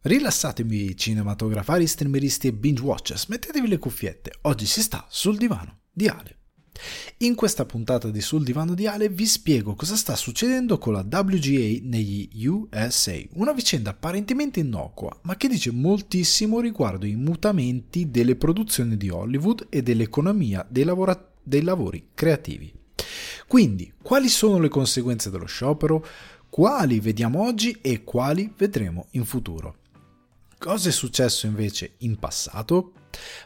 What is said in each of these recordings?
Rilassatevi cinematografari, streameristi e binge watchers, mettetevi le cuffiette, oggi si sta sul divano di Ale. In questa puntata di Sul divano di Ale vi spiego cosa sta succedendo con la WGA negli USA, una vicenda apparentemente innocua, ma che dice moltissimo riguardo i mutamenti delle produzioni di Hollywood e dell'economia dei, lavora- dei lavori creativi. Quindi, quali sono le conseguenze dello sciopero? Quali vediamo oggi e quali vedremo in futuro? Cosa è successo invece in passato?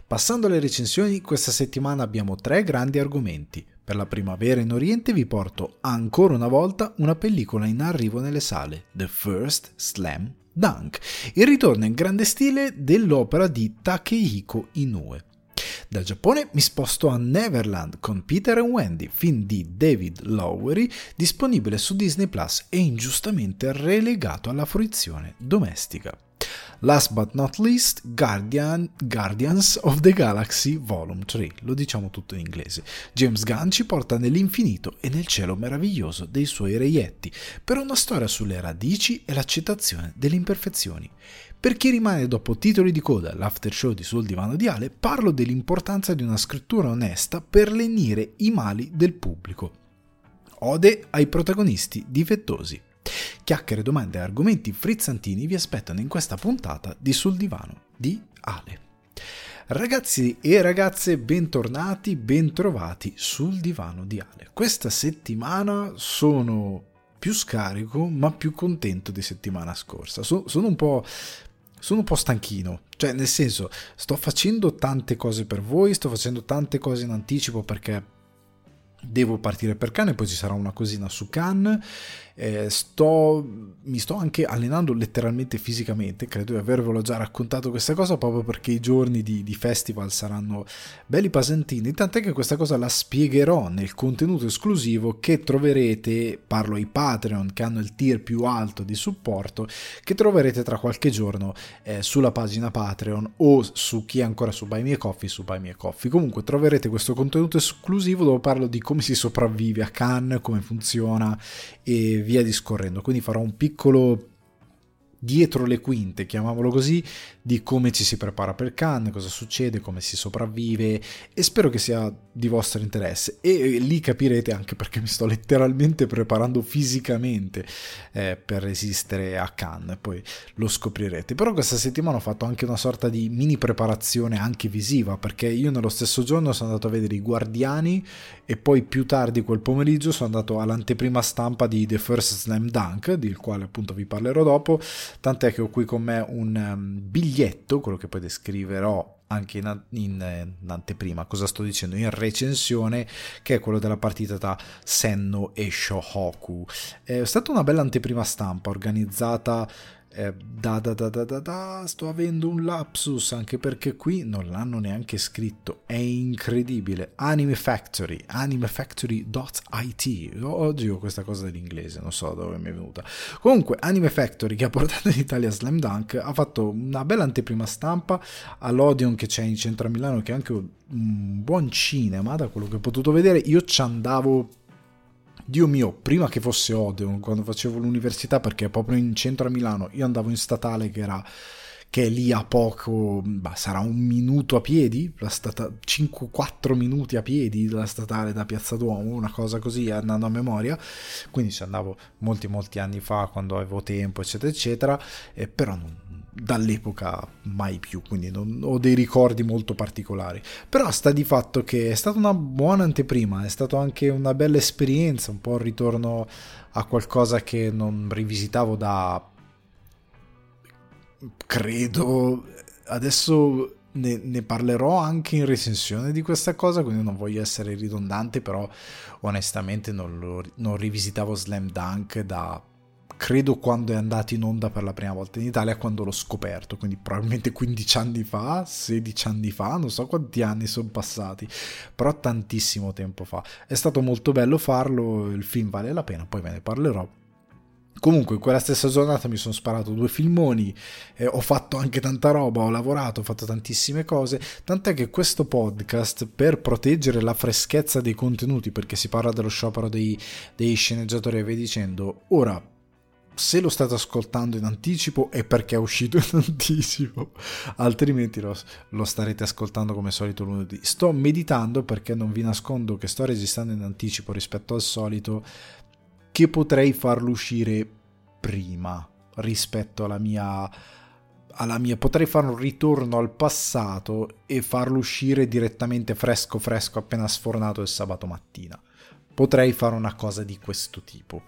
Passando alle recensioni, questa settimana abbiamo tre grandi argomenti. Per la primavera in Oriente vi porto ancora una volta una pellicola in arrivo nelle sale, The First Slam Dunk, il ritorno in grande stile dell'opera di Takehiko Inoue. Dal Giappone mi sposto a Neverland con Peter e Wendy, film di David Lowery, disponibile su Disney Plus e ingiustamente relegato alla fruizione domestica. Last but not least, Guardian, Guardians of the Galaxy Volume 3, lo diciamo tutto in inglese. James Gunn ci porta nell'infinito e nel cielo meraviglioso dei suoi reietti, per una storia sulle radici e l'accettazione delle imperfezioni. Per chi rimane dopo titoli di coda l'after show di Sul Divano di Ale, parlo dell'importanza di una scrittura onesta per lenire i mali del pubblico. Ode ai protagonisti difettosi. Chiacchiere, domande e argomenti frizzantini vi aspettano in questa puntata di Sul Divano di Ale. Ragazzi e ragazze, bentornati, bentrovati sul divano di Ale. Questa settimana sono più scarico, ma più contento di settimana scorsa. So, sono un po' sono un po' stanchino, cioè nel senso sto facendo tante cose per voi, sto facendo tante cose in anticipo perché devo partire per Cannes, poi ci sarà una cosina su Cannes eh, sto, mi sto anche allenando letteralmente fisicamente, credo di avervelo già raccontato questa cosa proprio perché i giorni di, di festival saranno belli pesantini, tant'è che questa cosa la spiegherò nel contenuto esclusivo che troverete, parlo ai Patreon che hanno il tier più alto di supporto, che troverete tra qualche giorno eh, sulla pagina Patreon o su chi è ancora su Buy Me Coffee, su Buy Me Coffee. Comunque troverete questo contenuto esclusivo dove parlo di come si sopravvive a Cannes, come funziona e via discorrendo. Quindi farò un piccolo dietro le quinte, chiamiamolo così, di come ci si prepara per Cannes, cosa succede, come si sopravvive e spero che sia di vostro interesse e lì capirete anche perché mi sto letteralmente preparando fisicamente eh, per resistere a Cannes, poi lo scoprirete. Però questa settimana ho fatto anche una sorta di mini preparazione anche visiva perché io nello stesso giorno sono andato a vedere i Guardiani e poi più tardi quel pomeriggio sono andato all'anteprima stampa di The First Slam Dunk, del quale appunto vi parlerò dopo tant'è che ho qui con me un um, biglietto, quello che poi descriverò anche in, in, in, anteprima, cosa sto dicendo, in recensione, che è quello della partita tra Senno e Shohoku. È stata una bella anteprima stampa organizzata eh, da, da, da, da, da, sto avendo un lapsus anche perché qui non l'hanno neanche scritto. È incredibile. Anime Factory, animefactory.it. Oggi ho questa cosa dell'inglese, non so dove mi è venuta. Comunque, Anime Factory, che ha portato in Italia Slam Dunk, ha fatto una bella anteprima stampa all'Odeon che c'è in centro a Milano, che è anche un buon cinema, da quello che ho potuto vedere. Io ci andavo Dio mio, prima che fosse Odeon, quando facevo l'università, perché proprio in centro a Milano, io andavo in statale che era che è lì a poco, bah, sarà un minuto a piedi, la stata, 5-4 minuti a piedi la statale da Piazza Duomo, una cosa così andando a memoria, quindi ci andavo molti molti anni fa quando avevo tempo eccetera eccetera, eh, però non, dall'epoca mai più, quindi non ho dei ricordi molto particolari. Però sta di fatto che è stata una buona anteprima, è stata anche una bella esperienza, un po' il ritorno a qualcosa che non rivisitavo da credo adesso ne, ne, parlerò anche in recensione di questa cosa, quindi non voglio essere ridondante, però onestamente non, lo, non rivisitavo Slam Dunk da credo quando è andato in onda per la prima volta in Italia, quando l'ho scoperto, quindi probabilmente 15 anni fa, 16 anni fa, non so quanti anni sono passati, però tantissimo tempo fa. È stato molto bello farlo, il film vale la pena, poi ve ne parlerò. Comunque, in quella stessa giornata mi sono sparato due filmoni, eh, ho fatto anche tanta roba, ho lavorato, ho fatto tantissime cose, tant'è che questo podcast, per proteggere la freschezza dei contenuti, perché si parla dello sciopero dei, dei sceneggiatori e via dicendo, ora se lo state ascoltando in anticipo è perché è uscito in anticipo, altrimenti lo, lo, starete ascoltando come solito lunedì. Sto meditando perché non vi nascondo che sto registrando in anticipo rispetto al solito, che potrei farlo uscire prima rispetto alla mia, alla mia. Potrei fare un ritorno al passato e farlo uscire direttamente fresco fresco appena sfornato il sabato mattina. Potrei fare una cosa di questo tipo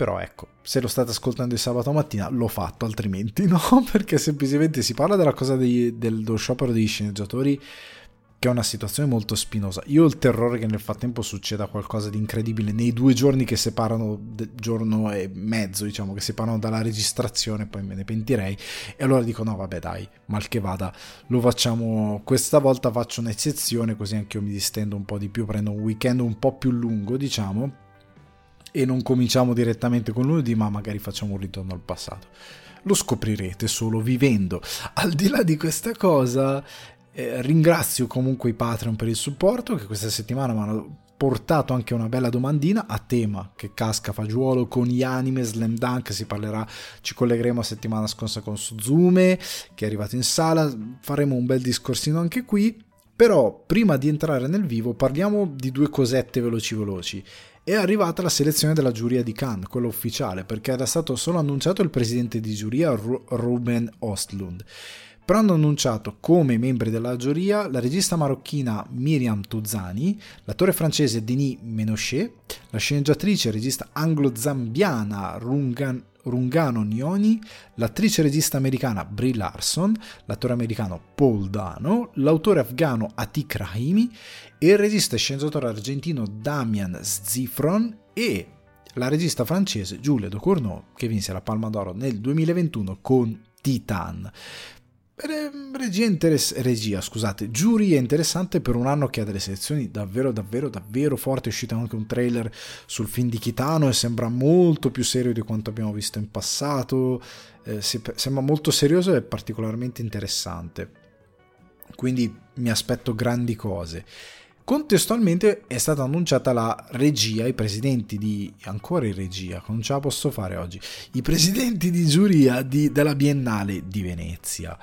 però ecco, se lo state ascoltando il sabato mattina l'ho fatto, altrimenti no, perché semplicemente si parla della cosa dei, dello sciopero degli sceneggiatori che è una situazione molto spinosa. Io ho il terrore che nel frattempo succeda qualcosa di incredibile nei due giorni che separano, giorno e mezzo, diciamo, che separano dalla registrazione, poi me ne pentirei. E allora dico: no, vabbè, dai, mal che vada, lo facciamo. Questa volta faccio un'eccezione, così anche io mi distendo un po' di più. Prendo un weekend un po' più lungo, diciamo e non cominciamo direttamente con lunedì, ma magari facciamo un ritorno al passato. Lo scoprirete solo vivendo. Al di là di questa cosa, eh, ringrazio comunque i Patreon per il supporto che questa settimana mi hanno portato anche una bella domandina a tema che casca fagiolo con gli anime Slam Dunk si parlerà ci collegheremo a settimana scorsa con Suzume che è arrivato in sala faremo un bel discorsino anche qui però prima di entrare nel vivo parliamo di due cosette veloci veloci è arrivata la selezione della giuria di Cannes, quella ufficiale, perché era stato solo annunciato il presidente di giuria Ruben Ostlund. Però hanno annunciato come membri della giuria la regista marocchina Miriam Tuzani, l'attore francese Denis Menochet, la sceneggiatrice e regista anglo-zambiana Rungan Rungano Nioni, l'attrice regista americana Brie Larson, l'attore americano Paul Dano, l'autore afgano Atik Rahimi e il regista e sceneggiatore argentino Damian Zifron e la regista francese Giulia Ducournau che vinse la Palma d'Oro nel 2021 con Titan. Regia, interess- regia, scusate, giuria interessante per un anno che ha delle selezioni davvero, davvero, davvero forti. È uscito anche un trailer sul film di Kitano e sembra molto più serio di quanto abbiamo visto in passato. Eh, sembra molto serioso e particolarmente interessante. Quindi mi aspetto grandi cose. Contestualmente è stata annunciata la regia, i presidenti di... ancora in regia, non ce la posso fare oggi, i presidenti di giuria di, della Biennale di Venezia.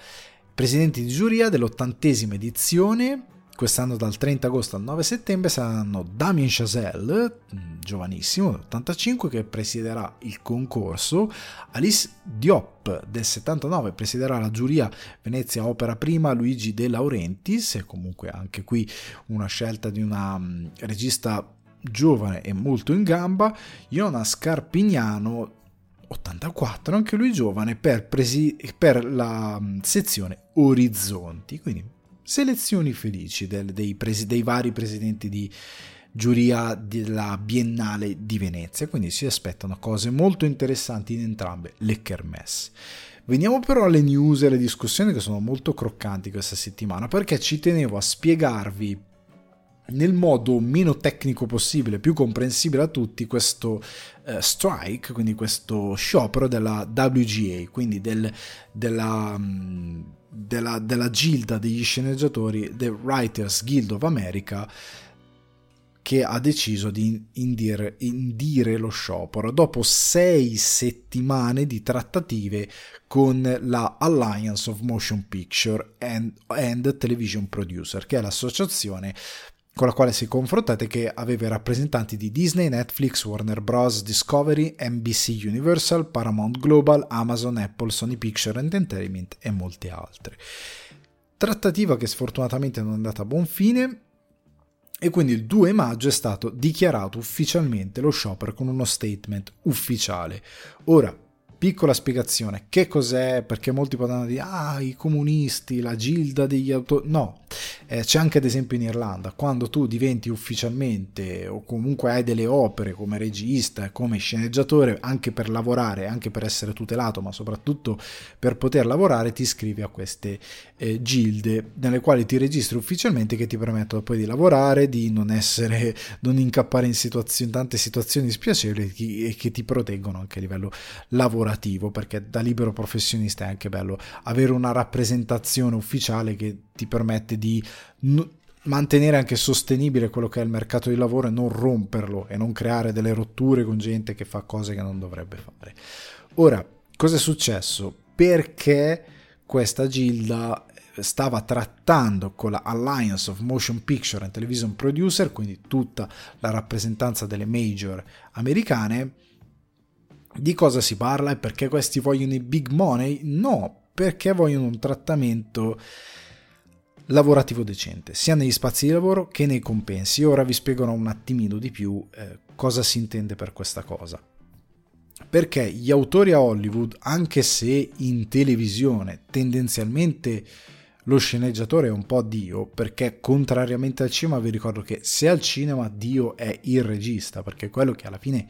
Presidenti di giuria dell'ottantesima edizione Quest'anno dal 30 agosto al 9 settembre saranno Damien Chazelle, mm, giovanissimo, 85, che presiderà il concorso, Alice Diop del 79 presiderà la giuria Venezia Opera Prima, Luigi De Laurentiis, e comunque anche qui una scelta di una mm, regista giovane e molto in gamba, Jonas Carpignano 84, anche lui giovane, per, presi- per la mm, sezione Orizzonti, quindi selezioni felici del, dei, presi, dei vari presidenti di giuria della Biennale di Venezia, quindi si aspettano cose molto interessanti in entrambe le kermesse. Veniamo però alle news e alle discussioni che sono molto croccanti questa settimana perché ci tenevo a spiegarvi nel modo meno tecnico possibile, più comprensibile a tutti, questo uh, strike, quindi questo sciopero della WGA, quindi del, della, um, della, della gilda degli sceneggiatori, The Writers Guild of America, che ha deciso di indire, indire, lo sciopero. Dopo sei settimane di trattative con la Alliance of Motion Picture and, and Television Producer, che è l'associazione con la quale si è confrontate che aveva rappresentanti di Disney, Netflix, Warner Bros., Discovery, NBC Universal, Paramount Global, Amazon, Apple, Sony Picture Entertainment e molte altre. Trattativa che sfortunatamente non è andata a buon fine e quindi il 2 maggio è stato dichiarato ufficialmente lo sciopero con uno statement ufficiale. Ora, Piccola spiegazione, che cos'è? Perché molti potranno dire, ah, i comunisti, la gilda degli autori... No, eh, c'è anche ad esempio in Irlanda, quando tu diventi ufficialmente o comunque hai delle opere come regista, come sceneggiatore, anche per lavorare, anche per essere tutelato, ma soprattutto per poter lavorare, ti iscrivi a queste eh, gilde nelle quali ti registri ufficialmente che ti permettono poi di lavorare, di non essere, non incappare in, situazioni, tante situazioni spiacevoli e che ti proteggono anche a livello lavorativo, perché da libero professionista è anche bello avere una rappresentazione ufficiale che ti permette di mantenere anche sostenibile quello che è il mercato del lavoro e non romperlo e non creare delle rotture con gente che fa cose che non dovrebbe fare. Ora, cosa è successo? Perché questa gilda stava trattando con la Alliance of Motion Picture and Television Producer, quindi tutta la rappresentanza delle major americane, di cosa si parla e perché questi vogliono i big money? No, perché vogliono un trattamento lavorativo decente, sia negli spazi di lavoro che nei compensi. Ora vi spiegherò un attimino di più eh, cosa si intende per questa cosa. Perché gli autori a Hollywood, anche se in televisione tendenzialmente lo sceneggiatore è un po' Dio, perché contrariamente al cinema vi ricordo che se al cinema Dio è il regista, perché è quello che alla fine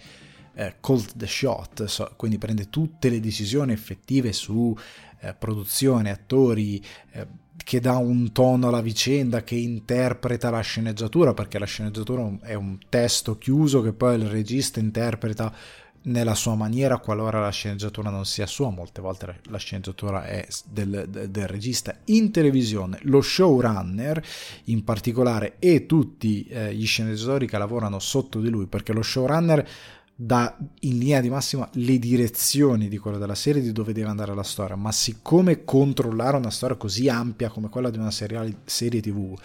eh, called the shot, so, quindi prende tutte le decisioni effettive su eh, produzione, attori, eh, che dà un tono alla vicenda, che interpreta la sceneggiatura, perché la sceneggiatura è un testo chiuso che poi il regista interpreta nella sua maniera qualora la sceneggiatura non sia sua, molte volte la sceneggiatura è del, del, regista in televisione, lo showrunner in particolare e tutti eh, gli sceneggiatori che lavorano sotto di lui, perché lo showrunner dà in linea di massima le direzioni di quella della serie di dove deve andare la storia. Ma siccome controllare una storia così ampia come quella di una seriale, serie tv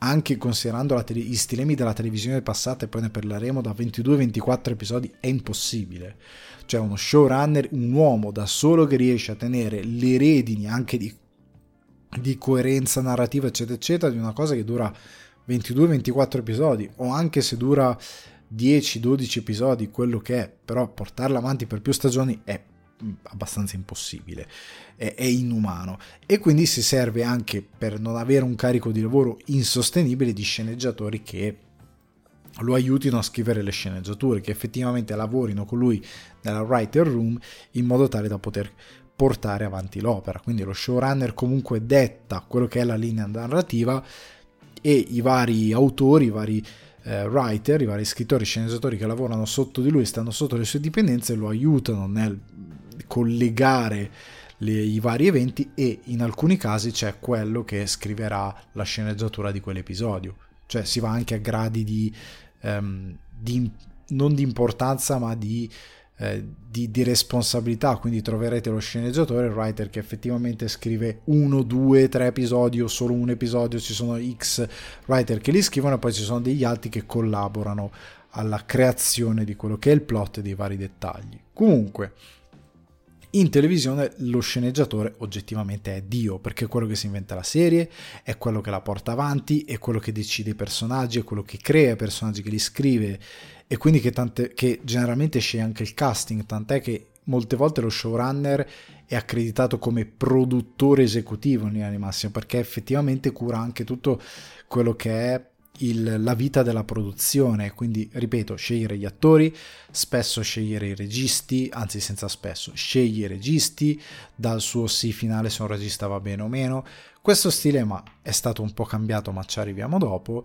anche considerando tele, gli stilemi della televisione passata e poi ne parleremo da 22-24 episodi è impossibile. Cioè uno showrunner un uomo da solo che riesce a tenere le redini anche di, di coerenza narrativa eccetera eccetera di una cosa che dura 22-24 episodi o anche se dura 10-12 episodi, quello che è, però portarla avanti per più stagioni è mm, abbastanza impossibile, è, è, inumano e quindi si serve anche per non avere un carico di lavoro insostenibile di sceneggiatori che lo aiutino a scrivere le sceneggiature, che effettivamente lavorino con lui nella writer room in modo tale da poter portare avanti l'opera. Quindi lo showrunner comunque detta quello che è la linea narrativa e i vari autori, i vari eh, writer, i vari scrittori, sceneggiatori che lavorano sotto di lui, stanno sotto le sue dipendenze, lo aiutano nel collegare le, i vari eventi e in alcuni casi c'è quello che scriverà la sceneggiatura di quell'episodio. Cioè si va anche a gradi di, um, di non di importanza ma di eh, di, di, responsabilità, quindi troverete lo sceneggiatore, il writer che effettivamente scrive uno, due, tre episodi o solo un episodio, ci sono X writer che li scrivono e poi ci sono degli altri che collaborano alla creazione di quello che è il plot e dei vari dettagli. Comunque, in televisione lo sceneggiatore oggettivamente è Dio, perché è quello che si inventa la serie, è quello che la porta avanti, è quello che decide i personaggi, è quello che crea i personaggi, che li scrive. E quindi che, tante, che generalmente sceglie anche il casting, tant'è che molte volte lo showrunner è accreditato come produttore esecutivo in linea di massima perché effettivamente cura anche tutto quello che è il, la vita della produzione. Quindi ripeto scegliere gli attori spesso scegliere i registi anzi senza spesso sceglie i registi dal suo sì finale se un regista va bene o meno. Questo stilema è stato un po' cambiato ma ci arriviamo dopo.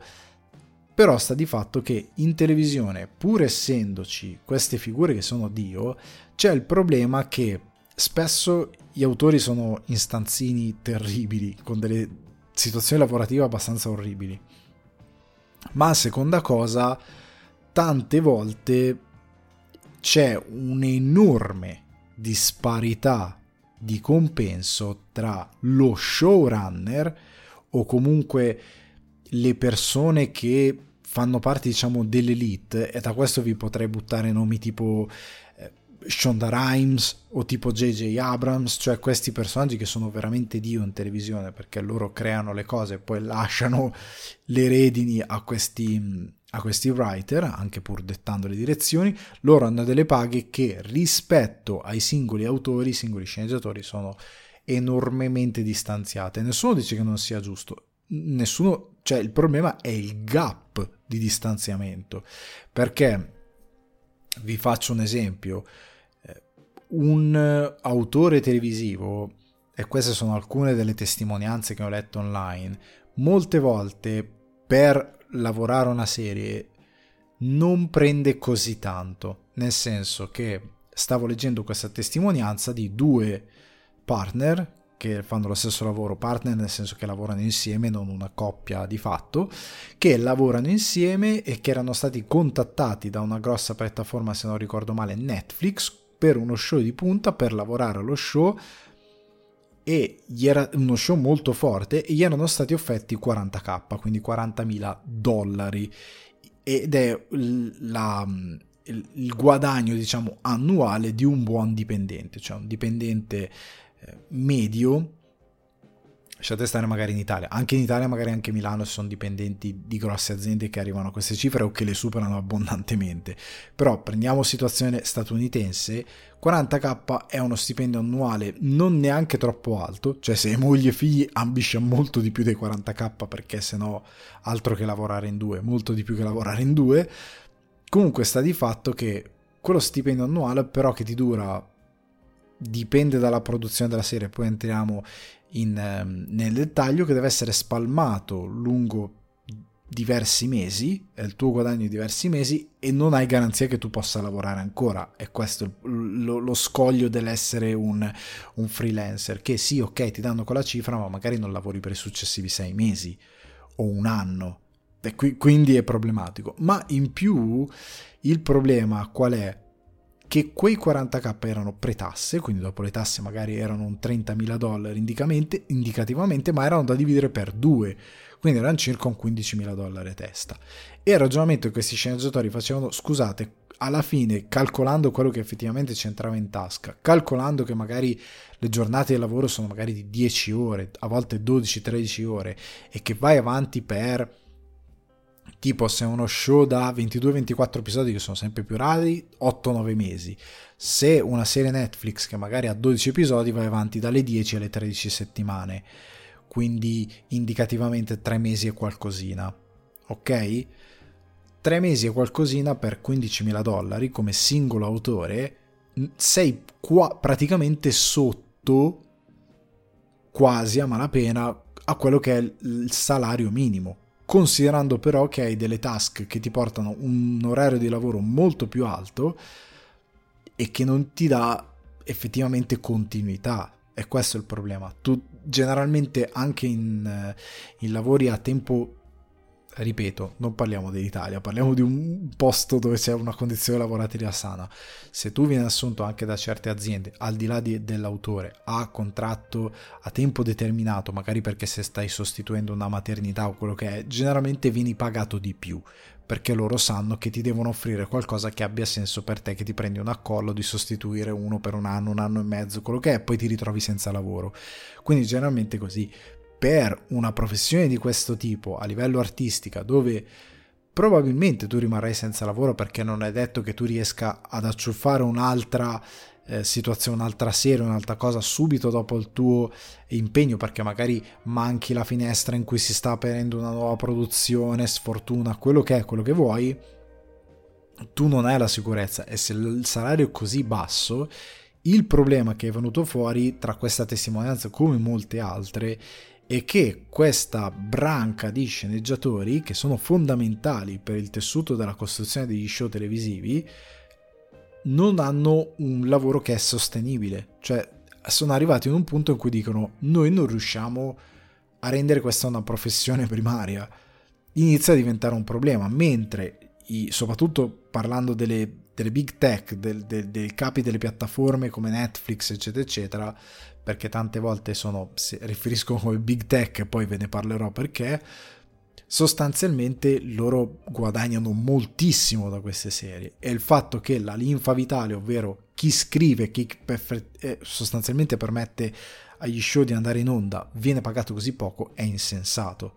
Però sta di fatto che in televisione, pur essendoci queste figure che sono Dio, c'è il problema che spesso gli autori sono in stanzini terribili, con delle situazioni lavorative abbastanza orribili. Ma seconda cosa, tante volte c'è un'enorme disparità di compenso tra lo showrunner o comunque le persone che fanno parte diciamo dell'elite e da questo vi potrei buttare nomi tipo Shonda Rhimes o tipo JJ Abrams, cioè questi personaggi che sono veramente Dio in televisione perché loro creano le cose e poi lasciano le redini a questi, a questi writer, anche pur dettando le direzioni, loro hanno delle paghe che rispetto ai singoli autori, i singoli sceneggiatori sono enormemente distanziate. Nessuno dice che non sia giusto, nessuno, cioè il problema è il gap di distanziamento, perché vi faccio un esempio, un autore televisivo, e queste sono alcune delle testimonianze che ho letto online, molte volte per lavorare una serie non prende così tanto, nel senso che stavo leggendo questa testimonianza di due partner che fanno lo stesso lavoro, partner nel senso che lavorano insieme, non una coppia di fatto, che lavorano insieme e che erano stati contattati da una grossa piattaforma, se non ricordo male, Netflix, per uno show di punta, per lavorare allo show e gli era uno show molto forte e gli erano stati offerti 40k, quindi 40.000 dollari. Ed è la, il, il, guadagno diciamo annuale di un buon dipendente, cioè un dipendente eh, medio lasciate stare magari in Italia, anche in Italia magari anche Milano sono dipendenti di grosse aziende che arrivano a queste cifre o che le superano abbondantemente, però prendiamo situazione statunitense, 40k è uno stipendio annuale non neanche troppo alto, cioè se hai moglie e figli ambisce molto di più dei 40k perché se no altro che lavorare in due, molto di più che lavorare in due, comunque sta di fatto che quello stipendio annuale però che ti dura dipende dalla produzione della serie, poi entriamo in, ehm, nel dettaglio, che deve essere spalmato lungo diversi mesi, è il tuo guadagno di diversi mesi e non hai garanzia che tu possa lavorare ancora. E questo lo, lo scoglio dell'essere un, un, freelancer, che sì, ok, ti danno quella cifra, ma magari non lavori per i successivi sei mesi o un anno. Qui, quindi è problematico. Ma in più il problema qual è? Che quei 40k erano pre-tasse, quindi dopo le tasse magari erano un 30.000 dollari indicativamente, ma erano da dividere per due, quindi erano circa un 15.000 dollari a testa. E il ragionamento che questi sceneggiatori facevano, scusate, alla fine, calcolando quello che effettivamente c'entrava in tasca, calcolando che magari le giornate di lavoro sono magari di 10 ore, a volte 12-13 ore, e che vai avanti per tipo se uno show da 22-24 episodi che sono sempre più rari, 8-9 mesi. Se una serie Netflix che magari ha 12 episodi va avanti dalle 10 alle 13 settimane, quindi indicativamente 3 mesi e qualcosina. Ok? 3 mesi e qualcosina per 15.000 dollari come singolo autore, sei qua praticamente sotto quasi a malapena a quello che è il salario minimo considerando però che hai delle task che ti portano un orario di lavoro molto più alto e che non ti dà effettivamente continuità. E questo è il problema. Tu generalmente anche in, in lavori a tempo ripeto, non parliamo dell'Italia, parliamo di un posto dove c'è una condizione lavorativa sana. Se tu vieni assunto anche da certe aziende, al di là di, dell'autore, a contratto a tempo determinato, magari perché se stai sostituendo una maternità o quello che è, generalmente vieni pagato di più, perché loro sanno che ti devono offrire qualcosa che abbia senso per te, che ti prendi un accollo di sostituire uno per un anno, un anno e mezzo, quello che è, poi ti ritrovi senza lavoro. Quindi generalmente così per una professione di questo tipo a livello artistica dove probabilmente tu rimarrai senza lavoro perché non è detto che tu riesca ad acciuffare un'altra eh, situazione, un'altra serie, un'altra cosa subito dopo il tuo impegno perché magari manchi la finestra in cui si sta aprendo una nuova produzione, sfortuna, quello che è, quello che vuoi, tu non hai la sicurezza. E se il salario è così basso, il problema che è venuto fuori tra questa testimonianza come molte altre e che questa branca di sceneggiatori, che sono fondamentali per il tessuto della costruzione degli show televisivi, non hanno un lavoro che è sostenibile. Cioè, sono arrivati in un punto in cui dicono: Noi non riusciamo a rendere questa una professione primaria. Inizia a diventare un problema, mentre i, soprattutto parlando delle, delle big tech, del, del, dei capi delle piattaforme come Netflix, eccetera, eccetera, perché tante volte sono, si riferiscono come big tech poi ve ne parlerò perché, sostanzialmente loro guadagnano moltissimo da queste serie e il fatto che la linfa vitale, ovvero chi scrive, chi eh, sostanzialmente permette agli show di andare in onda, viene pagato così poco, è insensato.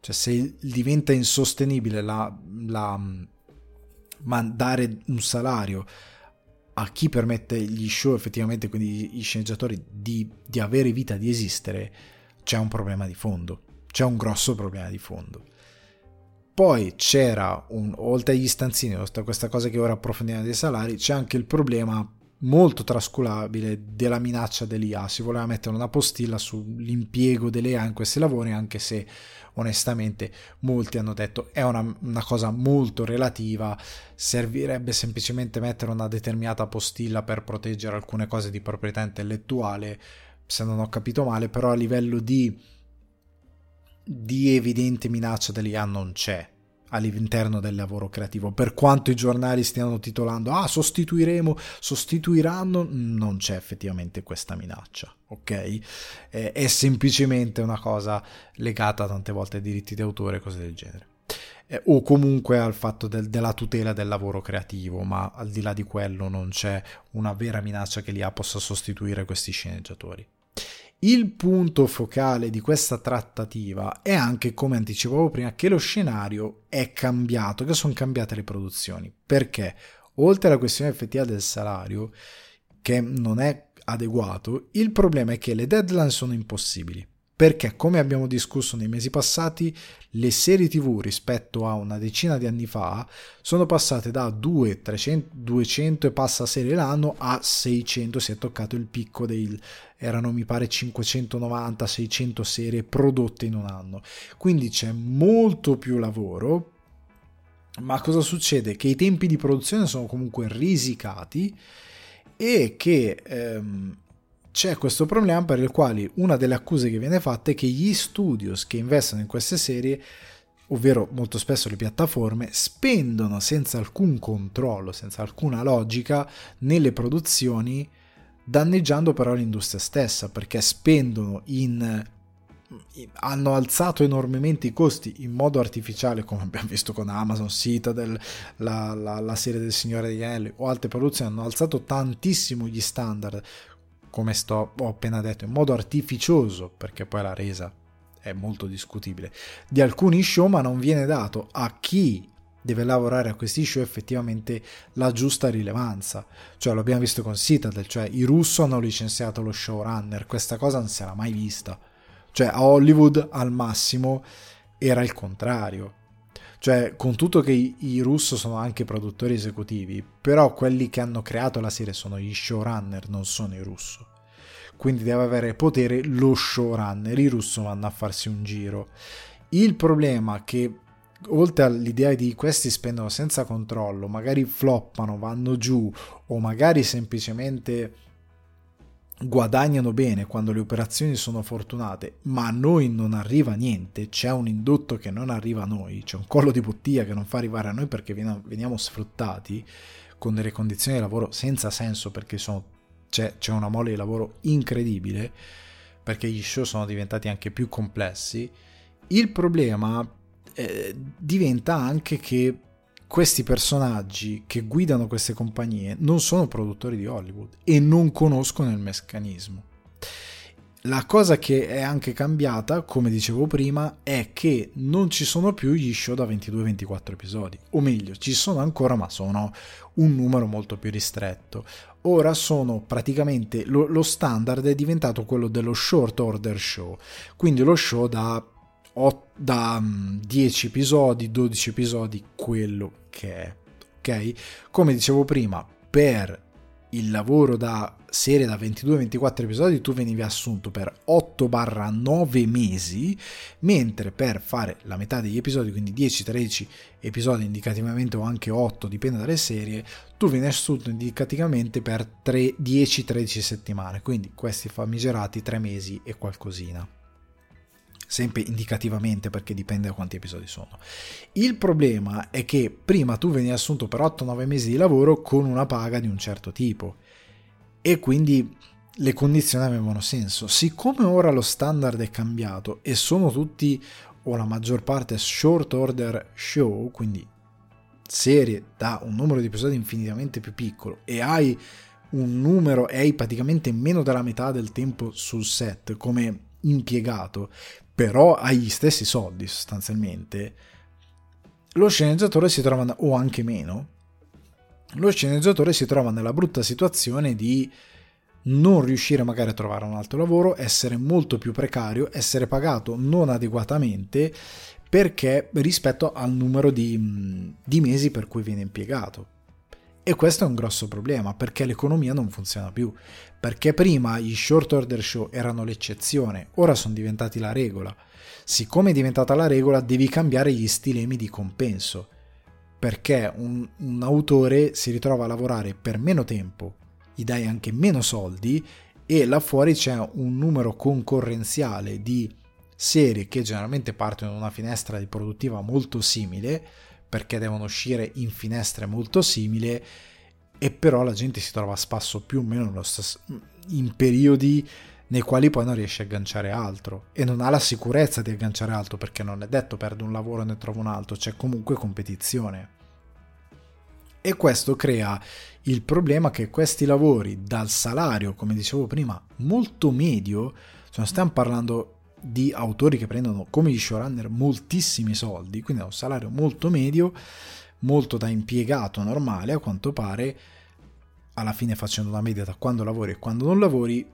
Cioè se diventa insostenibile la, la, dare un salario a chi permette gli show effettivamente, quindi gli sceneggiatori, di, di avere vita, di esistere, c'è un problema di fondo. C'è un grosso problema di fondo. Poi c'era, un, oltre agli stanzini, oltre a questa cosa che ora approfondiamo dei salari, c'è anche il problema molto trascurabile della minaccia dell'IA. Si voleva mettere una postilla sull'impiego dell'IA in questi lavori, anche se onestamente molti hanno detto è una, una cosa molto relativa, servirebbe semplicemente mettere una determinata postilla per proteggere alcune cose di proprietà intellettuale se non ho capito male, però a livello di, di evidente minaccia dell'IA non c'è all'interno del lavoro creativo. Per quanto i giornali stiano titolando, ah, sostituiremo, sostituiranno, non c'è effettivamente questa minaccia, ok? Eh, è semplicemente una cosa legata tante volte ai diritti d'autore e cose del genere. Eh, o comunque al fatto del, della tutela del lavoro creativo, ma al di là di quello non c'è una vera minaccia che l'IA possa sostituire questi sceneggiatori. Il punto focale di questa trattativa è anche, come anticipavo prima, che lo scenario è cambiato, che sono cambiate le produzioni. Perché, oltre alla questione effettiva del salario, che non è adeguato, il problema è che le deadline sono impossibili perché come abbiamo discusso nei mesi passati le serie tv rispetto a una decina di anni fa sono passate da 2, 300, 200 e passa serie l'anno a 600 si è toccato il picco dei erano mi pare 590 600 serie prodotte in un anno quindi c'è molto più lavoro ma cosa succede? Che i tempi di produzione sono comunque risicati e che ehm, c'è questo problema per il quale una delle accuse che viene fatta è che gli studios che investono in queste serie ovvero molto spesso le piattaforme, spendono senza alcun controllo, senza alcuna logica nelle produzioni, danneggiando però l'industria stessa, perché spendono in hanno alzato enormemente i costi in modo artificiale, come abbiamo visto con Amazon, Citadel, la, la, la serie del Signore degli Anelli o altre produzioni, hanno alzato tantissimo gli standard come sto, ho appena detto, in modo artificioso, perché poi la resa è molto discutibile, di alcuni show, ma non viene dato a chi deve lavorare a questi show effettivamente la giusta rilevanza. Cioè, l'abbiamo visto con Citadel, cioè i russo hanno licenziato lo showrunner, questa cosa non si era mai vista. Cioè, a Hollywood al massimo era il contrario. Cioè, con tutto che i, i russo sono anche produttori esecutivi, però quelli che hanno creato la serie sono gli showrunner, non sono i russo. Quindi deve avere potere lo showrunner, i russo vanno a farsi un giro. Il problema è che oltre all'idea di questi spendono senza controllo, magari floppano, vanno giù o magari semplicemente guadagnano bene quando le operazioni sono fortunate, ma a noi non arriva niente, c'è un indotto che non arriva a noi, c'è un collo di bottiglia che non fa arrivare a noi perché veniamo sfruttati con delle condizioni di lavoro senza senso perché sono, c'è, c'è una mole di lavoro incredibile, perché gli show sono diventati anche più complessi, il problema eh, diventa anche che questi personaggi che guidano queste compagnie non sono produttori di Hollywood e non conoscono il meccanismo. La cosa che è anche cambiata, come dicevo prima, è che non ci sono più gli show da 22-24 episodi, o meglio, ci sono ancora, ma sono un numero molto più ristretto. Ora sono praticamente lo, lo standard è diventato quello dello short order show, quindi lo show da da 10 mm, episodi, 12 episodi, quello che è. Ok? Come dicevo prima, per il lavoro da serie da 22-24 episodi tu venivi assunto per 8-9 mesi, mentre per fare la metà degli episodi, quindi 10-13 episodi indicativamente o anche 8, dipende dalle serie, tu vieni assunto indicativamente per 10-13 settimane, quindi questi famigerati 3 mesi e qualcosina sempre indicativamente perché dipende da quanti episodi sono. Il problema è che prima tu veni assunto per 8-9 mesi di lavoro con una paga di un certo tipo e quindi le condizioni avevano senso. Siccome ora lo standard è cambiato e sono tutti o la maggior parte short order show, quindi serie da un numero di episodi infinitamente più piccolo e hai un numero e hai praticamente meno della metà del tempo sul set come impiegato, però hai gli stessi soldi sostanzialmente, lo sceneggiatore si trova, o anche meno, lo sceneggiatore si trova nella brutta situazione di non riuscire magari a trovare un altro lavoro, essere molto più precario, essere pagato non adeguatamente perché rispetto al numero di, di mesi per cui viene impiegato. E questo è un grosso problema perché l'economia non funziona più. Perché prima gli short order show erano l'eccezione, ora sono diventati la regola. Siccome è diventata la regola, devi cambiare gli stilemi di compenso. Perché un, un autore si ritrova a lavorare per meno tempo, gli dai anche meno soldi e là fuori c'è un numero concorrenziale di serie che generalmente partono in una finestra di produttiva molto simile perché devono uscire in finestre molto simili e però la gente si trova a spasso più o meno stesso, in periodi nei quali poi non riesce a agganciare altro e non ha la sicurezza di agganciare altro perché non è detto perdo un lavoro e ne trovo un altro, c'è comunque competizione. E questo crea il problema che questi lavori dal salario, come dicevo prima, molto medio, cioè stiamo parlando di autori che prendono come gli showrunner moltissimi soldi, quindi ha un salario molto medio, molto da impiegato normale, a quanto pare, alla fine facendo una media da quando lavori e quando non lavori,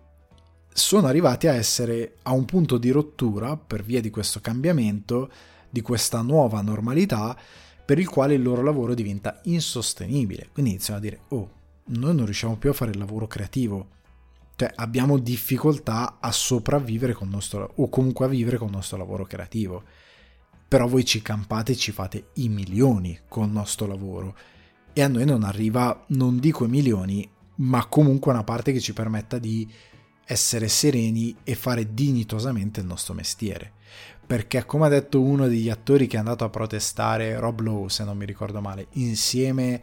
sono arrivati a essere a un punto di rottura per via di questo cambiamento, di questa nuova normalità, per il quale il loro lavoro diventa insostenibile. Quindi iniziano a dire, oh, noi non riusciamo più a fare il lavoro creativo, cioè abbiamo difficoltà a sopravvivere con il nostro, o comunque a vivere con il nostro lavoro creativo. Però voi ci campate e ci fate i milioni con il nostro lavoro e a noi non arriva, non dico i milioni, ma comunque una parte che ci permetta di essere sereni e fare dignitosamente il nostro mestiere. Perché, come ha detto uno degli attori che è andato a protestare, Rob Lowe, se non mi ricordo male, insieme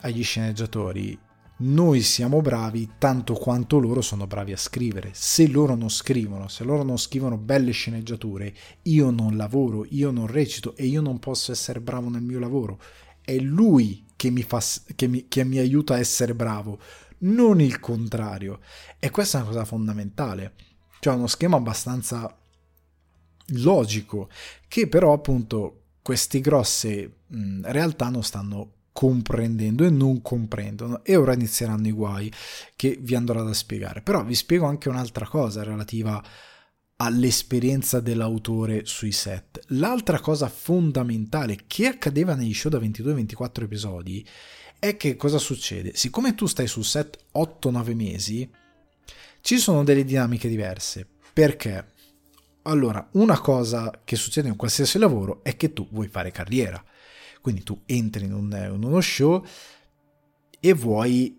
agli sceneggiatori, noi siamo bravi tanto quanto loro sono bravi a scrivere. Se loro non scrivono, se loro non scrivono belle sceneggiature, io non lavoro, io non recito e io non posso essere bravo nel mio lavoro. È lui che mi, fa, che mi, che mi aiuta a essere bravo non il contrario. E questa è una cosa fondamentale. Cioè uno schema abbastanza logico, che però appunto queste grosse realtà non stanno comprendendo e non comprendono e ora inizieranno i guai che vi andrò ad spiegare. Però vi spiego anche un'altra cosa relativa all'esperienza dell'autore sui set. L'altra cosa fondamentale che accadeva negli show da 22-24 episodi è che cosa succede? Siccome tu stai sul set 8-9 mesi, ci sono delle dinamiche diverse. Perché? Allora, una cosa che succede in qualsiasi lavoro è che tu vuoi fare carriera. Quindi tu entri in, un, in uno show e vuoi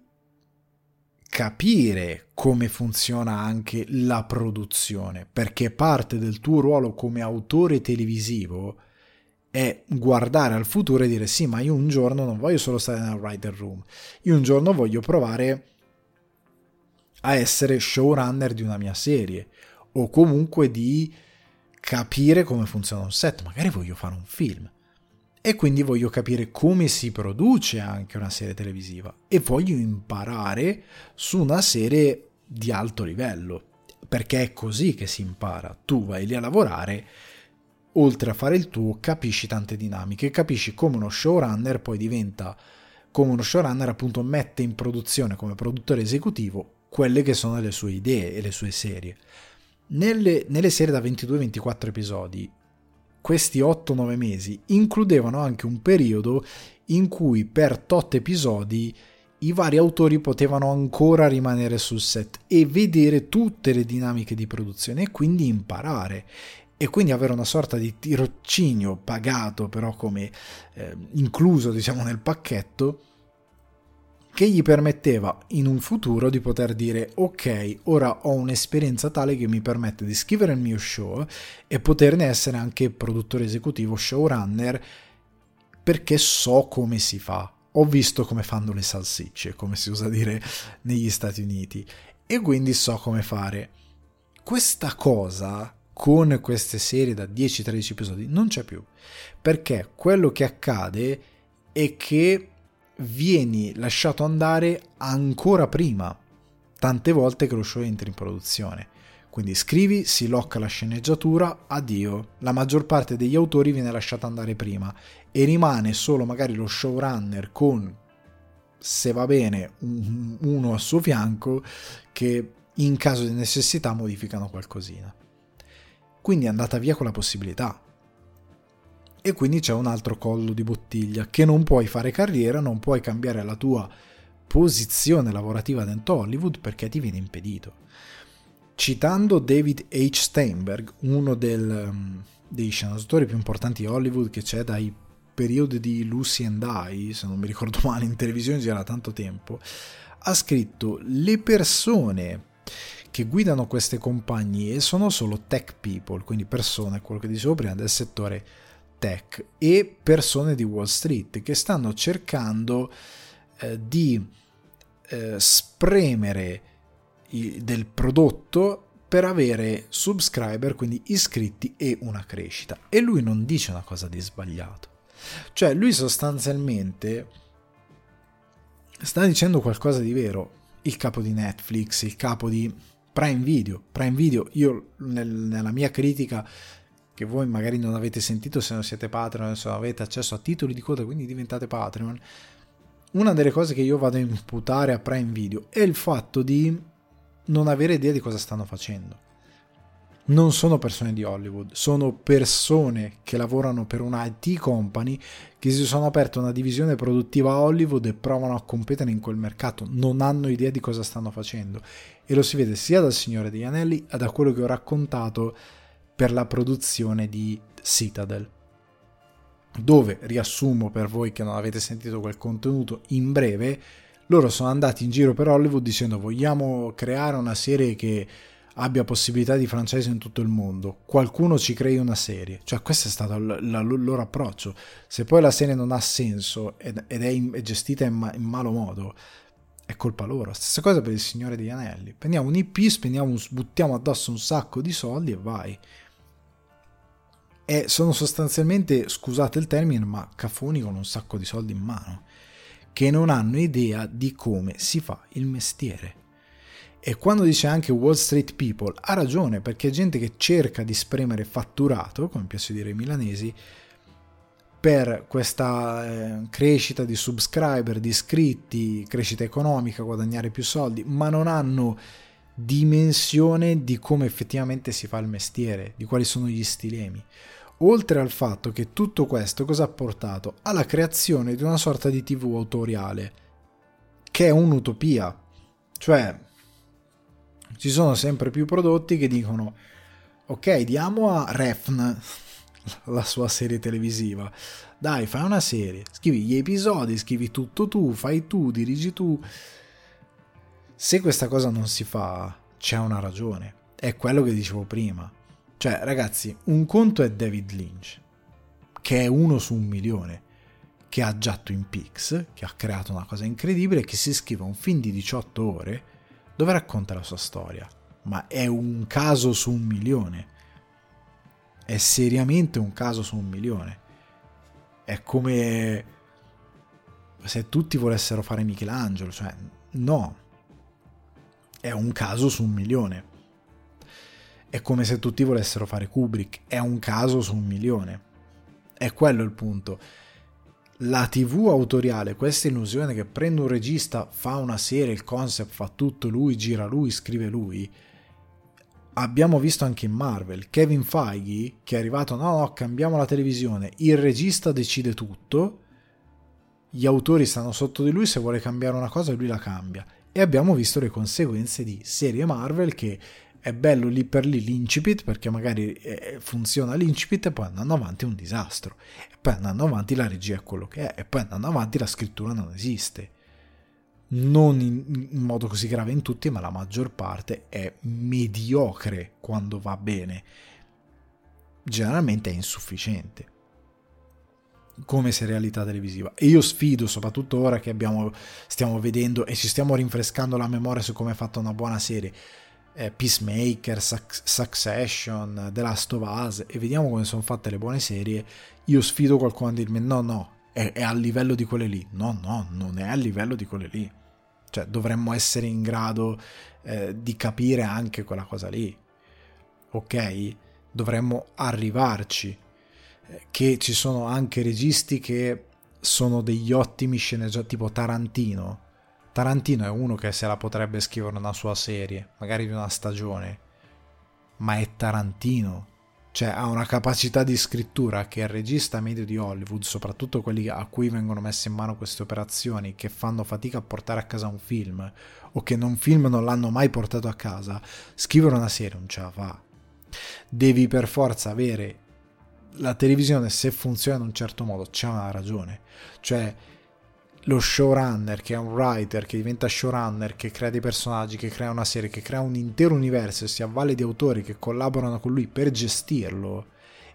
capire come funziona anche la produzione, perché parte del tuo ruolo come autore televisivo è guardare al futuro e dire sì, ma io un giorno non voglio solo stare nel writer room, io un giorno voglio provare a essere showrunner di una mia serie o comunque di capire come funziona un set, magari voglio fare un film e quindi voglio capire come si produce anche una serie televisiva e voglio imparare su una serie di alto livello, perché è così che si impara. Tu vai lì a lavorare, oltre a fare il tuo, capisci tante dinamiche, capisci come uno showrunner poi diventa come uno showrunner appunto mette in produzione come produttore esecutivo quelle che sono le sue idee e le sue serie. Nelle, nelle serie da 22-24 episodi questi 8-9 mesi includevano anche un periodo in cui per tot episodi i vari autori potevano ancora rimanere sul set e vedere tutte le dinamiche di produzione e quindi imparare. E quindi avere una sorta di tirocinio pagato però come eh, incluso diciamo nel pacchetto che gli permetteva in un futuro di poter dire ok, ora ho un'esperienza tale che mi permette di scrivere il mio show e poterne essere anche produttore esecutivo, showrunner, perché so come si fa. Ho visto come fanno le salsicce, come si usa dire negli Stati Uniti, e quindi so come fare. Questa cosa con queste serie da 10-13 episodi non c'è più, perché quello che accade è che vieni lasciato andare ancora prima, tante volte che lo show entra in produzione. Quindi scrivi, si locca la sceneggiatura, addio. La maggior parte degli autori viene lasciata andare prima e rimane solo magari lo showrunner con, se va bene, uno a suo fianco che in caso di necessità modificano qualcosina. Quindi è andata via con la possibilità e quindi c'è un altro collo di bottiglia che non puoi fare carriera, non puoi cambiare la tua posizione lavorativa dentro Hollywood perché ti viene impedito. Citando David H. Steinberg, uno del, um, dei sceneggiatori più importanti di Hollywood che c'è dai periodi di Lucy and I, se non mi ricordo male, in televisione già da tanto tempo, ha scritto le persone che guidano queste compagnie sono solo tech people, quindi persone, quello che dicevo prima, del settore tech e persone di Wall Street che stanno cercando eh, di eh, spremere i, del prodotto per avere subscriber, quindi iscritti e una crescita. E lui non dice una cosa di sbagliato. Cioè, lui sostanzialmente sta dicendo qualcosa di vero. Il capo di Netflix, il capo di Prime Video. Prime Video, io nel, nella mia critica, che voi magari non avete sentito se non siete Patreon, se non avete accesso a titoli di coda, quindi diventate Patreon. Una delle cose che io vado a imputare a Prime Video è il fatto di non avere idea di cosa stanno facendo. Non sono persone di Hollywood, sono persone che lavorano per una IT company che si sono aperte una divisione produttiva a Hollywood e provano a competere in quel mercato, non hanno idea di cosa stanno facendo. E lo si vede sia dal Signore degli Anelli da quello che ho raccontato per la produzione di Citadel dove riassumo per voi che non avete sentito quel contenuto in breve loro sono andati in giro per Hollywood dicendo vogliamo creare una serie che abbia possibilità di franchise in tutto il mondo, qualcuno ci crei una serie. Cioè, questo è stato il loro approccio. Se poi la serie non ha senso ed, è, in, è, gestita in, ma, in, malo modo, è colpa loro. Stessa cosa per il Signore degli Anelli. Prendiamo un IP, spendiamo, buttiamo addosso un sacco di soldi e vai. E sono sostanzialmente, scusate il termine, ma cafoni con un sacco di soldi in mano, che non hanno idea di come si fa il mestiere. E quando dice anche Wall Street People, ha ragione perché è gente che cerca di spremere fatturato, come piace dire i milanesi, per questa eh, crescita di subscriber, di iscritti, crescita economica, guadagnare più soldi, ma non hanno dimensione di come effettivamente si fa il mestiere, di quali sono gli stilemi. Oltre al fatto che tutto questo cosa ha portato? Alla creazione di una sorta di TV autoriale, che è un'utopia. Cioè, ci sono sempre più prodotti che dicono ok diamo a Refn la sua serie televisiva dai fai una serie scrivi gli episodi scrivi tutto tu fai tu dirigi tu se questa cosa non si fa c'è una ragione è quello che dicevo prima cioè ragazzi un conto è David Lynch che è uno su un milione che ha già Twin Peaks che ha creato una cosa incredibile che si scrive un film di 18 ore dove racconta la sua storia, ma è un caso su un milione. È seriamente un caso su un milione. È come se tutti volessero fare Michelangelo, cioè no. È un caso su un milione. È come se tutti volessero fare Kubrick, è un caso su un milione. È quello il punto la TV autoriale, questa illusione che prende un regista, fa una serie, il concept fa tutto lui, gira lui, scrive lui. Abbiamo visto anche in Marvel, Kevin Feige che è arrivato, no, no, cambiamo la televisione, il regista decide tutto, gli autori stanno sotto di lui, se vuole cambiare una cosa lui la cambia. E abbiamo visto le conseguenze di serie Marvel che è bello lì per lì l'incipit perché magari eh, funziona l'incipit e poi andando avanti è un disastro. E poi andando avanti la regia è quello che è e poi andando avanti la scrittura non esiste. Non in, in modo così grave in tutti ma la maggior parte è mediocre quando va bene. Generalmente è insufficiente. Come serialità televisiva. E io sfido soprattutto ora che abbiamo, stiamo vedendo e ci stiamo rinfrescando la memoria su come è fatta una buona serie eh, Peacemaker, Succession, The Last of Us e vediamo come sono fatte le buone serie, io sfido qualcuno a dirmi no, no, è, è a livello di quelle lì. No, no, non è a livello di quelle lì. Cioè dovremmo essere in grado eh, di capire anche quella cosa lì. Ok? Dovremmo arrivarci. Eh, che ci sono anche registi che sono degli ottimi sceneggiatori, tipo Tarantino Tarantino è uno che se la potrebbe scrivere una sua serie, magari di una stagione, ma è Tarantino. Cioè ha una capacità di scrittura che il regista medio di Hollywood, soprattutto quelli a cui vengono messe in mano queste operazioni, che fanno fatica a portare a casa un film, o che un film non l'hanno mai portato a casa, scrivere una serie non ce la fa. Devi per forza avere la televisione, se funziona in un certo modo, c'è una ragione. Cioè lo showrunner che è un writer, che diventa showrunner, che crea dei personaggi, che crea una serie, che crea un intero universo e si avvale di autori che collaborano con lui per gestirlo,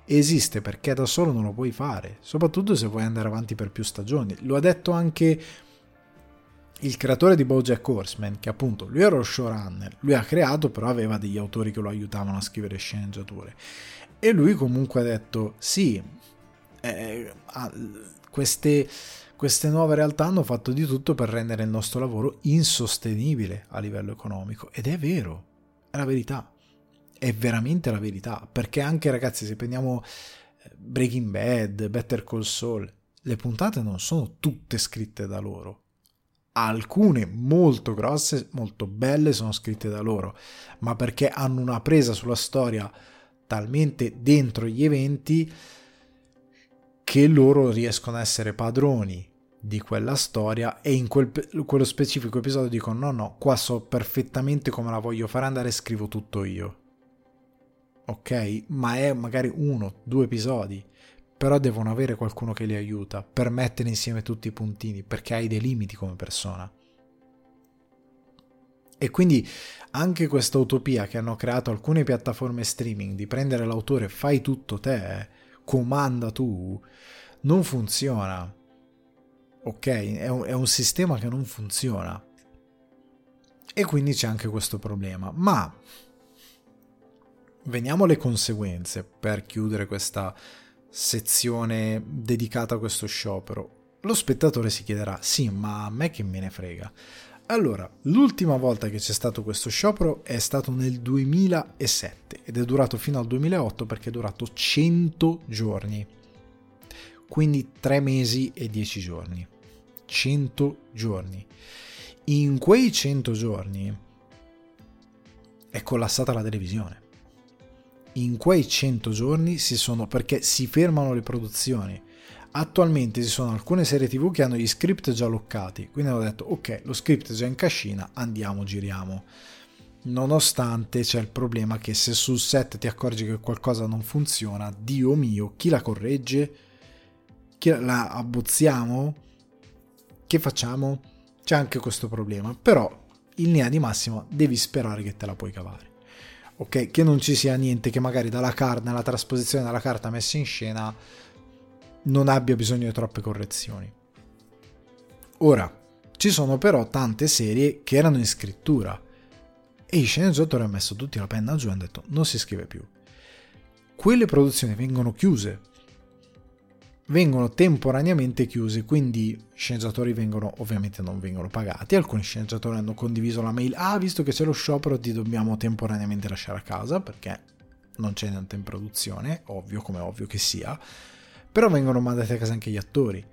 esiste perché da solo non lo puoi fare, soprattutto se vuoi andare avanti per più stagioni. Lo ha detto anche il creatore di Bojack Horseman, che appunto lui era lo showrunner, lui ha creato però aveva degli autori che lo aiutavano a scrivere sceneggiature. E lui comunque ha detto sì, eh, queste queste nuove realtà hanno fatto di tutto per rendere il nostro lavoro insostenibile a livello economico ed è vero, è la verità, è veramente la verità, perché anche ragazzi se prendiamo eh, Breaking Bad, Better Call Saul, le puntate non sono tutte scritte da loro, alcune molto grosse, molto belle sono scritte da loro, ma perché hanno una presa sulla storia talmente dentro gli eventi che loro riescono a essere padroni di quella storia e in quel, quello specifico episodio dico no no qua so perfettamente come la voglio fare andare e scrivo tutto io. Ok? Ma è magari uno due episodi. Però devono avere qualcuno che li aiuta per mettere insieme tutti i puntini perché hai dei limiti come persona. E quindi anche questa utopia che hanno creato alcune piattaforme streaming di prendere l'autore fai tutto te comanda tu non funziona ok? È un, è un sistema che non funziona. E quindi c'è anche questo problema. Ma veniamo alle conseguenze per chiudere questa sezione dedicata a questo sciopero. Lo spettatore si chiederà: sì, ma a me che me ne frega? Allora, l'ultima volta che c'è stato questo sciopero è stato nel 2007 ed è durato fino al 2008 perché è durato 100 giorni, quindi 3 mesi e 10 giorni. 100 giorni. In quei 100 giorni è collassata la televisione. In quei 100 giorni si sono perché si fermano le produzioni. Attualmente ci sono alcune serie TV che hanno gli script già loccati, quindi hanno detto ok, lo script è già in cascina, andiamo, giriamo. Nonostante c'è il problema che se sul set ti accorgi che qualcosa non funziona, Dio mio, chi la corregge? Chi la abbozziamo? Che facciamo? C'è anche questo problema, però in linea di massima devi sperare che te la puoi cavare. Ok, che non ci sia niente che magari dalla carta, nella trasposizione della carta messa in scena non abbia bisogno di troppe correzioni. Ora, ci sono però tante serie che erano in scrittura e i sceneggiatori hanno messo tutti la penna giù e hanno detto non si scrive più. Quelle produzioni vengono chiuse vengono temporaneamente chiusi, quindi sceneggiatori vengono, ovviamente non vengono pagati, alcuni sceneggiatori hanno condiviso la mail, ah visto che c'è lo sciopero ti dobbiamo temporaneamente lasciare a casa perché non c'è niente in produzione, ovvio come ovvio che sia, però vengono mandati a casa anche gli attori,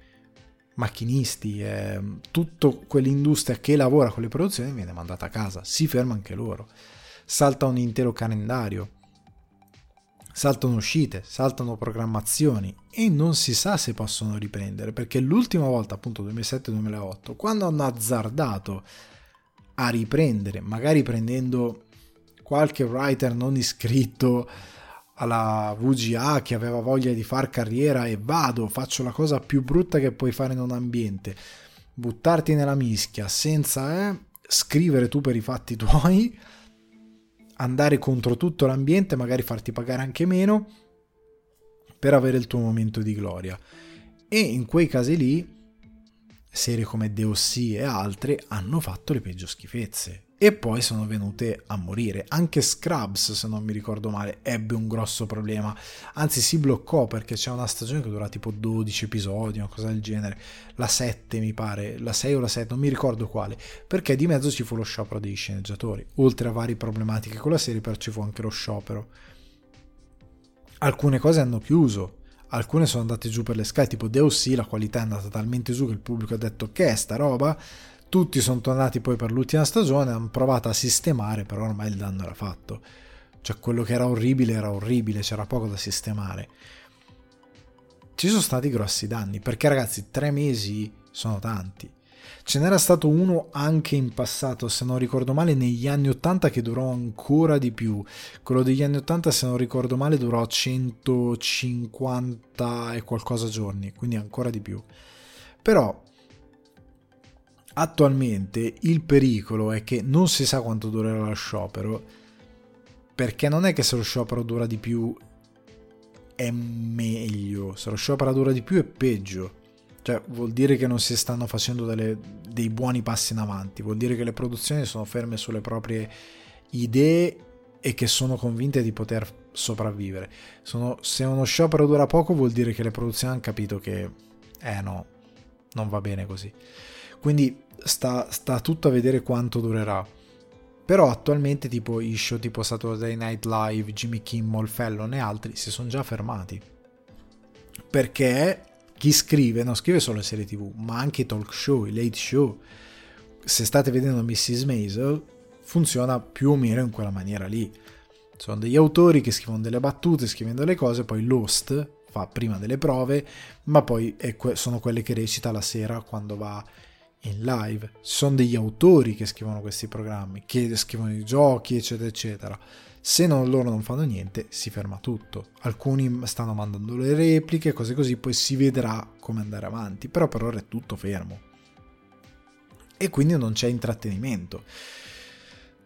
macchinisti, eh, tutta quell'industria che lavora con le produzioni viene mandata a casa, si ferma anche loro, salta un intero calendario saltano uscite, saltano programmazioni e non si sa se possono riprendere perché l'ultima volta, appunto 2007-2008, quando hanno azzardato a riprendere, magari prendendo qualche writer non iscritto alla VGA che aveva voglia di far carriera e vado, faccio la cosa più brutta che puoi fare in un ambiente, buttarti nella mischia senza eh, scrivere tu per i fatti tuoi andare contro tutto l'ambiente, magari farti pagare anche meno per avere il tuo momento di gloria. E in quei casi lì, serie come Deossi e altre hanno fatto le peggio schifezze e poi sono venute a morire. Anche Scrubs, se non mi ricordo male, ebbe un grosso problema. Anzi, si bloccò perché c'è una stagione che dura tipo 12 episodi, una cosa del genere. La 7, mi pare, la 6 o la 7, non mi ricordo quale. Perché di mezzo ci fu lo sciopero dei sceneggiatori. Oltre a varie problematiche con la serie, però ci fu anche lo sciopero. Alcune cose hanno chiuso. Alcune sono andate giù per le scale, tipo Deus la qualità è andata talmente giù che il pubblico ha detto che è sta roba, tutti sono tornati poi per l'ultima stagione, hanno provato a sistemare, però ormai il danno era fatto. Cioè quello che era orribile era orribile, c'era poco da sistemare. Ci sono stati grossi danni, perché ragazzi, tre mesi sono tanti. Ce n'era stato uno anche in passato, se non ricordo male, negli anni 80 che durò ancora di più. Quello degli anni 80, se non ricordo male, durò 150 e qualcosa giorni, quindi ancora di più. Però attualmente il pericolo è che non si sa quanto durerà lo sciopero, perché non è che se lo sciopero dura di più è meglio, se lo sciopero dura di più è peggio. Cioè, vuol dire che non si stanno facendo delle, dei buoni passi in avanti, vuol dire che le produzioni sono ferme sulle proprie idee e che sono convinte di poter sopravvivere. Sono, se uno sciopero dura poco, vuol dire che le produzioni hanno capito che, eh no, non va bene così. Quindi sta, sta tutto a vedere quanto durerà. Però attualmente tipo i show tipo Saturday Night Live, Jimmy Kimmel, Fallon e altri si sono già fermati. Perché chi scrive non scrive solo serie tv, ma anche i talk show, i late show. Se state vedendo Mrs. Maisel, funziona più o meno in quella maniera lì. Sono degli autori che scrivono delle battute, scrivono delle cose, poi l'host fa prima delle prove, ma poi sono quelle che recita la sera quando va in live. Sono degli autori che scrivono questi programmi, che scrivono i giochi, eccetera, eccetera. Se non, loro non fanno niente, si ferma tutto. Alcuni stanno mandando le repliche, cose così, poi si vedrà come andare avanti. Però per ora è tutto fermo. E quindi non c'è intrattenimento.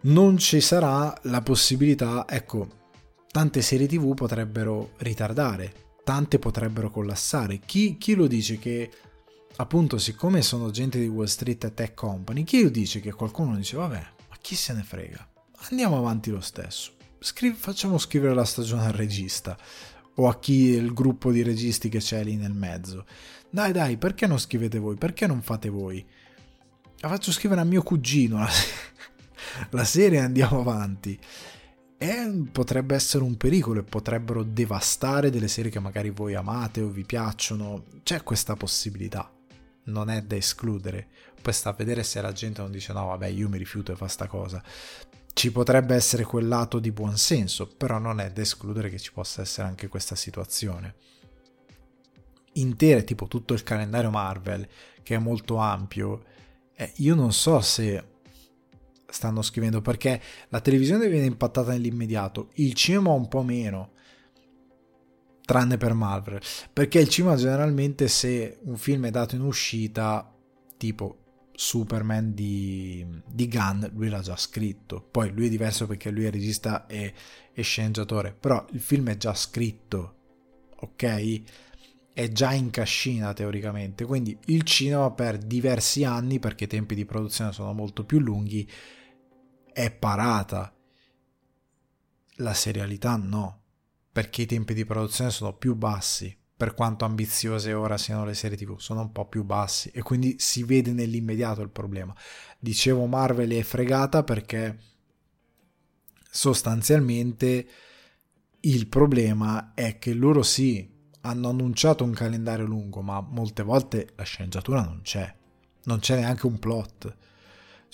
Non ci sarà la possibilità, ecco, tante serie tv potrebbero ritardare, tante potrebbero collassare. Chi, chi lo dice che appunto, siccome sono gente di Wall Street e Tech Company, chi lo dice che qualcuno dice, vabbè, ma chi se ne frega? Andiamo avanti lo stesso. Scri- facciamo scrivere la stagione al regista o a chi il gruppo di registi che c'è lì nel mezzo. Dai, dai, perché non scrivete voi? Perché non fate voi? La faccio scrivere a mio cugino la, la serie andiamo avanti. E potrebbe essere un pericolo e potrebbero devastare delle serie che magari voi amate o vi piacciono. C'è questa possibilità non è da escludere. Poi sta a vedere se la gente non dice no, vabbè, io mi rifiuto e fa sta cosa. Ci potrebbe essere quel lato di buonsenso, però non è da escludere che ci possa essere anche questa situazione. Intere, tipo tutto il calendario Marvel, che è molto ampio, eh, io non so se stanno scrivendo perché la televisione viene impattata nell'immediato, il cinema un po' meno tranne per Marvel, perché il cinema generalmente se un film è dato in uscita, tipo Superman di, di Gunn, lui l'ha già scritto, poi lui è diverso perché lui è regista e, e sceneggiatore, però il film è già scritto, ok? È già in cascina teoricamente, quindi il cinema per diversi anni, perché i tempi di produzione sono molto più lunghi, è parata. La serialità no perché i tempi di produzione sono più bassi, per quanto ambiziose ora siano le serie TV, sono un po' più bassi e quindi si vede nell'immediato il problema. Dicevo Marvel è fregata perché sostanzialmente il problema è che loro sì, hanno annunciato un calendario lungo, ma molte volte la sceneggiatura non c'è, non c'è neanche un plot.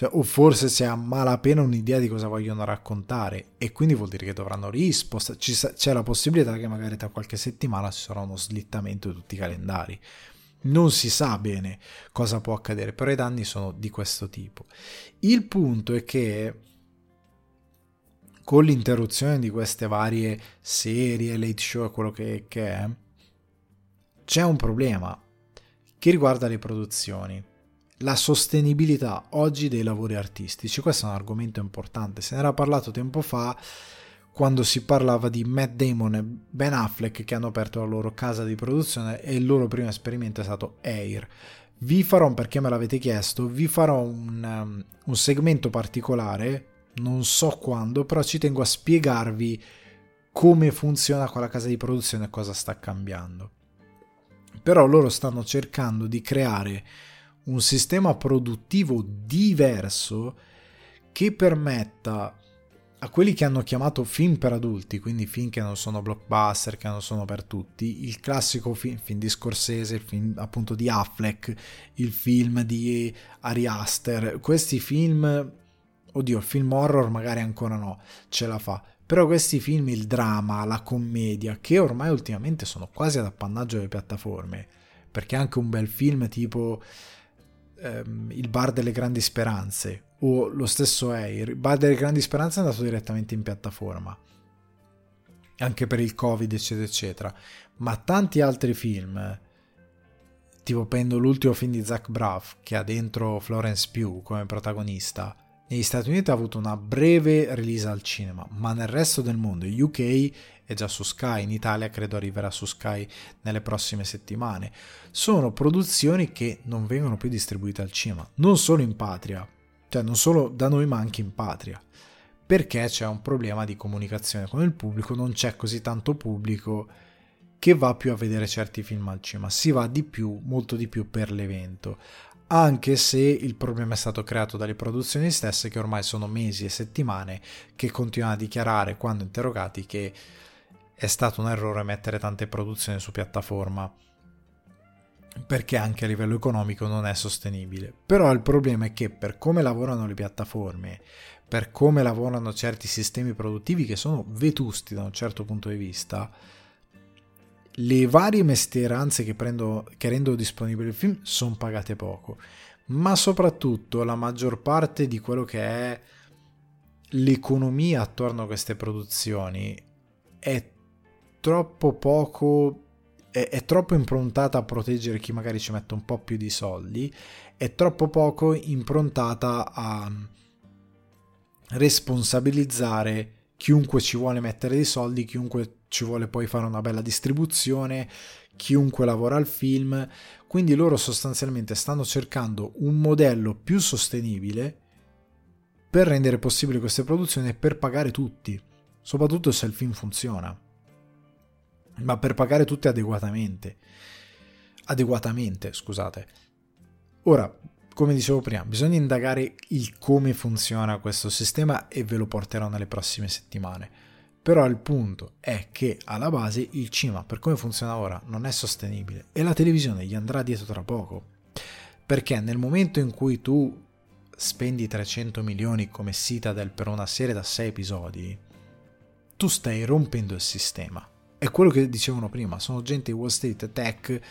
Cioè, o forse si ha malapena un'idea di cosa vogliono raccontare e quindi vuol dire che dovranno rispostare. c'è la possibilità che magari tra qualche settimana ci sarà uno slittamento di tutti i calendari. Non si sa bene cosa può accadere, però i danni sono di questo tipo. Il punto è che con l'interruzione di queste varie serie, late show e quello che, che è, c'è un problema che riguarda le produzioni la sostenibilità oggi dei lavori artistici. Questo è un argomento importante, se ne era parlato tempo fa quando si parlava di Matt Damon e Ben Affleck che hanno aperto la loro casa di produzione e il loro primo esperimento è stato Air. Vi farò, perché me l'avete chiesto, vi farò un, um, un segmento particolare, non so quando, però ci tengo a spiegarvi come funziona quella casa di produzione e cosa sta cambiando. Però loro stanno cercando di creare un sistema produttivo diverso che permetta a quelli che hanno chiamato film per adulti, quindi film che non sono blockbuster, che non sono per tutti, il classico film, film di Scorsese, il film appunto di Affleck, il film di Ari Aster, questi film, oddio, il film horror magari ancora no, ce la fa, però questi film, il dramma, la commedia, che ormai ultimamente sono quasi ad appannaggio delle piattaforme, perché anche un bel film tipo ehm, il Bar delle Grandi Speranze o lo stesso Air. Il Bar delle Grandi Speranze è andato direttamente in piattaforma, anche per il Covid, eccetera, eccetera. Ma tanti altri film tipo prendo l'ultimo film di Zach Braff che ha dentro Florence Pugh come protagonista, negli Stati Uniti ha avuto una breve release al cinema, ma nel resto del mondo, UK è già su Sky, in Italia credo arriverà su Sky nelle prossime settimane. Sono produzioni che non vengono più distribuite al cinema, non solo in patria, cioè non solo da noi ma anche in patria, perché c'è un problema di comunicazione con il pubblico, non c'è così tanto pubblico che va più a vedere certi film al cinema, si va di più, molto di più per l'evento anche se il problema è stato creato dalle produzioni stesse che ormai sono mesi e settimane che continuano a dichiarare quando interrogati che è stato un errore mettere tante produzioni su piattaforma perché anche a livello economico non è sostenibile. Però il problema è che per come lavorano le piattaforme, per come lavorano certi sistemi produttivi che sono vetusti da un certo punto di vista, le varie mestieranze che, prendo, che rendono disponibile il film sono pagate poco, ma soprattutto la maggior parte di quello che è l'economia attorno a queste produzioni è troppo poco è, è, troppo improntata a proteggere chi magari ci mette un po' più di soldi, è troppo poco improntata a responsabilizzare chiunque ci vuole mettere dei soldi, chiunque ci vuole poi fare una bella distribuzione, chiunque lavora al film, quindi loro sostanzialmente stanno cercando un modello più sostenibile per rendere possibile queste produzioni e per pagare tutti, soprattutto se il film funziona ma per pagare tutti adeguatamente. Adeguatamente, scusate. Ora, come dicevo prima, bisogna indagare il come funziona questo sistema e ve lo porterò nelle prossime settimane. Però il punto è che alla base il cinema, per come funziona ora, non è sostenibile e la televisione gli andrà dietro tra poco. Perché nel momento in cui tu spendi 300 milioni come Citadel per una serie da 6 episodi, tu stai rompendo il sistema è quello che dicevano prima, sono gente di Wall Street Tech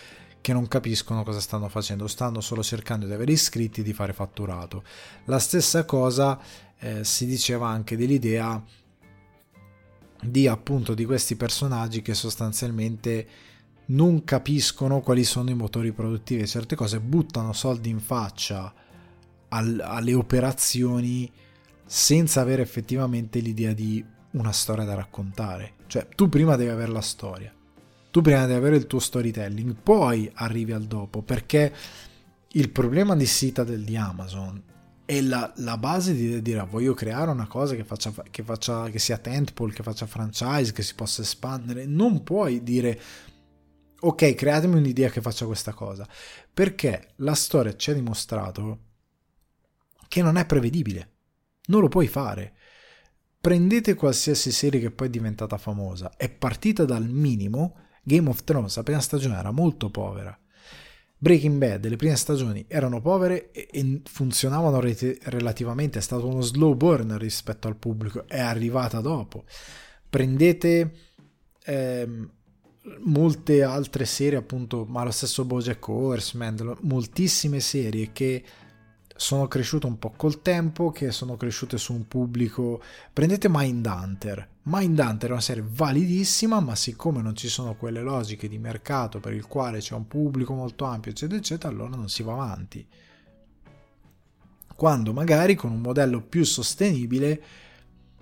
che non capiscono cosa stanno facendo, stanno solo cercando di avere iscritti e di fare fatturato. La stessa cosa eh, si diceva anche dell'idea di appunto di questi personaggi che sostanzialmente non capiscono quali sono i motori produttivi certe cose buttano soldi in faccia al, alle operazioni senza avere effettivamente l'idea di una storia da raccontare. Cioè, tu prima devi avere la storia, tu prima devi avere il tuo storytelling, poi arrivi al dopo, perché il problema di Citadel di Amazon è la, la base di dire voglio creare una cosa che, faccia, che, faccia, che sia tentpole, che faccia franchise, che si possa espandere. Non puoi dire ok, createmi un'idea che faccia questa cosa, perché la storia ci ha dimostrato che non è prevedibile. Non lo puoi fare. Prendete qualsiasi serie che poi è diventata famosa, è partita dal minimo, Game of Thrones la prima stagione era molto povera, Breaking Bad le prime stagioni erano povere e, funzionavano re- relativamente, è stato uno slow burn rispetto al pubblico, è arrivata dopo. Prendete ehm, molte altre serie appunto, ma lo stesso Bojack Horseman, moltissime serie che sono cresciute un po' col tempo, che sono cresciute su un pubblico... Prendete Mindhunter. Mindhunter è una serie validissima, ma siccome non ci sono quelle logiche di mercato per il quale c'è un pubblico molto ampio, eccetera, eccetera, allora non si va avanti. Quando magari con un modello più sostenibile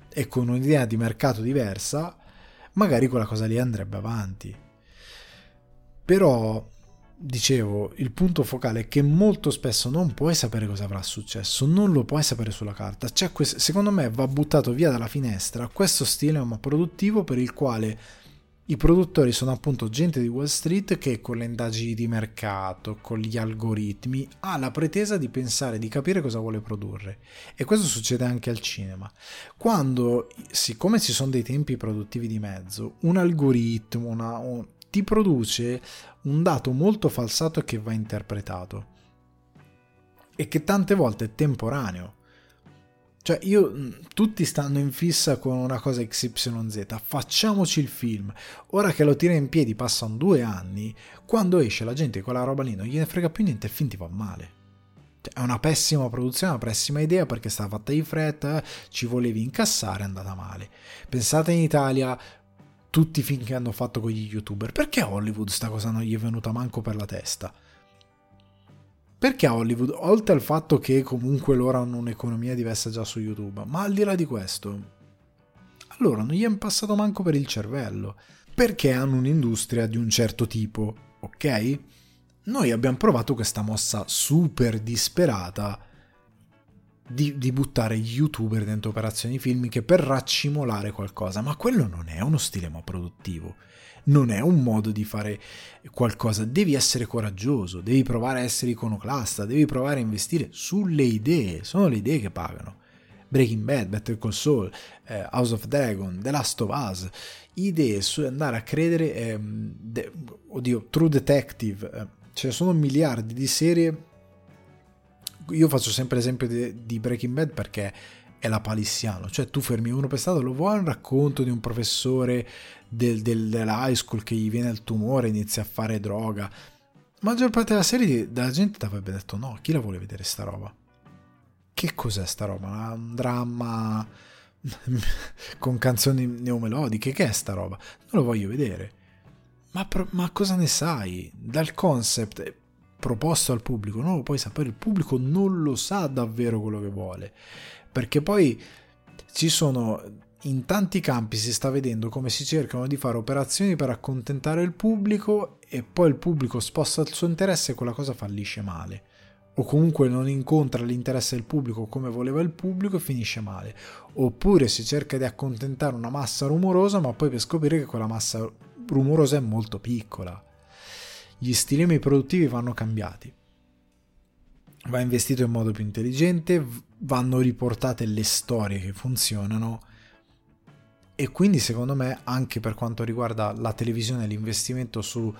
e con un'idea di mercato diversa, magari quella cosa lì andrebbe avanti. Però dicevo, il punto focale è che molto spesso non puoi sapere cosa avrà successo, non lo puoi sapere sulla carta. Questo, secondo me va buttato via dalla finestra questo stilema produttivo per il quale i produttori sono appunto gente di Wall Street che con le indagini di mercato, con gli algoritmi, ha la pretesa di pensare, di capire cosa vuole produrre. E questo succede anche al cinema. Quando, siccome ci sono dei tempi produttivi di mezzo, un algoritmo, una, un, ti produce un dato molto falsato che va interpretato e che tante volte è temporaneo. Cioè, io, mm, tutti stanno in fissa con una cosa XYZ, facciamoci il film. Ora che lo tira in piedi passano due anni, quando esce la gente con la roba lì non gliene frega più niente e il film ti va male. Cioè, è una pessima produzione, una pessima idea perché è stata fatta di fretta, ci volevi incassare, è andata male. Pensate in Italia, tutti i film che hanno fatto con gli youtuber. Perché Hollywood sta cosa non gli è venuta manco per la testa? Perché Hollywood, oltre al fatto che comunque loro hanno un'economia diversa già su YouTube, ma al di là di questo, allora non gli è passato manco per il cervello, perché hanno un'industria di un certo tipo, ok? Noi abbiamo provato questa mossa super disperata di, di, buttare youtuber dentro operazioni filmiche per raccimolare qualcosa, ma quello non è uno stile ma produttivo, non è un modo di fare qualcosa, devi essere coraggioso, devi provare a essere iconoclasta, devi provare a investire sulle idee, sono le idee che pagano. Breaking Bad, Better Call Saul, eh, House of Dragon, The Last of Us, idee su andare a credere, eh, de, oddio, True Detective, eh, ce ne sono miliardi di serie io faccio sempre l'esempio di, di Breaking Bad perché è la palissiano, cioè tu fermi uno per stato, lo vuoi un racconto di un professore del, del, della high school che gli viene il tumore inizia a fare droga. La maggior parte della serie della gente ti avrebbe detto no, chi la vuole vedere sta roba? Che cos'è sta roba? Un dramma con canzoni neomelodiche? Che è sta roba? Non lo voglio vedere. Ma, ma cosa ne sai? Dal concept proposto al pubblico, non lo puoi sapere, il pubblico non lo sa davvero quello che vuole, perché poi ci sono in tanti campi si sta vedendo come si cercano di fare operazioni per accontentare il pubblico e poi il pubblico sposta il suo interesse e quella cosa fallisce male. O comunque non incontra l'interesse del pubblico come voleva il pubblico e finisce male. Oppure si cerca di accontentare una massa rumorosa ma poi per scoprire che quella massa rumorosa è molto piccola gli stilemi produttivi vanno cambiati. Va investito in modo più intelligente, vanno riportate le storie che funzionano e quindi secondo me anche per quanto riguarda la televisione l'investimento su,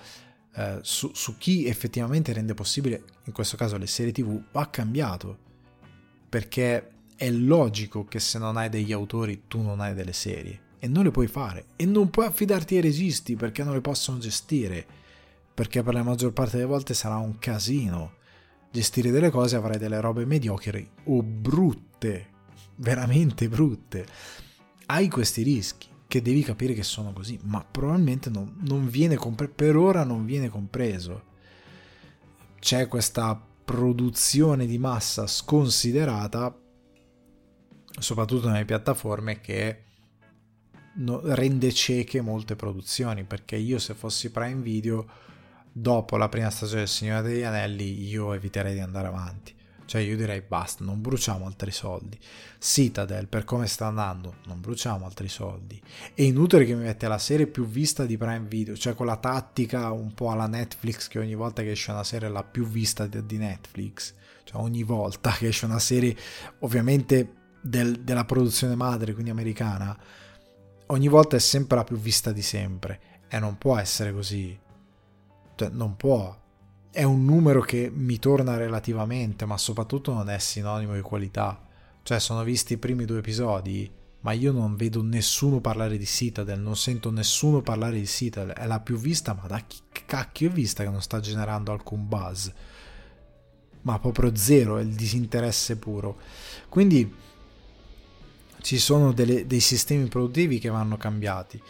eh, su, su chi effettivamente rende possibile, in questo caso le serie tv, va cambiato. Perché è logico che se non hai degli autori tu non hai delle serie. E non le puoi fare. E non puoi affidarti ai registi perché non le possono gestire perché per la maggior parte delle volte sarà un casino gestire delle cose, avrai delle robe mediocri o brutte, veramente brutte. Hai questi rischi che devi capire che sono così, ma probabilmente non, non viene compreso, per ora non viene compreso. C'è questa produzione di massa sconsiderata, soprattutto nelle piattaforme, che rende cieche molte produzioni, perché io se fossi Prime Video dopo la prima stagione del Signore degli Anelli io eviterei di andare avanti. Cioè io direi basta, non bruciamo altri soldi. Citadel, per come sta andando, non bruciamo altri soldi. È inutile che mi mette la serie più vista di Prime Video, cioè con la tattica un po' alla Netflix che ogni volta che esce una serie è la più vista di Netflix. Cioè ogni volta che esce una serie, ovviamente del, della produzione madre, quindi americana, ogni volta è sempre la più vista di sempre. E non può essere così cioè, non può. È un numero che mi torna relativamente, ma soprattutto non è sinonimo di qualità. Cioè, sono visti i primi due episodi, ma io non vedo nessuno parlare di Citadel, non sento nessuno parlare di Citadel. È la più vista, ma da chi cacchio è vista che non sta generando alcun buzz? Ma proprio zero, è il disinteresse puro. Quindi ci sono delle, dei sistemi produttivi che vanno cambiati.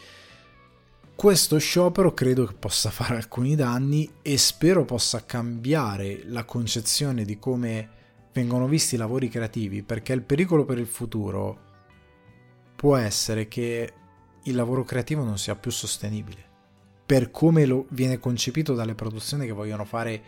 Questo sciopero credo che possa fare alcuni danni e spero possa cambiare la concezione di come vengono visti i lavori creativi, perché il pericolo per il futuro può essere che il lavoro creativo non sia più sostenibile, per come lo viene concepito dalle produzioni che vogliono fare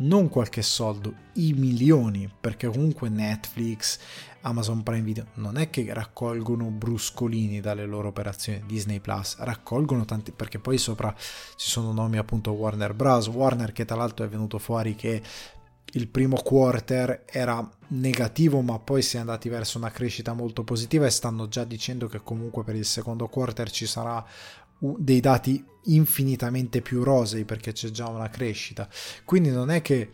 non qualche soldo, i milioni, perché comunque Netflix, Amazon Prime Video non è che raccolgono bruscolini dalle loro operazioni, Disney Plus, raccolgono tanti, perché poi sopra ci sono nomi appunto Warner Bros. Warner che tra l'altro è venuto fuori che il primo quarter era negativo ma poi si è andati verso una crescita molto positiva e stanno già dicendo che comunque per il secondo quarter ci sarà dei dati infinitamente più rosei perché c'è già una crescita. Quindi non è che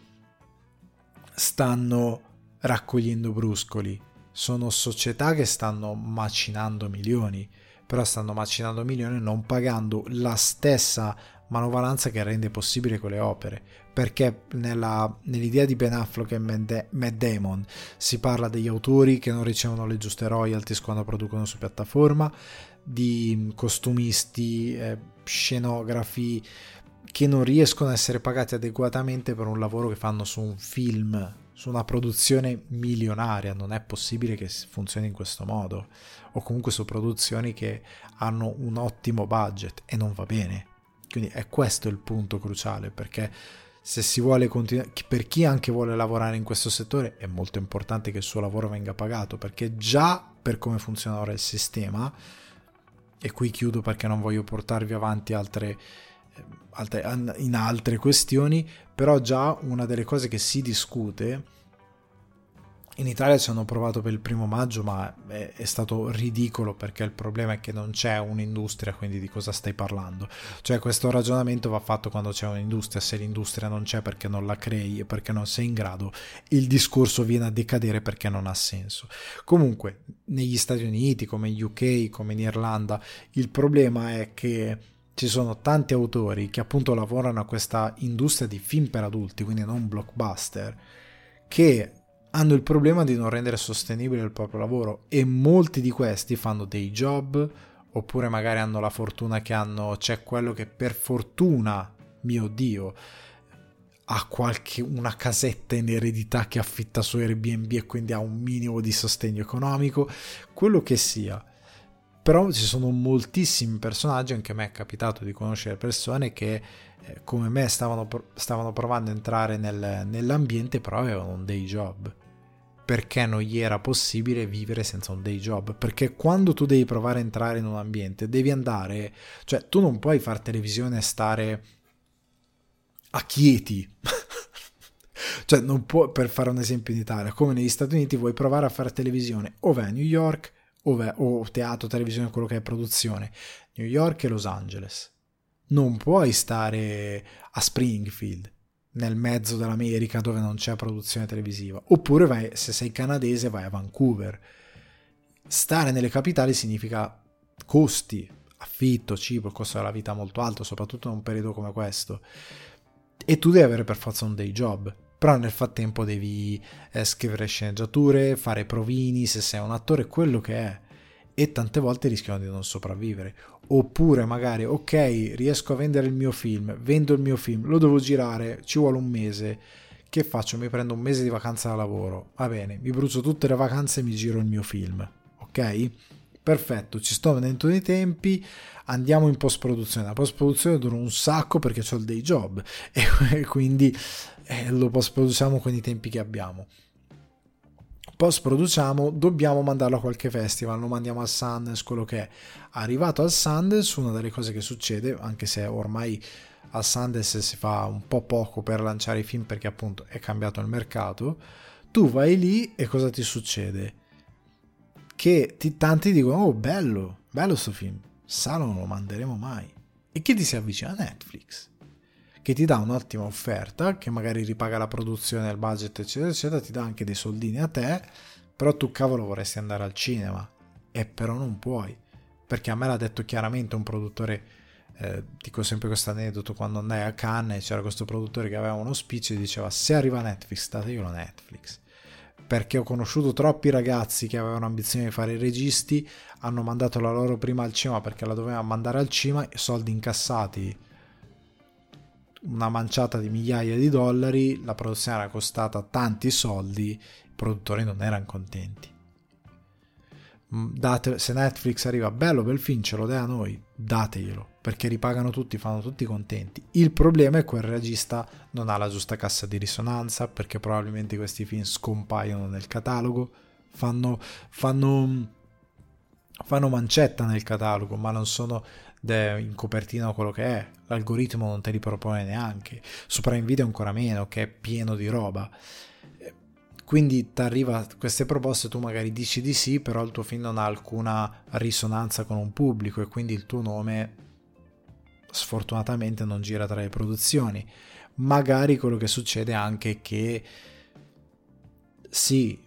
stanno raccogliendo bruscoli, sono società che stanno macinando milioni, però stanno macinando milioni non pagando la stessa manovalanza che rende possibile quelle opere. Perché nella, nell'idea di Ben Affleck e Matt Damon si parla degli autori che non ricevono le giuste royalties quando producono su piattaforma di costumisti, eh, scenografi, che non riescono a essere pagati adeguatamente per un lavoro che fanno su un film, su una produzione milionaria. Non è possibile che funzioni in questo modo. O comunque su produzioni che hanno un ottimo budget e non va bene. Quindi è questo il punto cruciale perché se si vuole continuare, per chi anche vuole lavorare in questo settore è molto importante che il suo lavoro venga pagato perché già per come funziona ora il sistema, e qui chiudo perché non voglio portarvi avanti altre in altre questioni, però già una delle cose che si discute in Italia ci hanno provato per il primo maggio, ma è, è, stato ridicolo perché il problema è che non c'è un'industria, quindi di cosa stai parlando? Cioè questo ragionamento va fatto quando c'è un'industria, se l'industria non c'è perché non la crei e perché non sei in grado, il discorso viene a decadere perché non ha senso. Comunque, negli Stati Uniti, come in UK, come in Irlanda, il problema è che ci sono tanti autori che appunto lavorano a questa industria di film per adulti, quindi non blockbuster, che hanno il problema di non rendere sostenibile il proprio lavoro. E molti di questi fanno dei job oppure magari hanno la fortuna che hanno c'è quello che per fortuna mio dio ha qualche una casetta in eredità che affitta su Airbnb e quindi ha un minimo di sostegno economico. Quello che sia però ci sono moltissimi personaggi, anche a me è capitato di conoscere persone che eh, come me stavano, stavano, provando a entrare nel, nell'ambiente, però avevano un day job. Perché non gli era possibile vivere senza un day job? Perché quando tu devi provare a entrare in un ambiente, devi andare, cioè tu non puoi fare televisione e stare a Chieti. cioè, non può, per fare un esempio in Italia, come negli Stati Uniti, vuoi provare a fare televisione o vai a New York o teatro, televisione, quello che è produzione, New York e Los Angeles. Non puoi stare a Springfield, nel mezzo dell'America dove non c'è produzione televisiva. Oppure vai, se sei canadese vai a Vancouver. Stare nelle capitali significa costi, affitto, cibo, il costo della vita molto alto, soprattutto in un periodo come questo. E tu devi avere per forza un day job però nel frattempo devi eh, scrivere sceneggiature, fare provini, se sei un attore, quello che è. E tante volte rischiano di non sopravvivere. Oppure magari, ok, riesco a vendere il mio film, vendo il mio film, lo devo girare, ci vuole un mese. Che faccio? Mi prendo un mese di vacanza da lavoro. Va bene, mi brucio tutte le vacanze e mi giro il mio film. Ok? Perfetto, ci sto venendo dei tempi, andiamo in post produzione. La post produzione dura un sacco perché ho il day job e quindi eh, lo post produciamo con i tempi che abbiamo. Post produciamo, dobbiamo mandarlo a qualche festival, lo mandiamo al Sundance, quello che è. Arrivato al Sundance, una delle cose che succede, anche se ormai al Sundance si fa un po' poco per lanciare i film perché appunto è cambiato il mercato, tu vai lì e cosa ti succede? Che ti, tanti dicono, oh bello, bello sto film, sa non lo manderemo mai. E chi ti si avvicina? a Netflix che ti dà un'ottima offerta, che magari ripaga la produzione, il budget, eccetera, eccetera, ti dà anche dei soldini a te, però tu cavolo vorresti andare al cinema, e però non puoi, perché a me l'ha detto chiaramente un produttore, eh, dico sempre questo aneddoto, quando andai a Cannes c'era questo produttore che aveva uno speech e diceva se arriva Netflix, dateglielo Netflix. Perché ho conosciuto troppi ragazzi che avevano ambizione di fare i registi, hanno mandato la loro prima al cinema perché la dovevano mandare al cinema, soldi incassati una manciata di migliaia di dollari, la produzione era costata tanti soldi, i produttori non erano contenti. Mm, date, se Netflix arriva bello bel film ce lo dai a noi dateglielo perché ripagano tutti fanno tutti contenti il problema è che quel regista non ha la giusta cassa di risonanza perché probabilmente questi film scompaiono nel catalogo fanno, fanno, fanno mancetta nel catalogo ma non sono in copertina quello che è, l'algoritmo non te li propone neanche, su Prime Video ancora meno, che è pieno di roba. Quindi ti arriva queste proposte, tu magari dici di sì, però il tuo film non ha alcuna risonanza con un pubblico e quindi il tuo nome sfortunatamente non gira tra le produzioni. Magari quello che succede anche è che sì,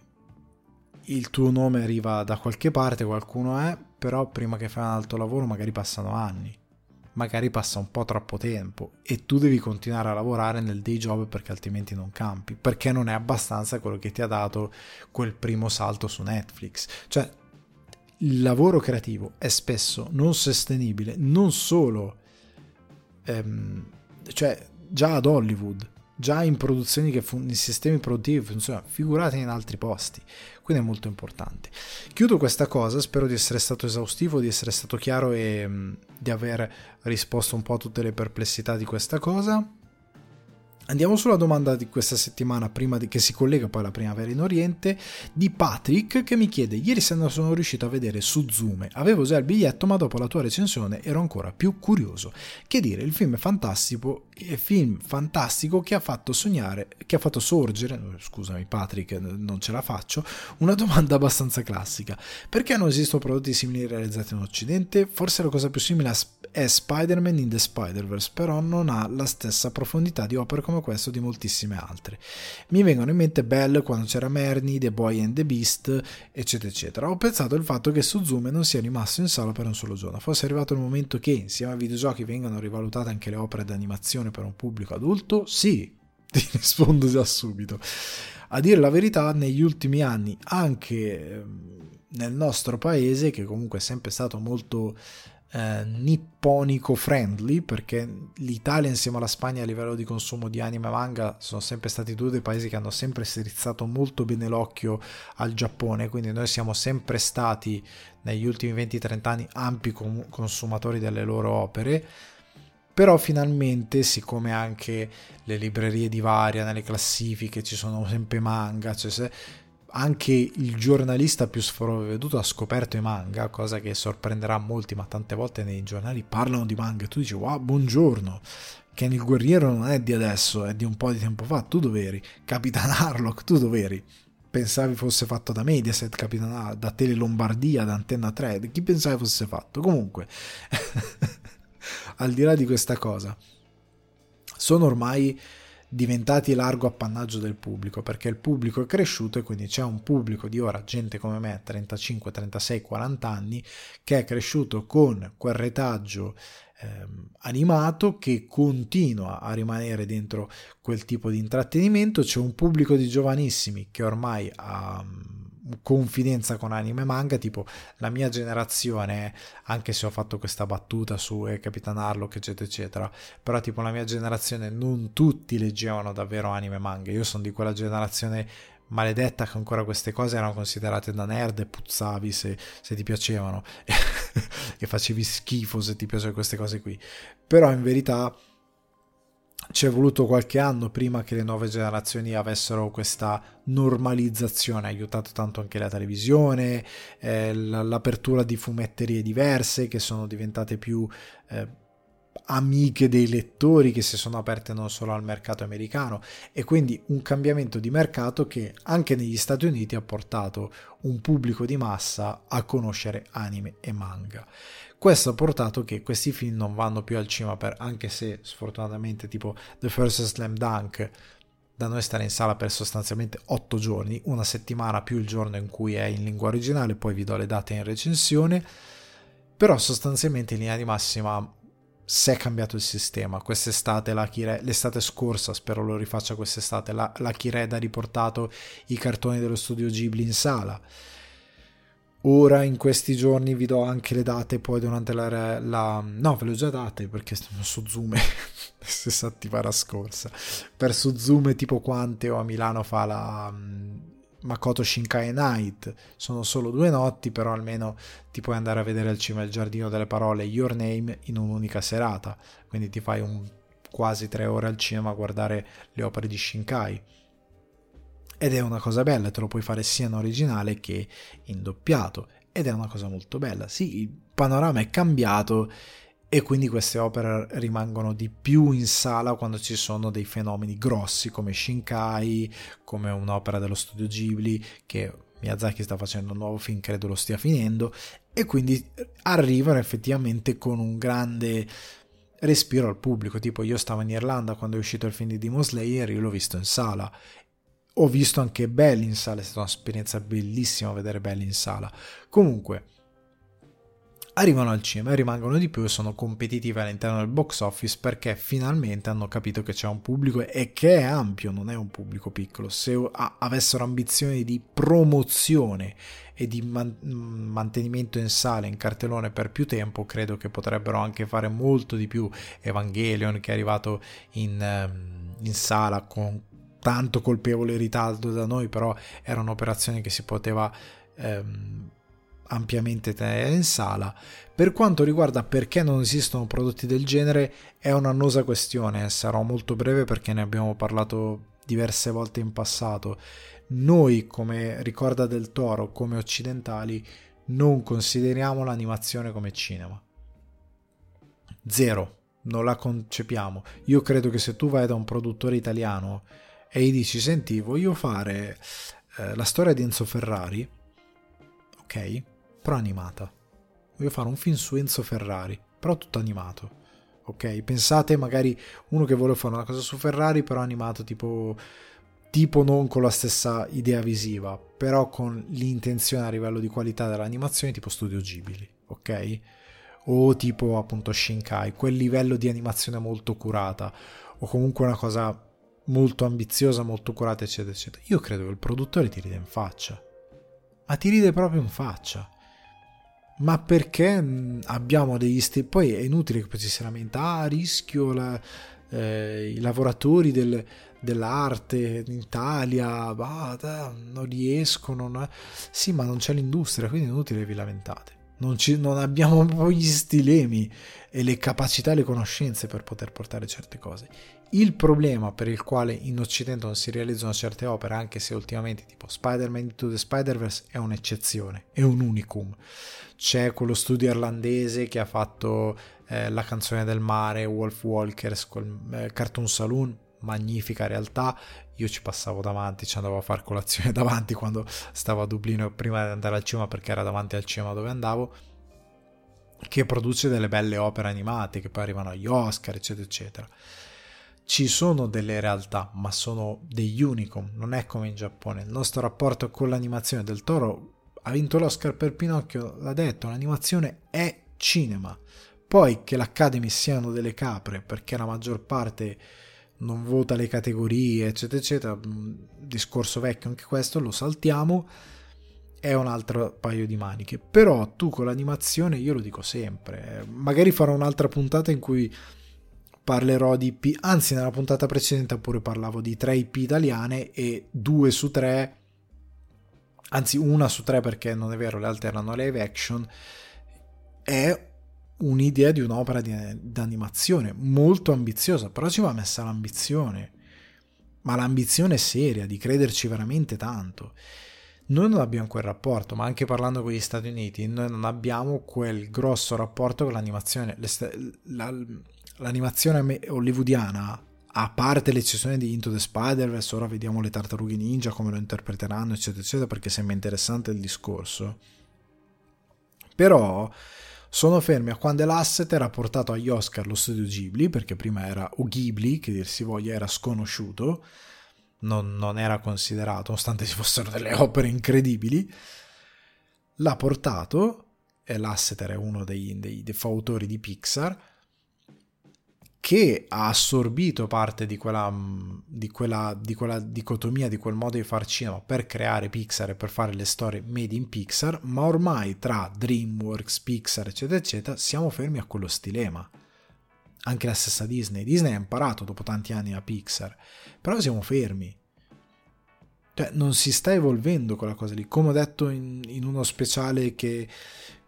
il tuo nome arriva da qualche parte, qualcuno è, però prima che fai un altro lavoro magari passano anni, magari passa un po' troppo tempo e tu devi continuare a lavorare nel day job perché altrimenti non campi, perché non è abbastanza quello che ti ha dato quel primo salto su Netflix. Cioè, il lavoro creativo è spesso non sostenibile, non solo ehm, cioè già ad Hollywood, già in produzioni che fun- in sistemi produttivi funzionano, figurate in altri posti. Quindi è molto importante. Chiudo questa cosa, spero di essere stato esaustivo, di essere stato chiaro e mh, di aver risposto un po' a tutte le perplessità di questa cosa. Andiamo sulla domanda di questa settimana, prima di, che si collega poi alla primavera in Oriente, di Patrick che mi chiede: Ieri sera sono riuscito a vedere su Zoom. Avevo già il biglietto, ma dopo la tua recensione ero ancora più curioso. Che dire, il film è fantastico, è film fantastico che ha fatto sognare, che ha fatto sorgere, scusami Patrick, non ce la faccio, una domanda abbastanza classica. Perché non esistono prodotti simili realizzati in Occidente? Forse la cosa più simile è Spider-Man in the Spider-Verse, però non ha la stessa profondità di opere come come questo di moltissime altre. Mi vengono in mente Bell quando c'era Merny, The Boy and the Beast, eccetera, eccetera. Ho pensato al fatto che Suzume non sia rimasto in sala per un solo giorno. Fosse arrivato il momento che insieme ai videogiochi vengano rivalutate anche le opere d'animazione per un pubblico adulto? Sì, ti rispondo già subito. A dire la verità, negli ultimi anni, anche ehm, nel nostro paese, che comunque è sempre stato molto eh, nipponico friendly perché l'Italia insieme alla Spagna a livello di consumo di anime e manga sono sempre stati due dei paesi che hanno sempre strizzato molto bene l'occhio al Giappone quindi noi siamo sempre stati negli ultimi 20-30 anni ampi consumatori delle loro opere. Però finalmente siccome anche le librerie di varia nelle classifiche ci sono sempre manga cioè se, anche il giornalista più sprovveduto ha scoperto i manga, cosa che sorprenderà molti, ma tante volte nei giornali parlano di manga tu dici wow, buongiorno, Ken il guerriero non è di adesso, è di un po' di tempo fa, tu dov'eri? Capitan Harlock, tu dov'eri? Pensavi fosse fatto da Mediaset, Capitan da Tele Lombardia, da Antenna 3, chi pensavi fosse fatto? Comunque, al di là di questa cosa, sono ormai diventati largo appannaggio del pubblico perché il pubblico è cresciuto e quindi c'è un pubblico di ora, gente come me, 35, 36, 40 anni, che è cresciuto con quel retaggio ehm, animato che continua a rimanere dentro quel tipo di intrattenimento. C'è un pubblico di giovanissimi che ormai ha confidenza con anime manga, tipo la mia generazione, anche se ho fatto questa battuta su eh, Capitan Harlock, eccetera, eccetera, però tipo la mia generazione non tutti leggevano davvero anime manga, io sono di quella generazione maledetta che ancora queste cose erano considerate da nerd e puzzavi se, se ti piacevano e facevi schifo se ti piacevano queste cose qui, però in verità ci è voluto qualche anno prima che le nuove generazioni avessero questa normalizzazione, ha aiutato tanto anche la televisione, eh, l'apertura di fumetterie diverse che sono diventate più eh, amiche dei lettori che si sono aperte non solo al mercato americano e quindi un cambiamento di mercato che anche negli Stati Uniti ha portato un pubblico di massa a conoscere anime e manga. Questo ha portato che questi film non vanno più al cinema per, anche se sfortunatamente tipo The First Slam Dunk da noi stare in sala per sostanzialmente 8 giorni, una settimana più il giorno in cui è in lingua originale, poi vi do le date in recensione, però sostanzialmente in linea di massima si è cambiato il sistema. Quest'estate, la Kire, l'estate scorsa, spero lo rifaccia quest'estate, la, la Kired ha riportato i cartoni dello studio Ghibli in sala Ora in questi giorni vi do anche le date poi durante la... la no, ve le ho già date perché sono su Zoom stessa settimana scorsa. Per su Zoom tipo Quanteo a Milano fa la um, Makoto Shinkai Night. Sono solo due notti, però almeno ti puoi andare a vedere al cima il giardino delle parole Your Name in un'unica serata. Quindi ti fai un, quasi tre ore al cinema a guardare le opere di Shinkai ed è una cosa bella, te lo puoi fare sia in originale che in doppiato. Ed è una cosa molto bella. Sì, il panorama è cambiato e quindi queste opere rimangono di più in sala quando ci sono dei fenomeni grossi come Shinkai, come un'opera dello studio Ghibli che Miyazaki sta facendo un nuovo film, credo lo stia finendo. E quindi arrivano effettivamente con un grande respiro al pubblico, tipo io stavo in Irlanda quando è uscito il film di Demon Slayer, io l'ho visto in sala ho visto anche Belli in sala, è stata un'esperienza bellissima vedere Belli in sala. Comunque, arrivano al cinema e rimangono di più e sono competitive all'interno del box office perché finalmente hanno capito che c'è un pubblico e che è ampio, non è un pubblico piccolo. Se avessero ambizioni di promozione e di man- mantenimento in sala, in cartellone per più tempo, credo che potrebbero anche fare molto di più. Evangelion che è arrivato in, ehm, in sala con tanto colpevole ritardo da noi, però era un'operazione che si poteva ehm, ampiamente tenere in sala. Per quanto riguarda perché non esistono prodotti del genere, è un'annosa questione, sarò molto breve perché ne abbiamo parlato diverse volte in passato. Noi, come ricorda del Toro, come occidentali, non consideriamo l'animazione come cinema. Zero, non la concepiamo. Io credo che se tu vai da un produttore italiano e gli dici, senti, voglio fare eh, la storia di Enzo Ferrari, ok? però animata. Voglio fare un film su Enzo Ferrari, però tutto animato. Ok? Pensate magari uno che vuole fare una cosa su Ferrari, però animato tipo tipo non con la stessa idea visiva, però con l'intenzione a livello di qualità dell'animazione tipo Studio Ghibli, ok? O tipo appunto Shinkai, quel livello di animazione molto curata, o comunque una cosa molto ambiziosa, molto curata, eccetera, eccetera. Io credo che il produttore ti ride in faccia, ma ti ride proprio in faccia ma perché mm, abbiamo degli step poi è inutile che poi ci si lamenta ah rischio la, eh, i lavoratori del, dell'arte in Italia bah, non riescono no? sì ma non c'è l'industria quindi è inutile che vi lamentate non, ci, non abbiamo poi gli stilemi e le capacità e le conoscenze per poter portare certe cose il problema per il quale in Occidente non si realizzano certe opere, anche se ultimamente tipo Spider-Man Into the Spider-Verse è un'eccezione, è un unicum. C'è quello studio irlandese che ha fatto eh, La canzone del mare, Wolf Walkers, col, eh, Cartoon Saloon, magnifica realtà. Io ci passavo davanti, ci andavo a fare colazione davanti quando stavo a Dublino prima di andare al cinema perché era davanti al cinema dove andavo che produce delle belle opere animate che poi arrivano agli Oscar, eccetera, eccetera ci sono delle realtà, ma sono degli unicum, non è come in Giappone. Il nostro rapporto con l'animazione del Toro ha vinto l'Oscar per Pinocchio, l'ha detto, l'animazione è cinema. Poi che l'Academy siano delle capre, perché la maggior parte non vota le categorie, eccetera, eccetera, discorso vecchio anche questo, lo saltiamo, è un altro paio di maniche. Però tu con l'animazione, io lo dico sempre, magari farò un'altra puntata in cui parlerò di IP, anzi nella puntata precedente pure parlavo di 3 IP italiane e 2 su 3, anzi una su 3 perché non è vero, le altre erano live action, è un'idea di un'opera di, di animazione molto ambiziosa, però ci va messa l'ambizione, ma l'ambizione seria, di crederci veramente tanto. Noi non abbiamo quel rapporto, ma anche parlando con gli Stati Uniti, noi non abbiamo quel grosso rapporto con l'animazione. La, l'animazione hollywoodiana, a parte l'eccezione di Into the Spider-Verse, ora vediamo le tartarughe ninja come lo interpreteranno, eccetera, eccetera, perché sembra interessante il discorso. Però sono fermi a quando l'asset era portato agli Oscar lo studio Ghibli, perché prima era o Ghibli, che dir si voglia era sconosciuto, non, non era considerato, nonostante ci fossero delle opere incredibili, l'ha portato, e l'Asseter è uno dei, dei, dei fautori di Pixar, che ha assorbito parte di quella, mm, di, quella, di quella, dicotomia, di quel modo di far cinema per creare Pixar e per fare le storie made in Pixar, ma ormai tra DreamWorks, Pixar, eccetera, eccetera, siamo fermi a quello stilema. Anche la stessa Disney. Disney ha imparato dopo tanti anni a Pixar, però siamo fermi. Cioè, non si sta evolvendo quella cosa lì. Come ho detto in, in uno speciale che,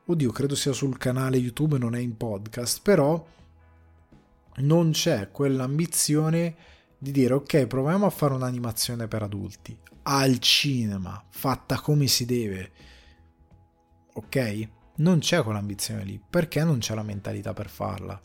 oddio, credo sia sul canale YouTube, non è in podcast, però non c'è quell'ambizione di dire ok proviamo a fare un'animazione per adulti al cinema fatta come si deve. Ok? Non c'è quell'ambizione lì. Perché non c'è la mentalità per farla?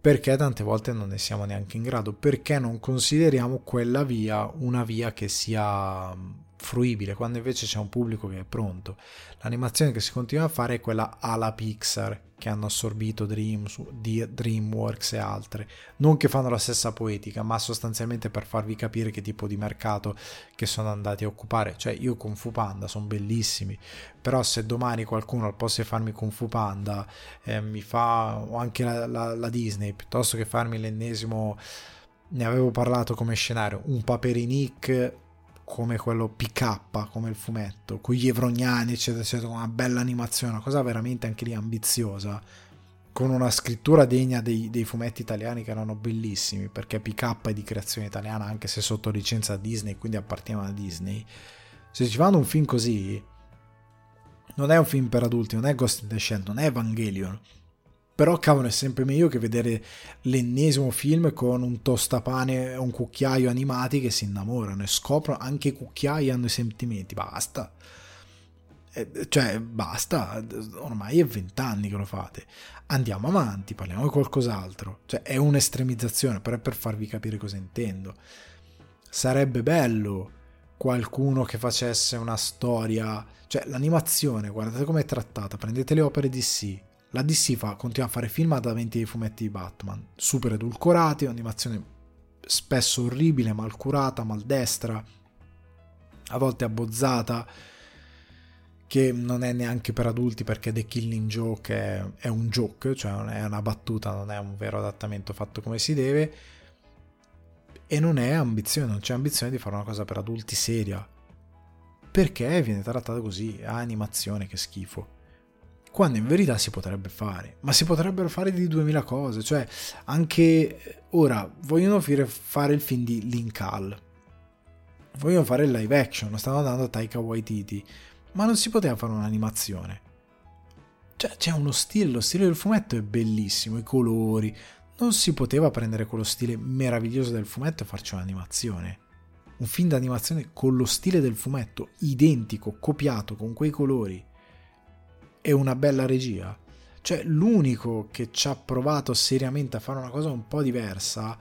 Perché tante volte non ne siamo neanche in grado? Perché non consideriamo quella via una via che sia fruibile, quando invece c'è un pubblico che è pronto. L'animazione che si continua a fare è quella alla Pixar, che hanno assorbito Dreams, DreamWorks e altre. Non che fanno la stessa poetica, ma sostanzialmente per farvi capire che tipo di mercato che sono andati a occupare. Cioè, io Kung Fu Panda sono bellissimi, però se domani qualcuno al posto di farmi Kung Fu Panda eh, mi fa, o anche la, la, la Disney, piuttosto che farmi l'ennesimo ne avevo parlato come scenario, un Paperinik come quello PK, come il fumetto, con gli evrognani, eccetera, eccetera, una bella animazione, una cosa veramente anche lì ambiziosa, con una scrittura degna dei, dei fumetti italiani che erano bellissimi, perché PK è di creazione italiana, anche se sotto licenza Disney, quindi appartiene a Disney. Se ci fanno un film così, non è un film per adulti, non è Ghost in the Shell, non è Evangelion, però cavolo è sempre meglio che vedere l'ennesimo film con un tostapane e un cucchiaio animati che si innamorano e scoprono anche i cucchiai hanno i sentimenti. Basta. Eh, cioè basta. Ormai è vent'anni che lo fate. Andiamo avanti parliamo di qualcos'altro. Cioè è un'estremizzazione però è per farvi capire cosa intendo. Sarebbe bello qualcuno che facesse una storia. Cioè l'animazione guardate come è trattata. Prendete le opere DC la DC fa, continua a fare film adattamenti dei fumetti di Batman, super edulcorati, animazione spesso orribile, mal curata, maldestra, a volte abbozzata, che non è neanche per adulti perché The Killing Joke è, è un joke, cioè è una battuta, non è un vero adattamento fatto come si deve, e non è ambizione, non c'è ambizione di fare una cosa per adulti seria, perché viene trattata così, a animazione, che schifo quando in verità si potrebbe fare, ma si potrebbero fare di 2000 cose, cioè anche ora vogliono fare il film di Linkal, vogliono fare il live action, stanno andando a Taika Waititi, ma non si poteva fare un'animazione. Cioè c'è uno stile, lo stile del fumetto è bellissimo, i colori, non si poteva prendere quello stile meraviglioso del fumetto e farci un'animazione. Un film d'animazione con lo stile del fumetto, identico, copiato, con quei colori e una bella regia. Cioè, l'unico che ci ha provato seriamente a fare una cosa un po' diversa,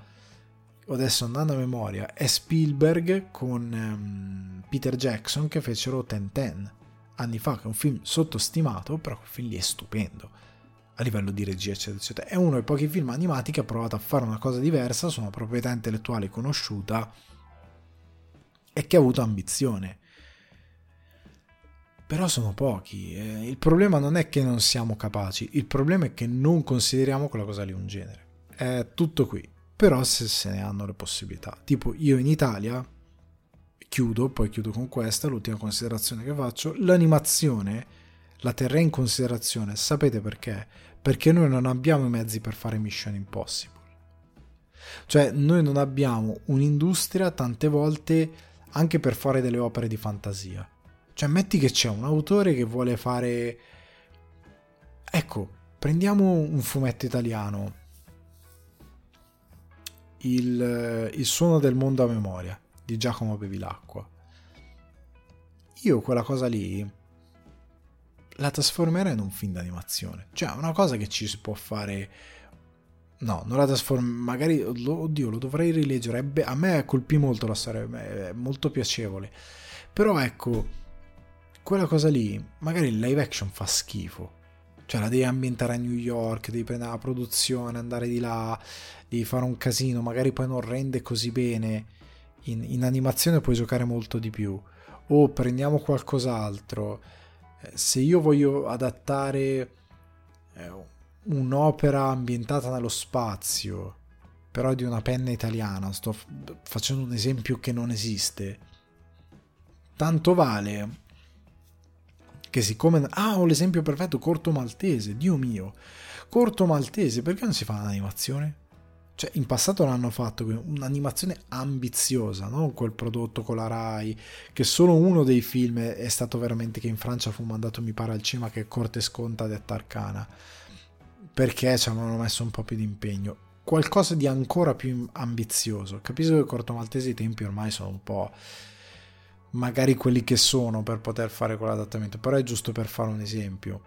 adesso andando a memoria, è Spielberg con um, Peter Jackson che fecero Ten Ten anni fa, che è un film sottostimato, però quel film lì è stupendo a livello di regia, eccetera, eccetera. È uno dei pochi film animati che ha provato a fare una cosa diversa su una proprietà intellettuale conosciuta e che ha avuto ambizione però sono pochi. Eh, il problema non è che non siamo capaci, il problema è che non consideriamo quella cosa lì un genere. È tutto qui. Però se se ne hanno le possibilità. Tipo io in Italia, chiudo, poi chiudo con questa, l'ultima considerazione che faccio, l'animazione la terrei in considerazione, sapete perché? Perché noi non abbiamo i mezzi per fare Mission Impossible. Cioè noi non abbiamo un'industria tante volte anche per fare delle opere di fantasia cioè, metti che c'è un autore che vuole fare... Ecco, prendiamo un fumetto italiano. Il, il suono del mondo a memoria di Giacomo Bevilacqua. Io quella cosa lì la trasformerei in un film d'animazione. Cioè, una cosa che ci si può fare. No, non la trasformo. Magari, oddio, lo dovrei rileggere. A me colpì molto la storia, è molto piacevole. Però ecco, quella cosa lì, magari il live action fa schifo. Cioè la devi ambientare a New York, devi prendere la produzione, andare di là, devi fare un casino, magari poi non rende così bene. In, in animazione puoi giocare molto di più. O prendiamo qualcos'altro. Eh, se io voglio adattare eh, un'opera ambientata nello spazio, però di una penna italiana, sto facendo un esempio che non esiste. Tanto vale che siccome... Ah, ho l'esempio perfetto, Corto Maltese, Dio mio. Corto Maltese, perché non si fa un'animazione? Cioè, in passato l'hanno fatto un'animazione ambiziosa, no? Quel prodotto con la Rai, che solo uno dei film è stato veramente che in Francia fu mandato, mi pare, al cinema, che è Corte Sconta di Attarcana. Perché ci avevano messo un po' più di impegno. Qualcosa di ancora più ambizioso. Capisco che Corto Maltese i tempi ormai sono un po' magari quelli che sono per poter fare quell'adattamento, però è giusto per fare un esempio.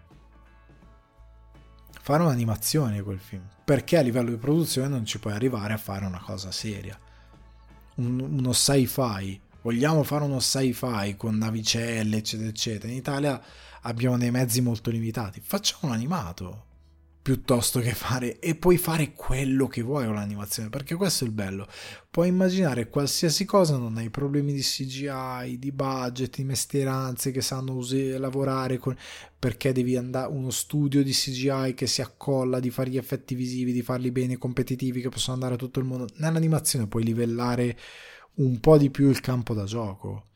Fare un'animazione quel film, perché a livello di produzione non ci puoi arrivare a fare una cosa seria. Un, uno sci-fi vogliamo fare uno sci-fi con navicelle, eccetera, eccetera, in Italia abbiamo dei mezzi molto limitati, facciamo un animato piuttosto che fare e puoi fare quello che vuoi con l'animazione perché questo è il bello. Puoi immaginare qualsiasi cosa non hai problemi di CGI di budget di mestieranze che sanno us- lavorare con perché devi andare uno studio di CGI che si accolla di fare gli effetti visivi di farli bene competitivi che possono andare a tutto il mondo. Nell'animazione puoi livellare un po' di più il campo da gioco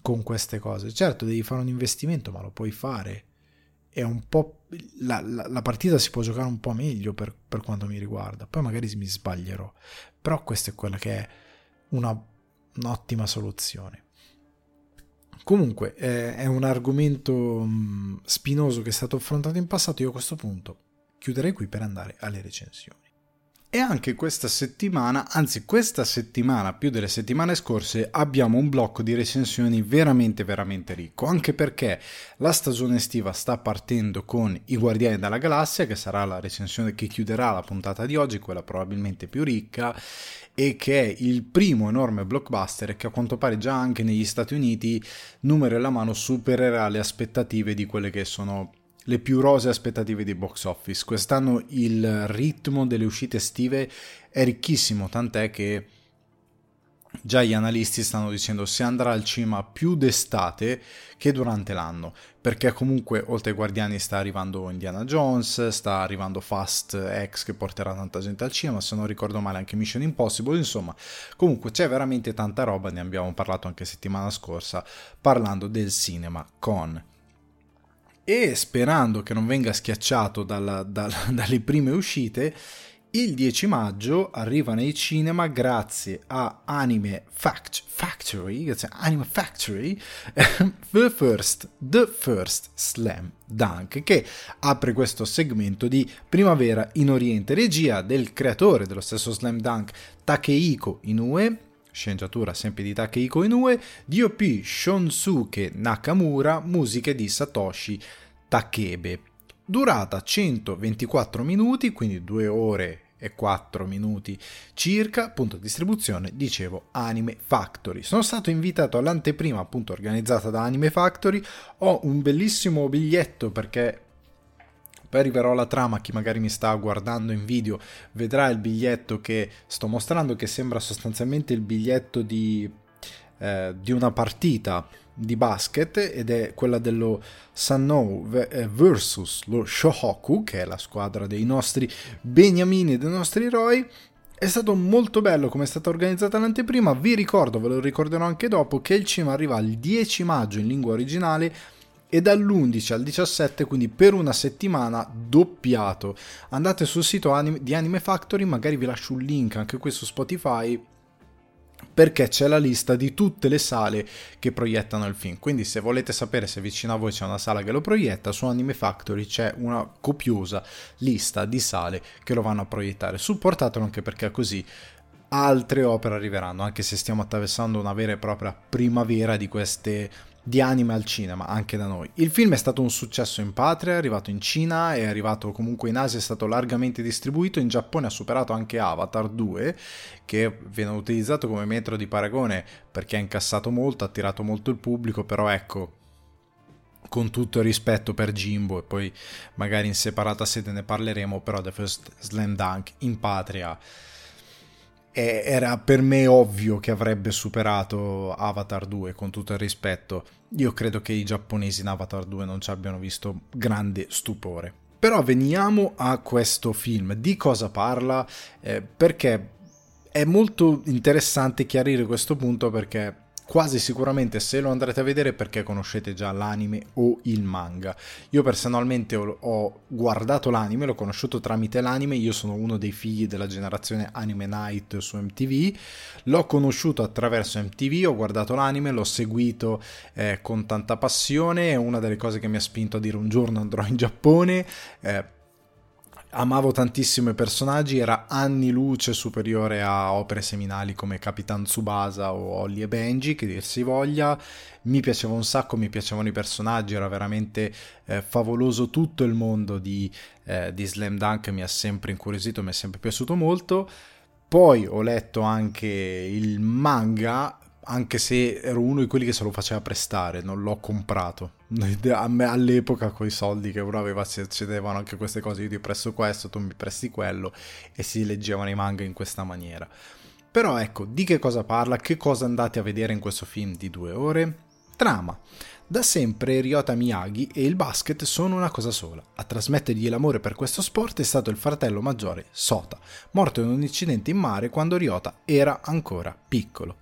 con queste cose. Certo devi fare un investimento ma lo puoi fare. È un po' la, la, la, partita si può giocare un po' meglio per, per, quanto mi riguarda. Poi magari mi sbaglierò, però questa è quella che è una, un'ottima soluzione. Comunque eh, è un argomento mh, mm, spinoso che è stato affrontato in passato. Io a questo punto chiuderei qui per andare alle recensioni. E anche questa settimana, anzi questa settimana più delle settimane scorse, abbiamo un blocco di recensioni veramente veramente ricco, anche perché la stagione estiva sta partendo con I Guardiani della Galassia, che sarà la recensione che chiuderà la puntata di oggi, quella probabilmente più ricca, e che è il primo enorme blockbuster che a quanto pare già anche negli Stati Uniti, numero alla mano, supererà le aspettative di quelle che sono le più rose aspettative di box office. Quest'anno il ritmo delle uscite estive è ricchissimo, tant'è che già gli analisti stanno dicendo si andrà al cinema più d'estate che durante l'anno, perché comunque oltre ai Guardiani sta arrivando Indiana Jones, sta arrivando Fast X che porterà tanta gente al cinema, se non ricordo male anche Mission Impossible, insomma, comunque c'è veramente tanta roba, ne abbiamo parlato anche settimana scorsa parlando del cinema con e sperando che non venga schiacciato dalla, dalla, dalle prime uscite, il 10 maggio arriva nei cinema grazie a Anime Fact- Factory, grazie a Anime Factory, The First, The First Slam Dunk, che apre questo segmento di Primavera in Oriente, regia del creatore dello stesso Slam Dunk, Takehiko Inoue, sceneggiatura sempre di Takehiko Inoue, DOP Shonsuke Nakamura, musiche di Satoshi Takebe. Durata 124 minuti, quindi 2 ore e 4 minuti circa, punto di distribuzione, dicevo Anime Factory. Sono stato invitato all'anteprima appunto organizzata da Anime Factory, ho un bellissimo biglietto perché poi arriverò alla trama, chi magari mi sta guardando in video vedrà il biglietto che sto mostrando che sembra sostanzialmente il biglietto di, eh, di una partita di basket ed è quella dello Sannou eh, versus lo Shohoku che è la squadra dei nostri beniamini e dei nostri eroi. È stato molto bello come è stata organizzata l'anteprima. Vi ricordo, ve lo ricorderò anche dopo che il cinema arriva il 10 maggio in lingua originale e dall'11 al 17, quindi per una settimana doppiato. Andate sul sito di Anime Factory, magari vi lascio un link anche qui su Spotify perché c'è la lista di tutte le sale che proiettano il film. Quindi se volete sapere se vicino a voi c'è una sala che lo proietta, su Anime Factory c'è una copiosa lista di sale che lo vanno a proiettare. Supportatelo anche perché così altre opere arriveranno, anche se stiamo attraversando una vera e propria primavera di queste di anime al cinema, anche da noi. Il film è stato un successo in patria, è arrivato in Cina, è arrivato comunque in Asia, è stato largamente distribuito, in Giappone ha superato anche Avatar 2, che viene utilizzato come metro di paragone perché ha incassato molto, ha attirato molto il pubblico, però ecco, con tutto il rispetto per Jimbo e poi magari in separata sede ne parleremo, però The First Slam Dunk in patria era per me ovvio che avrebbe superato Avatar 2 con tutto il rispetto. Io credo che i giapponesi in Avatar 2 non ci abbiano visto grande stupore. Però veniamo a questo film. Di cosa parla? Eh, perché è molto interessante chiarire questo punto perché quasi sicuramente se lo andrete a vedere perché conoscete già l'anime o il manga. Io personalmente ho, guardato l'anime, l'ho conosciuto tramite l'anime, io sono uno dei figli della generazione Anime Night su MTV, l'ho conosciuto attraverso MTV, ho guardato l'anime, l'ho seguito eh, con tanta passione, è una delle cose che mi ha spinto a dire un giorno andrò in Giappone. Eh, amavo tantissimo i personaggi, era anni luce superiore a opere seminali come Capitan Tsubasa o Holly e Benji, che dir si voglia. Mi piaceva un sacco, mi piacevano i personaggi, era veramente eh, favoloso tutto il mondo di, eh, di Slam Dunk, mi ha sempre incuriosito, mi è sempre piaciuto molto. Poi ho letto anche il manga anche se ero uno di quelli che se lo faceva prestare, non l'ho comprato. All'epoca con i soldi che uno aveva succedevano anche queste cose, io ti presto questo, tu mi presti quello e si leggevano i manga in questa maniera. Però ecco, di che cosa parla? Che cosa andate a vedere in questo film di due ore? Trama. Da sempre Ryota Miyagi e il basket sono una cosa sola. A trasmettergli l'amore per questo sport è stato il fratello maggiore, Sota, morto in un incidente in mare quando Ryota era ancora piccolo.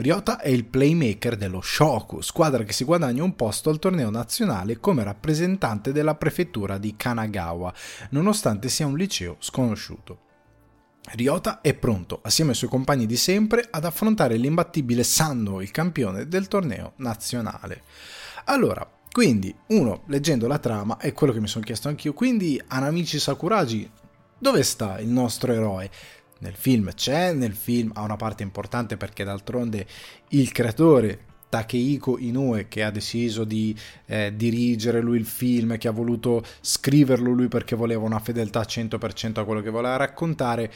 Ryota è il playmaker dello Shoku, squadra che si guadagna un posto al torneo nazionale come rappresentante della prefettura di Kanagawa, nonostante sia un liceo sconosciuto. Ryota è pronto, assieme ai suoi compagni di sempre, ad affrontare l'imbattibile Sanno, il campione del torneo nazionale. Allora, quindi, uno, leggendo la trama, è quello che mi sono chiesto anch'io, quindi Anamichi Sakuragi, dove sta il nostro eroe? Nel film c'è, nel film ha una parte importante perché d'altronde il creatore Takehiko Inoue che ha deciso di eh, dirigere lui il film, che ha voluto scriverlo lui perché voleva una fedeltà 100% a quello che voleva raccontare,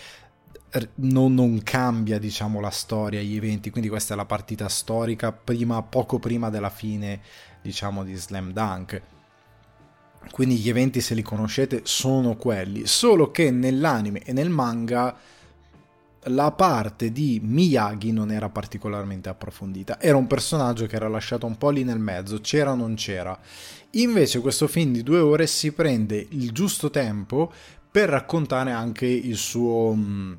non, non, cambia diciamo la storia, gli eventi, quindi questa è la partita storica prima, poco prima della fine diciamo di Slam Dunk. Quindi gli eventi se li conoscete sono quelli, solo che nell'anime e nel manga la parte di Miyagi non era particolarmente approfondita, era un personaggio che era lasciato un po' lì nel mezzo, c'era o non c'era. Invece questo film di due ore si prende il giusto tempo per raccontare anche il suo mm,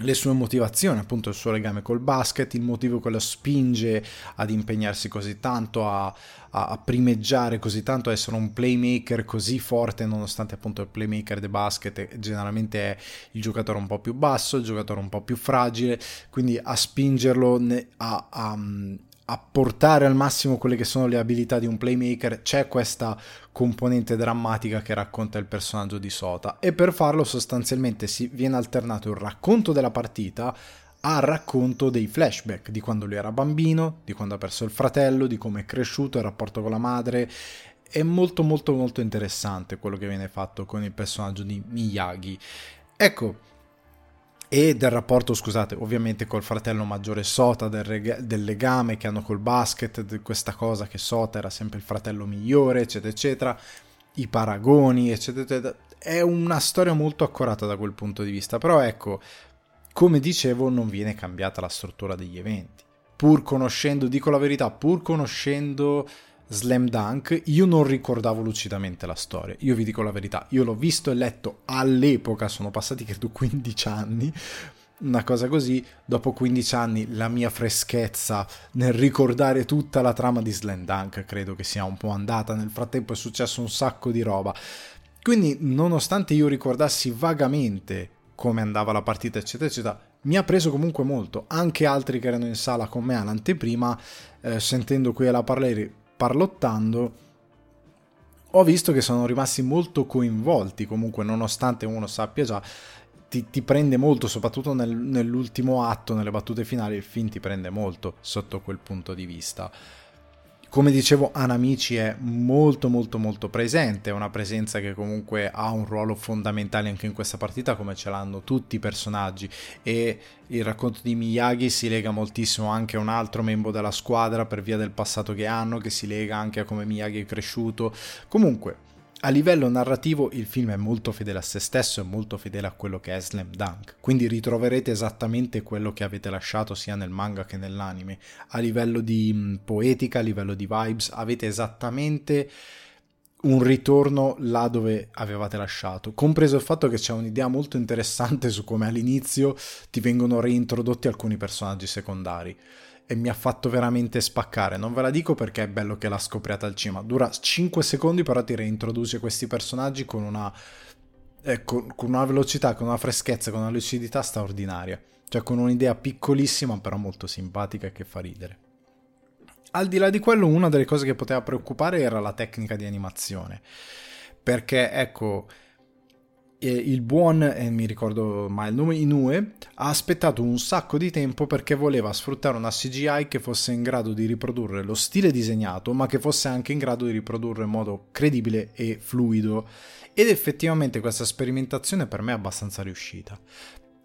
le sue motivazioni, appunto il suo legame col basket, il motivo che lo spinge ad impegnarsi così tanto, a, a, primeggiare così tanto, a essere un playmaker così forte, nonostante appunto il playmaker del basket generalmente è il giocatore un po' più basso, il giocatore un po' più fragile, quindi a spingerlo a, a a portare al massimo quelle che sono le abilità di un playmaker, c'è questa componente drammatica che racconta il personaggio di Sota e per farlo sostanzialmente si viene alternato il racconto della partita al racconto dei flashback di quando lui era bambino, di quando ha perso il fratello, di come è cresciuto, il rapporto con la madre. È molto molto molto interessante quello che viene fatto con il personaggio di Miyagi. Ecco, e del rapporto, scusate, ovviamente col fratello maggiore Sota, del, rega- del, legame che hanno col basket, di questa cosa che Sota era sempre il fratello migliore, eccetera, eccetera, i paragoni, eccetera, eccetera. È una storia molto accorata da quel punto di vista, però ecco, come dicevo, non viene cambiata la struttura degli eventi. Pur conoscendo, dico la verità, pur conoscendo Slam Dunk, io non ricordavo lucidamente la storia. Io vi dico la verità, io l'ho visto e letto all'epoca, sono passati credo 15 anni, una cosa così, dopo 15 anni la mia freschezza nel ricordare tutta la trama di Slam Dunk credo che sia un po' andata, nel frattempo è successo un sacco di roba. Quindi nonostante io ricordassi vagamente come andava la partita eccetera eccetera, mi ha preso comunque molto, anche altri che erano in sala con me all'anteprima, eh, sentendo qui alla parlare parlottando, ho visto che sono rimasti molto coinvolti, comunque nonostante uno sappia già, ti, ti prende molto, soprattutto nel, nell'ultimo atto, nelle battute finali, il film ti prende molto sotto quel punto di vista come dicevo Anamici è molto molto molto presente, è una presenza che comunque ha un ruolo fondamentale anche in questa partita come ce l'hanno tutti i personaggi e il racconto di Miyagi si lega moltissimo anche a un altro membro della squadra per via del passato che hanno, che si lega anche a come Miyagi è cresciuto. Comunque a livello narrativo il film è molto fedele a se stesso e molto fedele a quello che è Slam Dunk, quindi ritroverete esattamente quello che avete lasciato sia nel manga che nell'anime. A livello di mm, poetica, a livello di vibes, avete esattamente un ritorno là dove avevate lasciato, compreso il fatto che c'è un'idea molto interessante su come all'inizio ti vengono reintrodotti alcuni personaggi secondari e mi ha fatto veramente spaccare. Non ve la dico perché è bello che l'ha scopriata al cima. Dura 5 secondi, però ti reintroduce questi personaggi con una, eh, con, con una velocità, con una freschezza, con una lucidità straordinaria. Cioè con un'idea piccolissima, però molto simpatica e che fa ridere. Al di là di quello, una delle cose che poteva preoccupare era la tecnica di animazione. Perché, ecco, il buon, eh, mi ricordo mai il nome, Inoue, ha aspettato un sacco di tempo perché voleva sfruttare una CGI che fosse in grado di riprodurre lo stile disegnato, ma che fosse anche in grado di riprodurre in modo credibile e fluido. Ed effettivamente questa sperimentazione per me è abbastanza riuscita.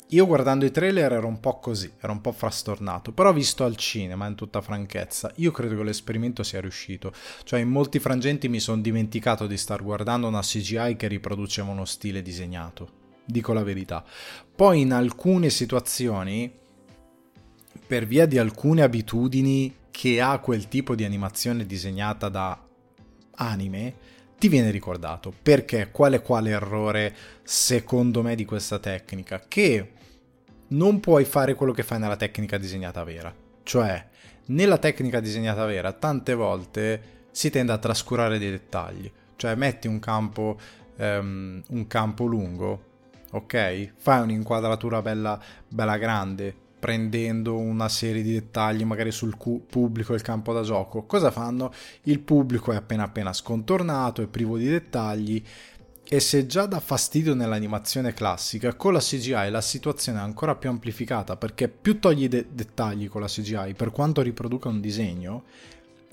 Io guardando i trailer ero un po' così, ero un po' frastornato, però visto al cinema in tutta franchezza, io credo che l'esperimento sia riuscito. Cioè in molti frangenti mi sono dimenticato di star guardando una CGI che riproduceva uno stile disegnato. Dico la verità. Poi in alcune situazioni, per via di alcune abitudini che ha quel tipo di animazione disegnata da anime, ti viene ricordato. Perché? Qual è quale errore secondo me di questa tecnica? Che non puoi fare quello che fai nella tecnica disegnata vera. Cioè, nella tecnica disegnata vera, tante volte si tende a trascurare dei dettagli. Cioè, metti un campo, um, un campo lungo, ok? Fai un'inquadratura bella, bella grande, prendendo una serie di dettagli magari sul cu- pubblico e il campo da gioco. Cosa fanno? Il pubblico è appena appena scontornato, è privo di dettagli e se già dà fastidio nell'animazione classica, con la CGI la situazione è ancora più amplificata perché più togli de- dettagli con la CGI, per quanto riproduca un disegno,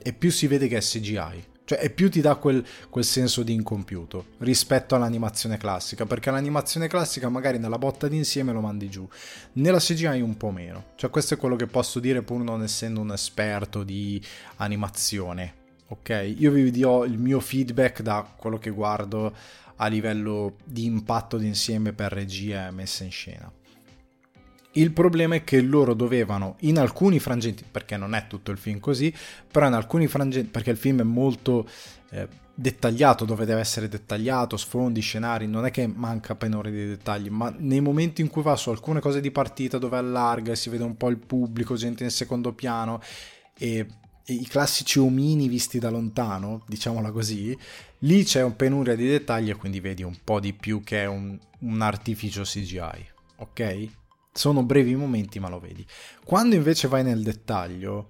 e più si vede che è CGI. Cioè, e più ti dà quel, quel, senso di incompiuto rispetto all'animazione classica, perché l'animazione classica magari nella botta d'insieme lo mandi giù, nella CGI un po' meno. Cioè, questo è quello che posso dire pur non essendo un esperto di animazione. Ok? Io vi do il mio feedback da quello che guardo a livello di impatto d'insieme per regia e messa in scena. Il problema è che loro dovevano, in alcuni frangenti, perché non è tutto il film così, però in alcuni frangenti, perché il film è molto eh, dettagliato, dove deve essere dettagliato, sfondi, scenari, non è che manca penore di dettagli, ma nei momenti in cui va su alcune cose di partita dove allarga e si vede un po' il pubblico, gente in secondo piano e i classici omini visti da lontano, diciamola così, Lì c'è un penuria di dettagli e quindi vedi un po' di più che un, un artificio CGI, ok? Sono brevi momenti ma lo vedi. Quando invece vai nel dettaglio,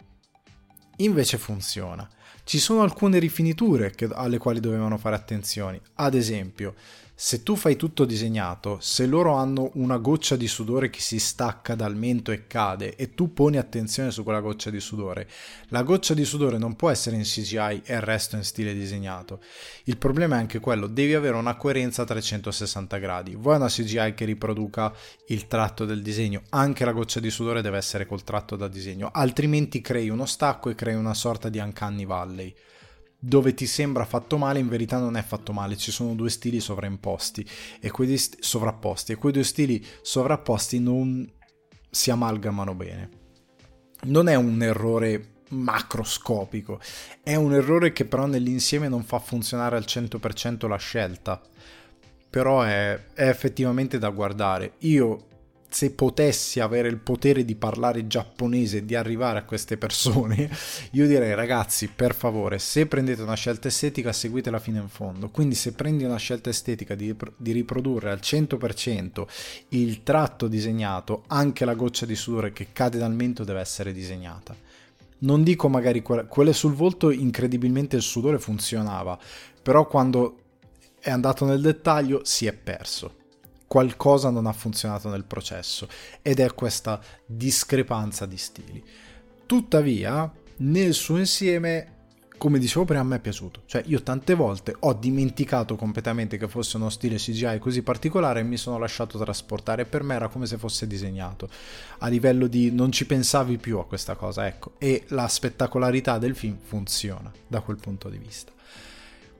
invece funziona. Ci sono alcune rifiniture che, alle quali dovevano fare attenzione. Ad esempio, se tu fai tutto disegnato, se loro hanno una goccia di sudore che si stacca dal mento e cade e tu poni attenzione su quella goccia di sudore, la goccia di sudore non può essere in CGI e il resto in stile disegnato. Il problema è anche quello, devi avere una coerenza a 360 gradi. Vuoi una CGI che riproduca il tratto del disegno, anche la goccia di sudore deve essere col tratto da disegno, altrimenti crei uno stacco e crei una sorta di Uncanny Valley dove ti sembra fatto male, in verità non è fatto male, ci sono due stili sovraimposti e quei st- sovrapposti e quei due stili sovrapposti non si amalgamano bene. Non è un errore macroscopico, è un errore che però nell'insieme non fa funzionare al 100% la scelta. Però è, è effettivamente da guardare. Io se potessi avere il potere di parlare giapponese e di arrivare a queste persone, io direi ragazzi, per favore, se prendete una scelta estetica, seguitela fino in fondo. Quindi se prendi una scelta estetica di, di riprodurre al 100% il tratto disegnato, anche la goccia di sudore che cade dal mento deve essere disegnata. Non dico magari quelle, quelle sul volto, incredibilmente il sudore funzionava, però quando è andato nel dettaglio si è perso qualcosa non ha funzionato nel processo ed è questa discrepanza di stili. Tuttavia, nel suo insieme, come dicevo prima, a me è piaciuto. Cioè, io tante volte ho dimenticato completamente che fosse uno stile CGI così particolare e mi sono lasciato trasportare. Per me era come se fosse disegnato. A livello di non ci pensavi più a questa cosa, ecco. E la spettacolarità del film funziona da quel punto di vista.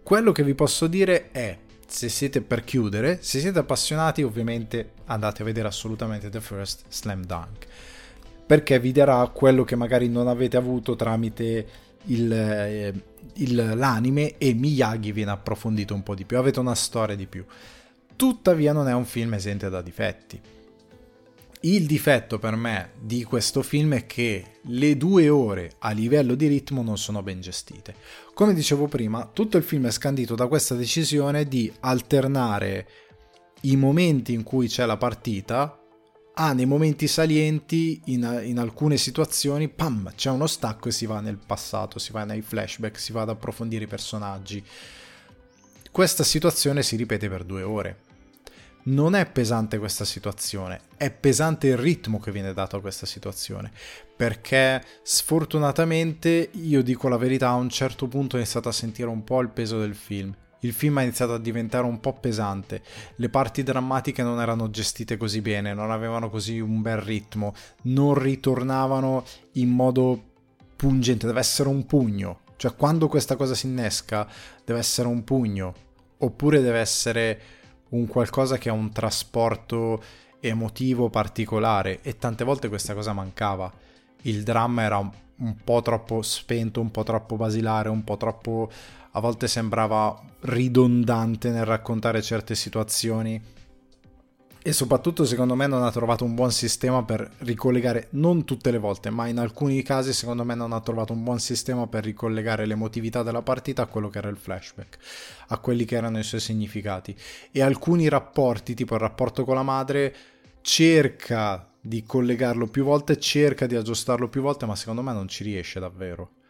Quello che vi posso dire è se siete per chiudere, se siete appassionati ovviamente andate a vedere assolutamente The First Slam Dunk perché vi darà quello che magari non avete avuto tramite il, eh, il, l'anime e Miyagi viene approfondito un po' di più, avete una storia di più. Tuttavia non è un film esente da difetti. Il difetto per me di questo film è che le due ore a livello di ritmo non sono ben gestite. Come dicevo prima, tutto il film è scandito da questa decisione di alternare i momenti in cui c'è la partita a nei momenti salienti, in, in alcune situazioni, pam, c'è uno stacco e si va nel passato, si va nei flashback, si va ad approfondire i personaggi. Questa situazione si ripete per due ore non è pesante questa situazione, è pesante il ritmo che viene dato a questa situazione, perché sfortunatamente, io dico la verità, a un certo punto ho iniziato a sentire un po' il peso del film. il film ha iniziato a diventare un po' pesante, le parti drammatiche non erano gestite così bene, non avevano così un bel ritmo, non ritornavano in modo pungente, deve essere un pugno, cioè quando questa cosa si innesca deve essere un pugno, oppure deve essere un qualcosa che ha un trasporto emotivo particolare e tante volte questa cosa mancava. Il dramma era un po' troppo spento, un po' troppo basilare, un po' troppo a volte sembrava ridondante nel raccontare certe situazioni e soprattutto secondo me non ha trovato un buon sistema per ricollegare, non tutte le volte, ma in alcuni casi secondo me non ha trovato un buon sistema per ricollegare l'emotività della partita a quello che era il flashback, a quelli che erano i suoi significati. E alcuni rapporti, tipo il rapporto con la madre, cerca di collegarlo più volte, cerca di aggiustarlo più volte, ma secondo me non ci riesce davvero.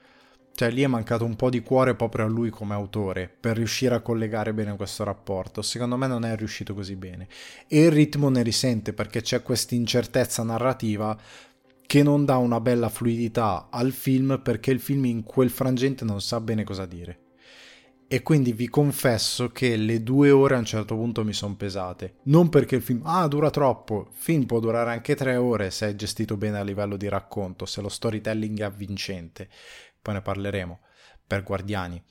Cioè lì è mancato un po' di cuore proprio a lui come autore per riuscire a collegare bene questo rapporto. Secondo me non è riuscito così bene. E il ritmo ne risente perché c'è questa incertezza narrativa che non dà una bella fluidità al film perché il film in quel frangente non sa bene cosa dire. E quindi vi confesso che le due ore a un certo punto mi sono pesate. Non perché il film, ah, dura troppo. Il film può durare anche tre ore se è gestito bene a livello di racconto, se lo storytelling è avvincente poi ne parleremo, per Guardiani.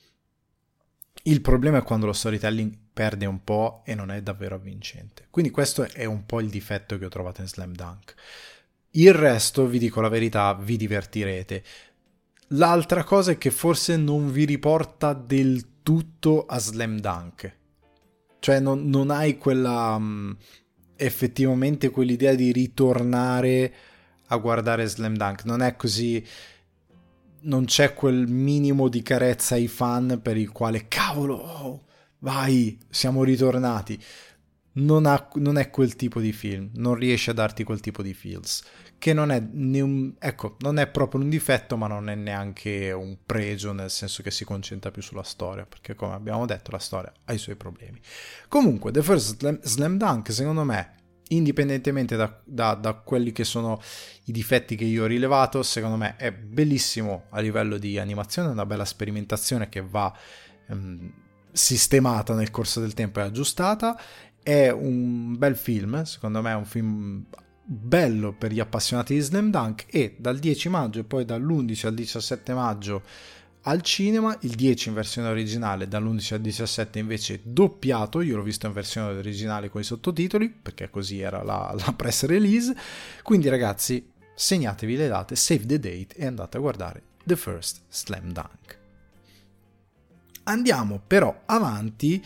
Il problema è quando lo storytelling perde un po' e non è davvero avvincente. Quindi questo è un po' il difetto che ho trovato in Slam Dunk. Il resto, vi dico la verità, vi divertirete. L'altra cosa è che forse non vi riporta del tutto a Slam Dunk. Cioè non, non hai quella... Um, effettivamente quell'idea di ritornare a guardare Slam Dunk. Non è così non c'è quel minimo di carezza ai fan per il quale cavolo, vai, siamo ritornati. Non, ha, non, è quel tipo di film, non riesce a darti quel tipo di feels, che non è, un, ecco, non è proprio un difetto, ma non è neanche un pregio, nel senso che si concentra più sulla storia, perché come abbiamo detto la storia ha i suoi problemi. Comunque, The First Slam, Slam Dunk, secondo me, indipendentemente da, da, da, quelli che sono i difetti che io ho rilevato, secondo me è bellissimo a livello di animazione, una bella sperimentazione che va ehm, sistemata nel corso del tempo e aggiustata. È un bel film, secondo me è un film bello per gli appassionati di Slam Dunk e dal 10 maggio e poi dall'11 al 17 maggio al cinema, il 10 in versione originale, dall'11 al 17 invece doppiato, io l'ho visto in versione originale con i sottotitoli, perché così era la, la press release, quindi ragazzi segnatevi le date, save the date e andate a guardare The First Slam Dunk. Andiamo però avanti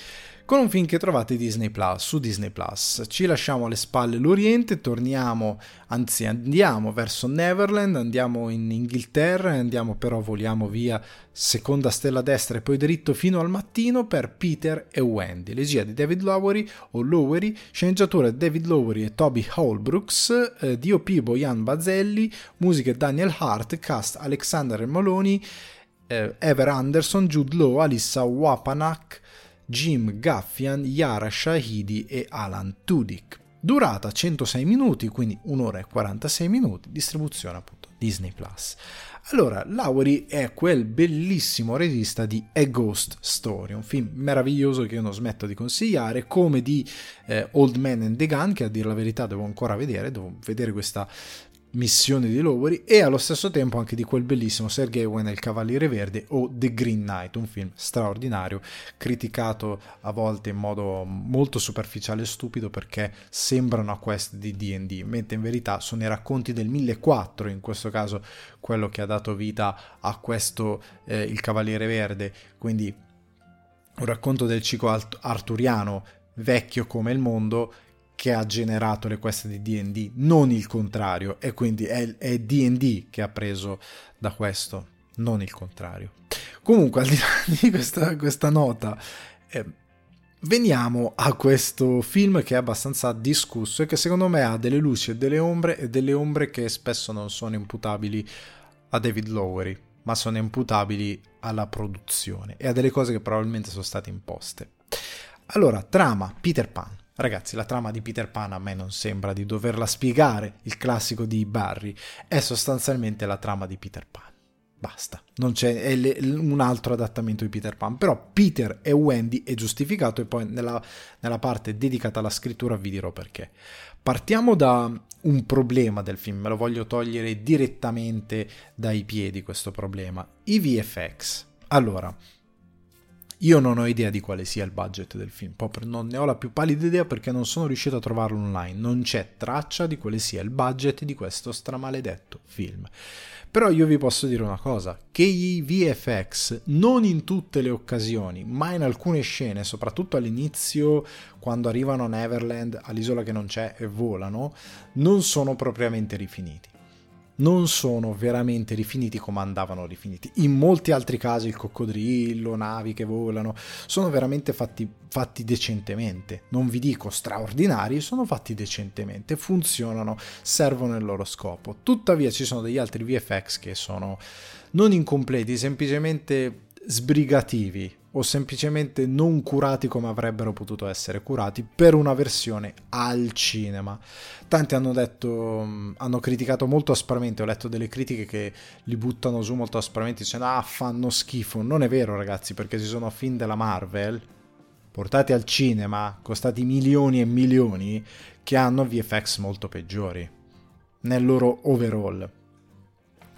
con un film che trovate Disney Plus, su Disney Plus. Ci lasciamo alle spalle l'Oriente, torniamo, anzi andiamo verso Neverland, andiamo in Inghilterra, andiamo però voliamo via seconda stella destra e poi dritto fino al mattino per Peter e Wendy, regia di David Lowery o Lowery, sceneggiatura David Lowery e Toby Holbrooks, eh, DOP Bojan Bazzelli, musiche Daniel Hart, cast Alexander Moloney, eh, Ever Anderson, Jude Law, Alissa Wapanak, Jim Gaffian, Yara Shahidi e Alan Tudyk. Durata 106 minuti, quindi un'ora e 46 minuti, distribuzione appunto Disney Plus. Allora, Lowry è quel bellissimo regista di A Ghost Story, un film meraviglioso che io non smetto di consigliare, come di eh, Old Man and the Gun, che a dire la verità devo ancora vedere, devo vedere questa missione di Lowery e allo stesso tempo anche di quel bellissimo Sergei nel Cavaliere Verde o The Green Knight, un film straordinario, criticato a volte in modo molto superficiale e stupido perché sembra una quest di D&D, mentre in verità sono i racconti del 1004, in questo caso quello che ha dato vita a questo eh, Il Cavaliere Verde, quindi un racconto del ciclo arturiano vecchio come il mondo che ha generato le quest di DD, non il contrario, e quindi è, DD che ha preso da questo, non il contrario. Comunque, al di là di questa, questa nota, eh, veniamo a questo film che è abbastanza discusso e che secondo me ha delle luci e delle ombre, e delle ombre che spesso non sono imputabili a David Lowery, ma sono imputabili alla produzione e a delle cose che probabilmente sono state imposte. Allora, trama Peter Pan Ragazzi, la trama di Peter Pan a me non sembra di doverla spiegare, il classico di Barry, è sostanzialmente la trama di Peter Pan. Basta, non c'è le, un altro adattamento di Peter Pan, però Peter e Wendy è giustificato e poi nella, nella parte dedicata alla scrittura vi dirò perché. Partiamo da un problema del film, me lo voglio togliere direttamente dai piedi questo problema, i VFX. Allora, io non ho idea di quale sia il budget del film, proprio non ne ho la più pallida idea perché non sono riuscito a trovarlo online, non c'è traccia di quale sia il budget di questo stramaledetto film. Però io vi posso dire una cosa, che i VFX non in tutte le occasioni, ma in alcune scene, soprattutto all'inizio quando arrivano a Neverland, all'isola che non c'è e volano, non sono propriamente rifiniti non sono veramente rifiniti come andavano rifiniti. In molti altri casi il coccodrillo, navi che volano, sono veramente fatti, fatti decentemente. Non vi dico straordinari, sono fatti decentemente, funzionano, servono il loro scopo. Tuttavia ci sono degli altri VFX che sono non incompleti, semplicemente sbrigativi o semplicemente non curati come avrebbero potuto essere curati per una versione al cinema. Tanti hanno detto, hanno criticato molto aspramente, ho letto delle critiche che li buttano giù molto aspramente dicendo ah fanno schifo. Non è vero ragazzi perché ci sono film della Marvel portati al cinema, costati milioni e milioni, che hanno VFX molto peggiori nel loro overall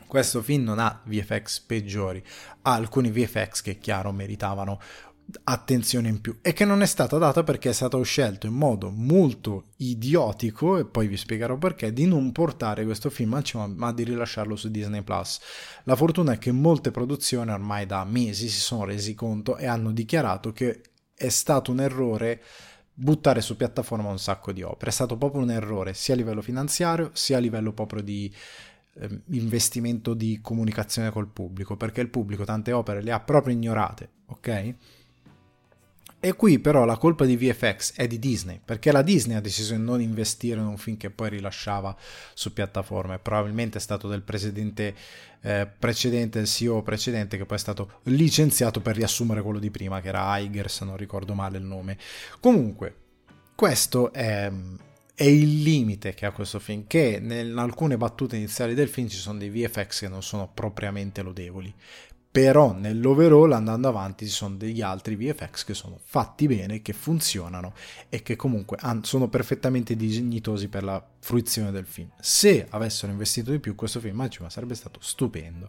questo film non ha VFX peggiori, ha alcuni VFX che chiaro meritavano attenzione in più e che non è stata data perché è stato scelto in modo molto idiotico e poi vi spiegherò perché di non portare questo film al cinema ma di rilasciarlo su Disney Plus. La fortuna è che molte produzioni ormai da mesi si sono resi conto e hanno dichiarato che è stato un errore buttare su piattaforma un sacco di opere. È stato proprio un errore sia a livello finanziario sia a livello proprio di eh, investimento di comunicazione col pubblico, perché il pubblico tante opere le ha proprio ignorate, ok? E qui però la colpa di VFX è di Disney, perché la Disney ha deciso di non investire in un film che poi rilasciava su piattaforme. Probabilmente è stato del presidente eh, precedente, il CEO precedente, che poi è stato licenziato per riassumere quello di prima, che era Iger, se non ricordo male il nome. Comunque, questo è, è il limite che ha questo film, che in alcune battute iniziali del film ci sono dei VFX che non sono propriamente lodevoli, però nell'overall andando avanti ci sono degli altri VFX che sono fatti bene, che funzionano e che comunque sono perfettamente dignitosi per la fruizione del film. Se avessero investito di più questo film ma sarebbe stato stupendo.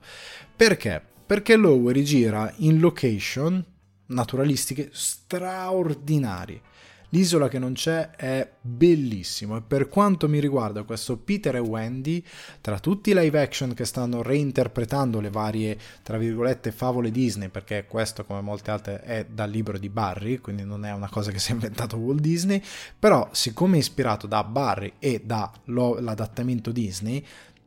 Perché? Perché Lowery gira in location naturalistiche straordinarie L'isola che non c'è è bellissimo e per quanto mi riguarda questo Peter e Wendy, tra tutti i live action che stanno reinterpretando le varie, tra virgolette, favole Disney, perché questo come molte altre è dal libro di Barry, quindi non è una cosa che si è inventato Walt Disney, però siccome è ispirato da Barry e dall'adattamento Disney,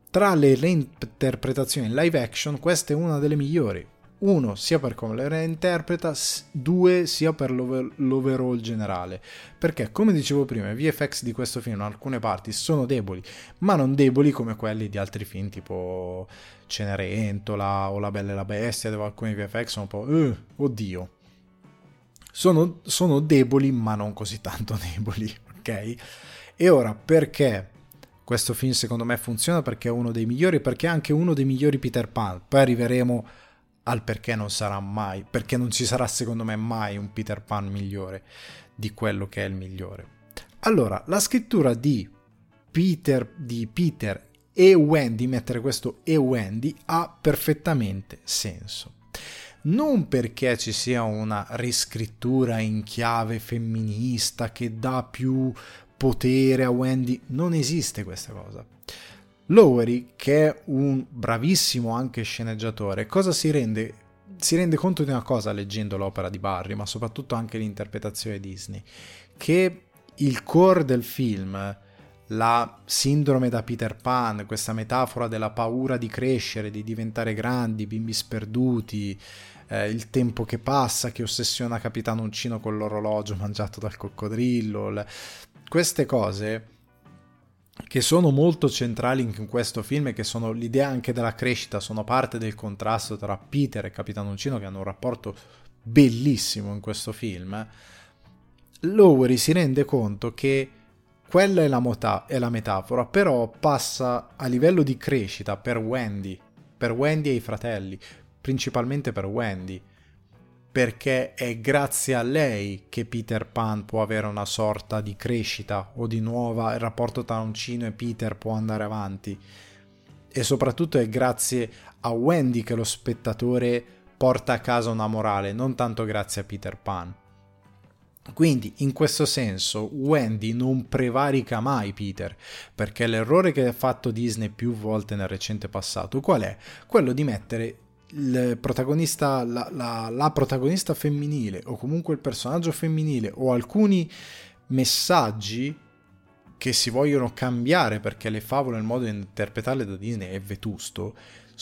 tra le reinterpretazioni live action questa è una delle migliori uno sia per come le reinterpreta, due sia per l'over- l'overall generale. Perché, come dicevo prima, i VFX di questo film in alcune parti sono deboli, ma non deboli come quelli di altri film tipo Cenerentola o La Bella e la Bestia, dove alcuni VFX sono un po'... Uh, oddio. Sono, sono deboli, ma non così tanto deboli, ok? E ora, perché questo film secondo me funziona? Perché è uno dei migliori, perché è anche uno dei migliori Peter Pan. Poi arriveremo al perché non sarà mai, perché non ci sarà secondo me mai un Peter Pan migliore di quello che è il migliore. Allora, la scrittura di Peter, di Peter e Wendy, mettere questo e Wendy, ha perfettamente senso. Non perché ci sia una riscrittura in chiave femminista che dà più potere a Wendy, non esiste questa cosa. Lowery, che è un bravissimo anche sceneggiatore, cosa si rende? Si rende conto di una cosa leggendo l'opera di Barry, ma soprattutto anche l'interpretazione Disney, che il core del film, la sindrome da Peter Pan, questa metafora della paura di crescere, di diventare grandi, bimbi sperduti, eh, il tempo che passa, che ossessiona Capitano Uncino con l'orologio mangiato dal coccodrillo, le... queste cose che sono molto centrali in questo film e che sono l'idea anche della crescita, sono parte del contrasto tra Peter e Capitano Uncino che hanno un rapporto bellissimo in questo film, Lowery si rende conto che quella è la, mota- è la metafora, però passa a livello di crescita per Wendy, per Wendy e i fratelli, principalmente per Wendy, perché è grazie a lei che Peter Pan può avere una sorta di crescita o di nuova, il rapporto tra Uncino e Peter può andare avanti. E soprattutto è grazie a Wendy che lo spettatore porta a casa una morale, non tanto grazie a Peter Pan. Quindi in questo senso Wendy non prevarica mai Peter, perché l'errore che ha fatto Disney più volte nel recente passato, qual è? Quello di mettere protagonista, la, la, la protagonista femminile o comunque il personaggio femminile o alcuni messaggi che si vogliono cambiare perché le favole, il modo di interpretarle da Disney è vetusto,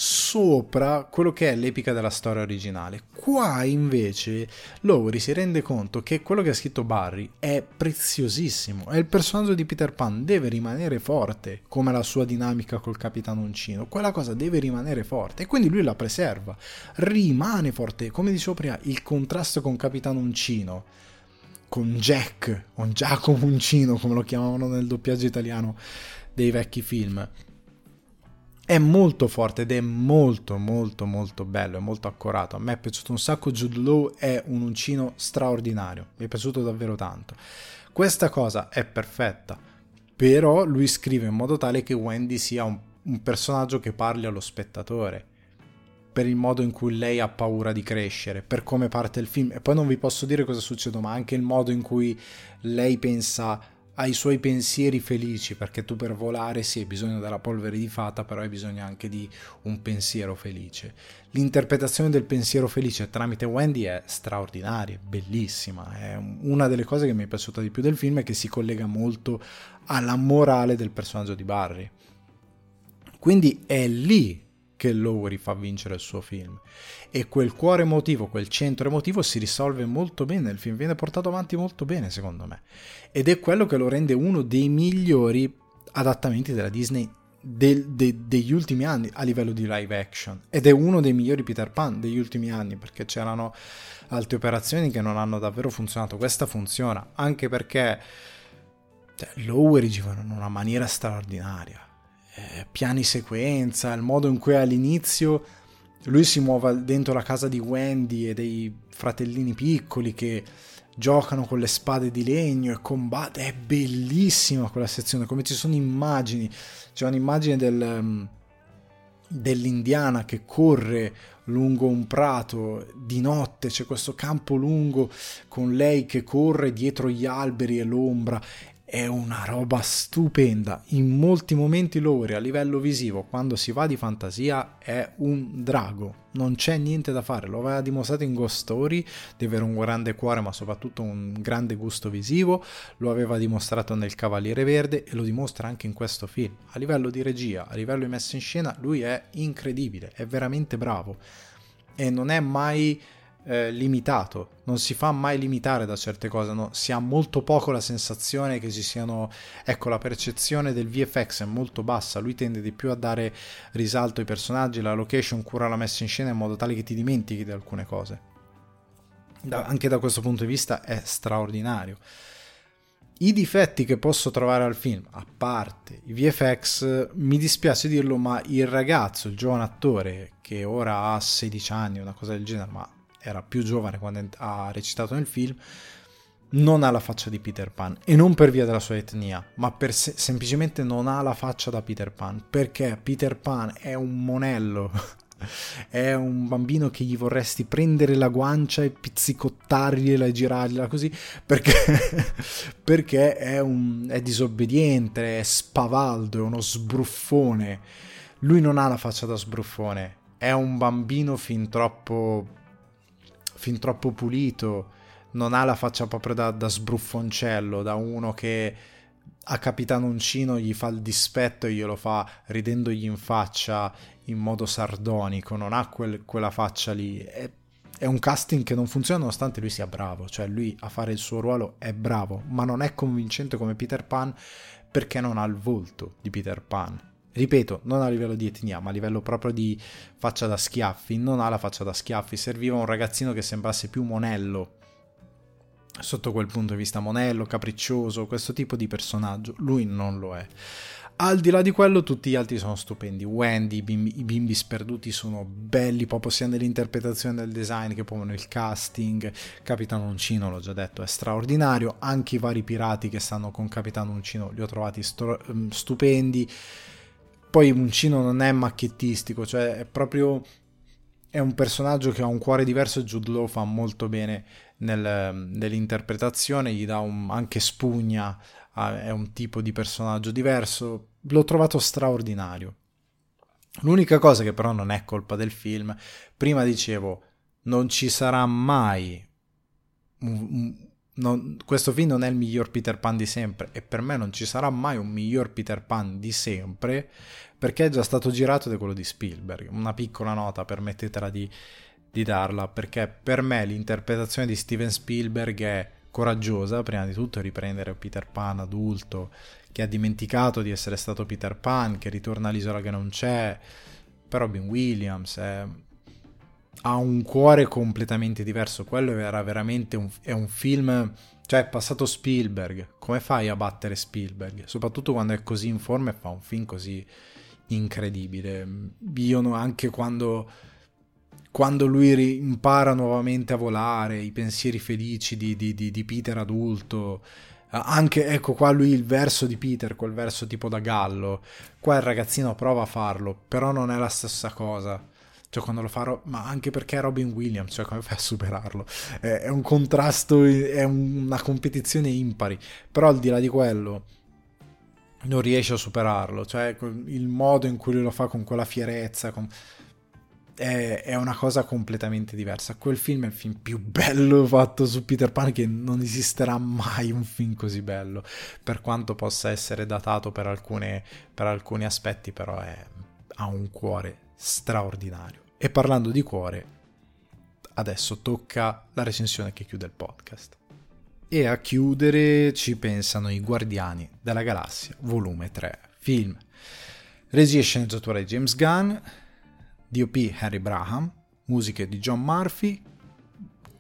sopra quello che è l'epica della storia originale. Qua invece Lowry si rende conto che quello che ha scritto Barry è preziosissimo e il personaggio di Peter Pan deve rimanere forte, come la sua dinamica col capitano Uncino. Quella cosa deve rimanere forte e quindi lui la preserva. Rimane forte, come dicevo prima, il contrasto con capitano Uncino con Jack, o Giacomo Uncino, come lo chiamavano nel doppiaggio italiano dei vecchi film è molto forte ed è molto molto molto bello, è molto accorato. A me è piaciuto un sacco, Jude Law è un uncino straordinario, mi è piaciuto davvero tanto. Questa cosa è perfetta, però lui scrive in modo tale che Wendy sia un, un personaggio che parli allo spettatore per il modo in cui lei ha paura di crescere, per come parte il film. E poi non vi posso dire cosa succede, ma anche il modo in cui lei pensa ai suoi pensieri felici, perché tu per volare sì hai bisogno della polvere di fata, però hai bisogno anche di un pensiero felice. L'interpretazione del pensiero felice tramite Wendy è straordinaria, bellissima, è una delle cose che mi è piaciuta di più del film e che si collega molto alla morale del personaggio di Barry. Quindi è lì che Lowry fa vincere il suo film. E quel cuore emotivo, quel centro emotivo si risolve molto bene, il film viene portato avanti molto bene secondo me. Ed è quello che lo rende uno dei migliori adattamenti della Disney del, de, degli ultimi anni a livello di live action. Ed è uno dei migliori Peter Pan degli ultimi anni perché c'erano altre operazioni che non hanno davvero funzionato. Questa funziona anche perché cioè, Lowery gira in una maniera straordinaria eh, piani sequenza, il modo in cui all'inizio lui si muove dentro la casa di Wendy e dei fratellini piccoli che giocano con le spade di legno e combatte. È bellissima quella sezione, come ci sono immagini. C'è un'immagine del, mm, dell'indiana che corre lungo un prato di notte, c'è questo campo lungo con lei che corre dietro gli alberi e l'ombra è una roba stupenda. In molti momenti Lowry a livello visivo, quando si va di fantasia, è un drago. Non c'è niente da fare. Lo aveva dimostrato in Ghost Story di avere un grande cuore, ma soprattutto un grande gusto visivo. Lo aveva dimostrato nel Cavaliere Verde e lo dimostra anche in questo film. A livello di regia, a livello di messa in scena, lui è incredibile, è veramente bravo. E non è mai eh, limitato, non si fa mai limitare da certe cose, no? si ha molto poco la sensazione che ci siano, ecco la percezione del VFX è molto bassa, lui tende di più a dare risalto ai personaggi, la location cura la messa in scena in modo tale che ti dimentichi di alcune cose. Da, anche da questo punto di vista è straordinario. I difetti che posso trovare al film, a parte i VFX, mi dispiace dirlo, ma il ragazzo, il giovane attore che ora ha 16 anni, una cosa del genere, ma era più giovane quando ha recitato nel film, non ha la faccia di Peter Pan e non per via della sua etnia, ma per se- semplicemente non ha la faccia da Peter Pan, perché Peter Pan è un monello. è un bambino che gli vorresti prendere la guancia e pizzicottargliela e girargliela così perché, perché è, un, è disobbediente, è spavaldo, è uno sbruffone. Lui non ha la faccia da sbruffone, è un bambino fin troppo fin troppo pulito, non ha la faccia proprio da, da sbruffoncello, da uno che a Capitano Uncino gli fa il dispetto e glielo fa ridendogli in faccia in modo sardonico, non ha quel, quella faccia lì. È, è, un casting che non funziona nonostante lui sia bravo, cioè lui a fare il suo ruolo è bravo, ma non è convincente come Peter Pan perché non ha il volto di Peter Pan. Ripeto, non a livello di etnia, ma a livello proprio di faccia da schiaffi. Non ha la faccia da schiaffi, serviva un ragazzino che sembrasse più monello. Sotto quel punto di vista, monello, capriccioso, questo tipo di personaggio. Lui non lo è. Al di là di quello, tutti gli altri sono stupendi. Wendy, i bimbi, i bimbi sperduti sono belli proprio sia nell'interpretazione del design che proprio nel casting. Capitano Uncino, l'ho già detto, è straordinario. Anche i vari pirati che stanno con Capitano Uncino li ho trovati st- mm, stupendi. Poi Uncino non è macchiettistico, cioè è proprio è un personaggio che ha un cuore diverso e Jude Law fa molto bene nel, nell'interpretazione, gli dà un, anche spugna, è un tipo di personaggio diverso, l'ho trovato straordinario. L'unica cosa che però non è colpa del film, prima dicevo, non ci sarà mai... Non, questo film non è il miglior Peter Pan di sempre e per me non ci sarà mai un miglior Peter Pan di sempre perché è già stato girato da quello di Spielberg. Una piccola nota, permettetela di, di darla, perché per me l'interpretazione di Steven Spielberg è coraggiosa, prima di tutto riprendere Peter Pan adulto che ha dimenticato di essere stato Peter Pan, che ritorna all'isola che non c'è, però Robin Williams è... ha un cuore completamente diverso, quello era veramente un, è un film, cioè è passato Spielberg, come fai a battere Spielberg? Soprattutto quando è così in forma e fa un film così incredibile. Io anche quando quando lui impara nuovamente a volare, i pensieri felici di, di, di, di, Peter adulto. Anche, ecco qua lui il verso di Peter, quel verso tipo da gallo. Qua il ragazzino prova a farlo, però non è la stessa cosa. Cioè quando lo farò, ma anche perché è Robin Williams, cioè come fai a superarlo? È, è un contrasto, è una competizione impari. Però al di là di quello, non riesce a superarlo. Cioè il modo in cui lui lo fa con quella fierezza, con è, è, una cosa completamente diversa. Quel film è il film più bello fatto su Peter Pan che non esisterà mai un film così bello, per quanto possa essere datato per, alcune, per alcuni aspetti, però è, ha un cuore straordinario. E parlando di cuore, adesso tocca la recensione che chiude il podcast. E a chiudere ci pensano i Guardiani della Galassia, volume 3, film. Regia e sceneggiatura di James Gunn, DOP Harry Braham, musiche di John Murphy,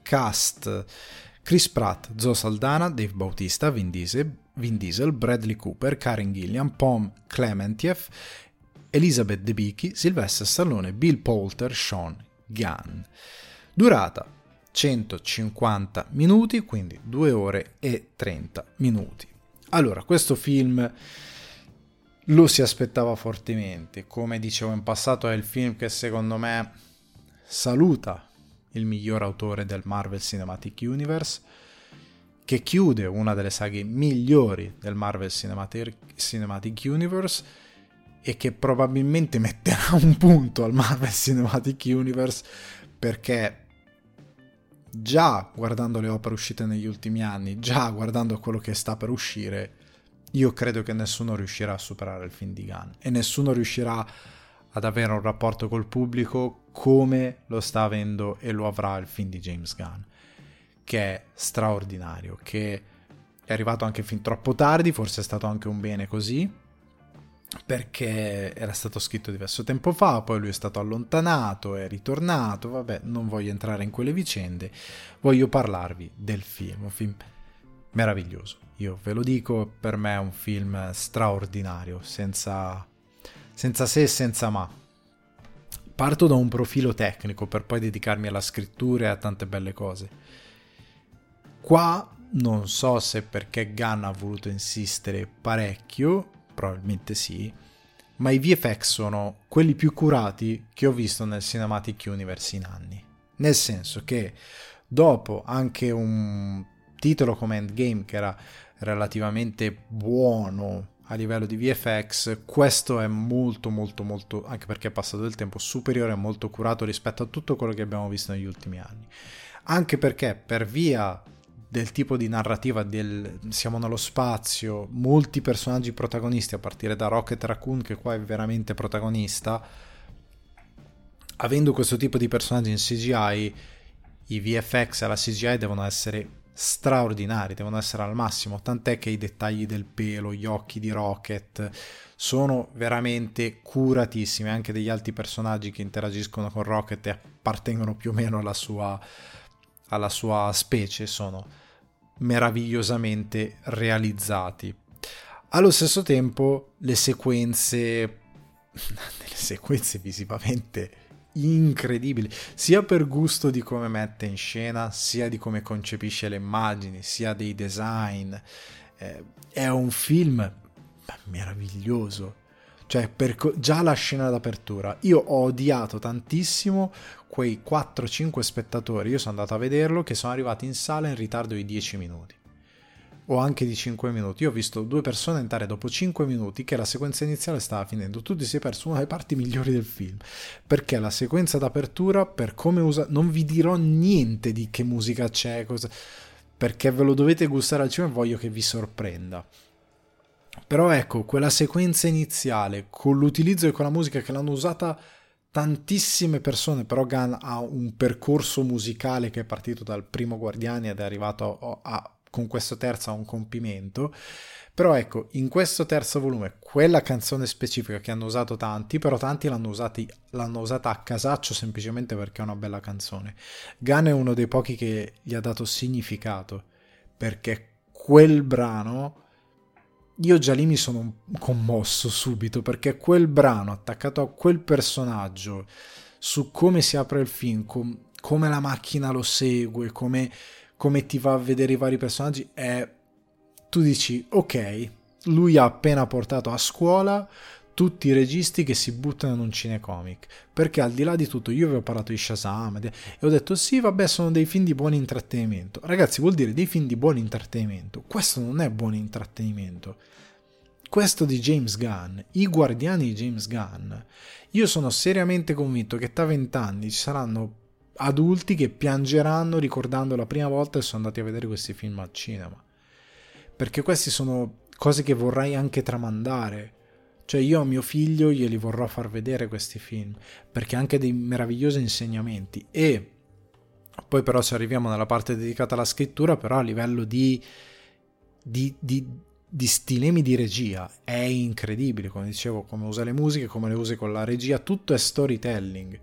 cast Chris Pratt, Zoe Saldana, Dave Bautista, Vin Diesel, Vin Diesel Bradley Cooper, Karen Gilliam, Pom Clementiev, Elizabeth Debicki, Sylvester Stallone, Bill Poulter, Sean Gunn. Durata 150 minuti, quindi 2 ore e 30 minuti. Allora, questo film lo si aspettava fortemente. Come dicevo in passato, è il film che secondo me saluta il miglior autore del Marvel Cinematic Universe, che chiude una delle saghe migliori del Marvel Cinematic, Universe e che probabilmente metterà un punto al Marvel Cinematic Universe perché già guardando le opere uscite negli ultimi anni, già guardando quello che sta per uscire, io credo che nessuno riuscirà a superare il film di Gunn e nessuno riuscirà ad avere un rapporto col pubblico come lo sta avendo e lo avrà il film di James Gunn, che è straordinario, che è arrivato anche fin troppo tardi, forse è stato anche un bene così, perché era stato scritto diverso tempo fa, poi lui è stato allontanato, è ritornato, vabbè, non voglio entrare in quelle vicende, voglio parlarvi del film, un film meraviglioso. Io ve lo dico, per me è un film straordinario, senza, senza se e senza ma. Parto da un profilo tecnico per poi dedicarmi alla scrittura e a tante belle cose. Qua non so se perché Gunn ha voluto insistere parecchio, probabilmente sì, ma i VFX sono quelli più curati che ho visto nel Cinematic Universe in anni. Nel senso che dopo anche un titolo come Endgame che era relativamente buono a livello di VFX, questo è molto molto molto, anche perché è passato del tempo, superiore e molto curato rispetto a tutto quello che abbiamo visto negli ultimi anni. Anche perché per via del tipo di narrativa del siamo nello spazio, molti personaggi protagonisti a partire da Rocket Raccoon che qua è veramente protagonista, avendo questo tipo di personaggi in CGI, i VFX e la CGI devono essere straordinari, devono essere al massimo, tant'è che i dettagli del pelo, gli occhi di Rocket sono veramente curatissimi, anche degli altri personaggi che interagiscono con Rocket e appartengono più o meno alla sua, alla sua specie sono meravigliosamente realizzati. Allo stesso tempo le sequenze, delle sequenze visivamente incredibili, sia per gusto di come mette in scena, sia di come concepisce le immagini, sia dei design. Eh, è un film meraviglioso. Cioè, per, già la scena d'apertura. Io ho odiato tantissimo quei 4-5 spettatori. Io sono andato a vederlo che sono arrivati in sala in ritardo di 10 minuti. O anche di 5 minuti. Io ho visto due persone entrare dopo 5 minuti che la sequenza iniziale stava finendo. Tu ti sei perso una delle parti migliori del film. Perché la sequenza d'apertura, per come usa. Non vi dirò niente di che musica c'è, cosa. Perché ve lo dovete gustare al cinema e voglio che vi sorprenda però ecco, quella sequenza iniziale con l'utilizzo di quella musica che l'hanno usata tantissime persone, però Gunn ha un percorso musicale che è partito dal primo Guardiani ed è arrivato a, a, con questo terzo a un compimento. Però ecco, in questo terzo volume, quella canzone specifica che hanno usato tanti, però tanti l'hanno, usati, l'hanno usata a casaccio semplicemente perché è una bella canzone. Gunn è uno dei pochi che gli ha dato significato, perché quel brano io già lì mi sono commosso subito perché quel brano attaccato a quel personaggio, su come si apre il film, com- come la macchina lo segue, come, come ti va a vedere i vari personaggi, è... tu dici ok, lui ha appena portato a scuola tutti i registi che si buttano in un cinecomic. Perché al di là di tutto, io avevo parlato di Shazam e ho detto sì, vabbè, sono dei film di buon intrattenimento. Ragazzi, vuol dire dei film di buon intrattenimento. Questo non è buon intrattenimento. Questo di James Gunn, i guardiani di James Gunn, io sono seriamente convinto che tra vent'anni ci saranno adulti che piangeranno ricordando la prima volta che sono andati a vedere questi film al cinema. Perché queste sono cose che vorrei anche tramandare cioè io a mio figlio glieli vorrò far vedere questi film, perché anche dei meravigliosi insegnamenti. E poi però se arriviamo nella parte dedicata alla scrittura, però a livello di, di, di, di stilemi di regia è incredibile, come dicevo, come usa le musiche, come le usa con la regia, tutto è storytelling.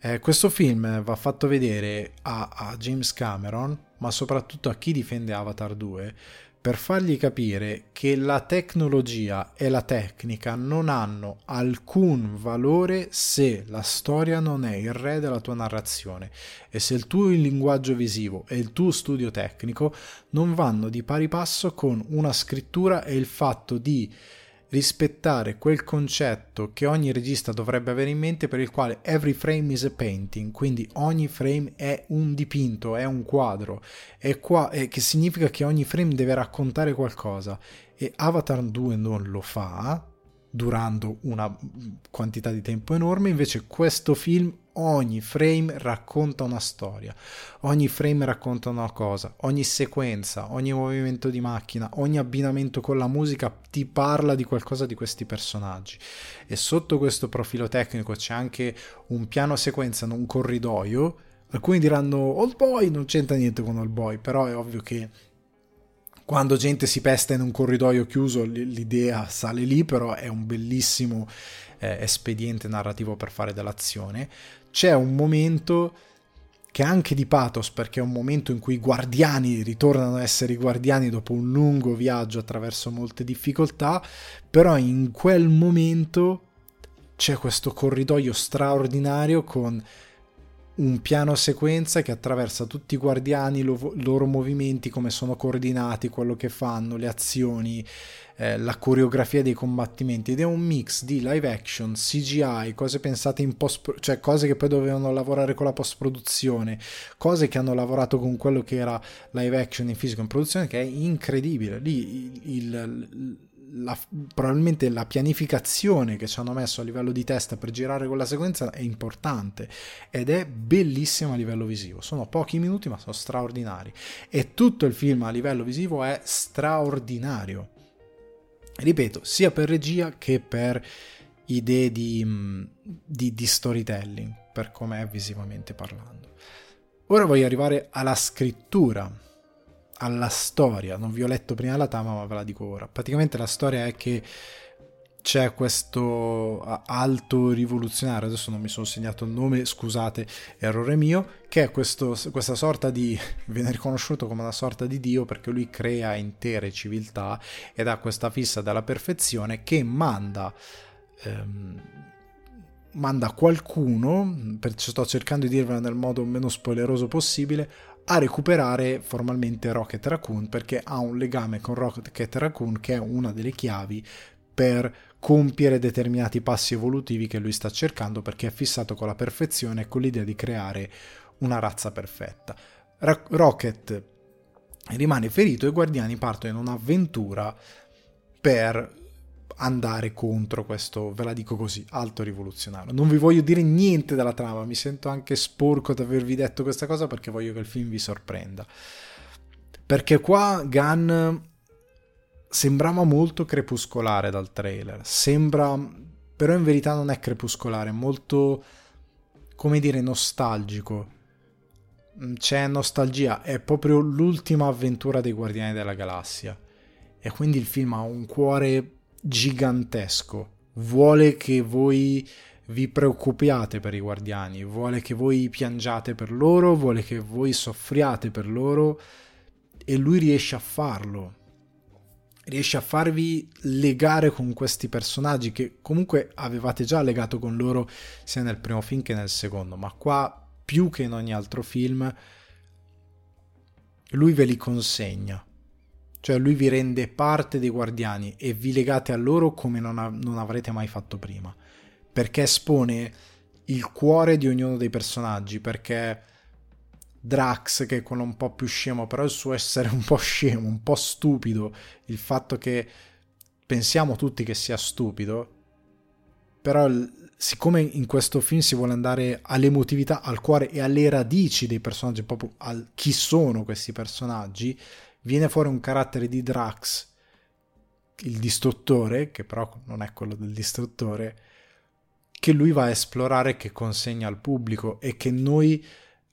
Eh, questo film va fatto vedere a, a James Cameron, ma soprattutto a chi difende Avatar 2, per fargli capire che la tecnologia e la tecnica non hanno alcun valore se la storia non è il re della tua narrazione e se il tuo linguaggio visivo e il tuo studio tecnico non vanno di pari passo con una scrittura e il fatto di rispettare quel concetto che ogni regista dovrebbe avere in mente per il quale every frame is a painting, quindi ogni frame è un dipinto, è un quadro, è qua, è, che significa che ogni frame deve raccontare qualcosa. E Avatar 2 non lo fa, durando una quantità di tempo enorme, invece questo film ogni frame racconta una storia, ogni frame racconta una cosa, ogni sequenza, ogni movimento di macchina, ogni abbinamento con la musica ti parla di qualcosa di questi personaggi. E sotto questo profilo tecnico c'è anche un piano sequenza, un corridoio. Alcuni diranno Old Boy non c'entra niente con Old Boy, però è ovvio che quando gente si pesta in un corridoio chiuso l'idea sale lì, però è un bellissimo eh, espediente narrativo per fare dell'azione. C'è un momento che è anche di pathos perché è un momento in cui i guardiani ritornano a essere i guardiani dopo un lungo viaggio attraverso molte difficoltà, però in quel momento c'è questo corridoio straordinario con un piano sequenza che attraversa tutti i guardiani, i loro movimenti, come sono coordinati, quello che fanno, le azioni, eh, la coreografia dei combattimenti ed è un mix di live action, CGI, cose pensate in post cioè cose che poi dovevano lavorare con la post produzione, cose che hanno lavorato con quello che era live action in fisico in produzione che è incredibile. Lì il, il la, probabilmente la pianificazione che ci hanno messo a livello di testa per girare quella sequenza è importante ed è bellissima a livello visivo. Sono pochi minuti ma sono straordinari e tutto il film a livello visivo è straordinario. Ripeto, sia per regia che per idee di, mm, di, di storytelling, per come è visivamente parlando. Ora voglio arrivare alla scrittura alla storia. Non vi ho letto prima la trama, ma ve la dico ora. Praticamente la storia è che c'è questo alto rivoluzionario, adesso non mi sono segnato il nome, scusate, errore mio, che è questo, questa sorta di, viene riconosciuto come una sorta di dio perché lui crea intere civiltà ed ha questa fissa della perfezione che manda... Ehm, manda qualcuno, per, sto cercando di dirvelo nel modo meno spoileroso possibile, a recuperare formalmente Rocket Raccoon perché ha un legame con Rocket Raccoon che è una delle chiavi per compiere determinati passi evolutivi che lui sta cercando perché è fissato con la perfezione e con l'idea di creare una razza perfetta. Ra- Rocket rimane ferito e i guardiani partono in un'avventura per andare contro questo, ve la dico così, alto rivoluzionario. Non vi voglio dire niente della trama, mi sento anche sporco di avervi detto questa cosa perché voglio che il film vi sorprenda. Perché qua Gunn sembrava molto crepuscolare dal trailer. Sembra, però in verità non è crepuscolare, è molto, come dire, nostalgico. Mm, c'è nostalgia, è proprio l'ultima avventura dei Guardiani della Galassia. E quindi il film ha un cuore gigantesco. Vuole che voi vi preoccupiate per i guardiani, vuole che voi piangiate per loro, vuole che voi soffriate per loro e lui riesce a farlo riesce a farvi legare con questi personaggi che comunque avevate già legato con loro sia nel primo film che nel secondo, ma qua più che in ogni altro film lui ve li consegna. Cioè lui vi rende parte dei guardiani e vi legate a loro come non, av- non avrete mai fatto prima. Perché espone il cuore di ognuno dei personaggi, perché Drax, che è quello un po' più scemo, però il suo essere un po' scemo, un po' stupido, il fatto che pensiamo tutti che sia stupido, però siccome in questo film si vuole andare all'emotività, al cuore e alle radici dei personaggi, proprio a chi sono questi personaggi, viene fuori un carattere di Drax, il distruttore, che però non è quello del distruttore, che lui va a esplorare, che consegna al pubblico e che noi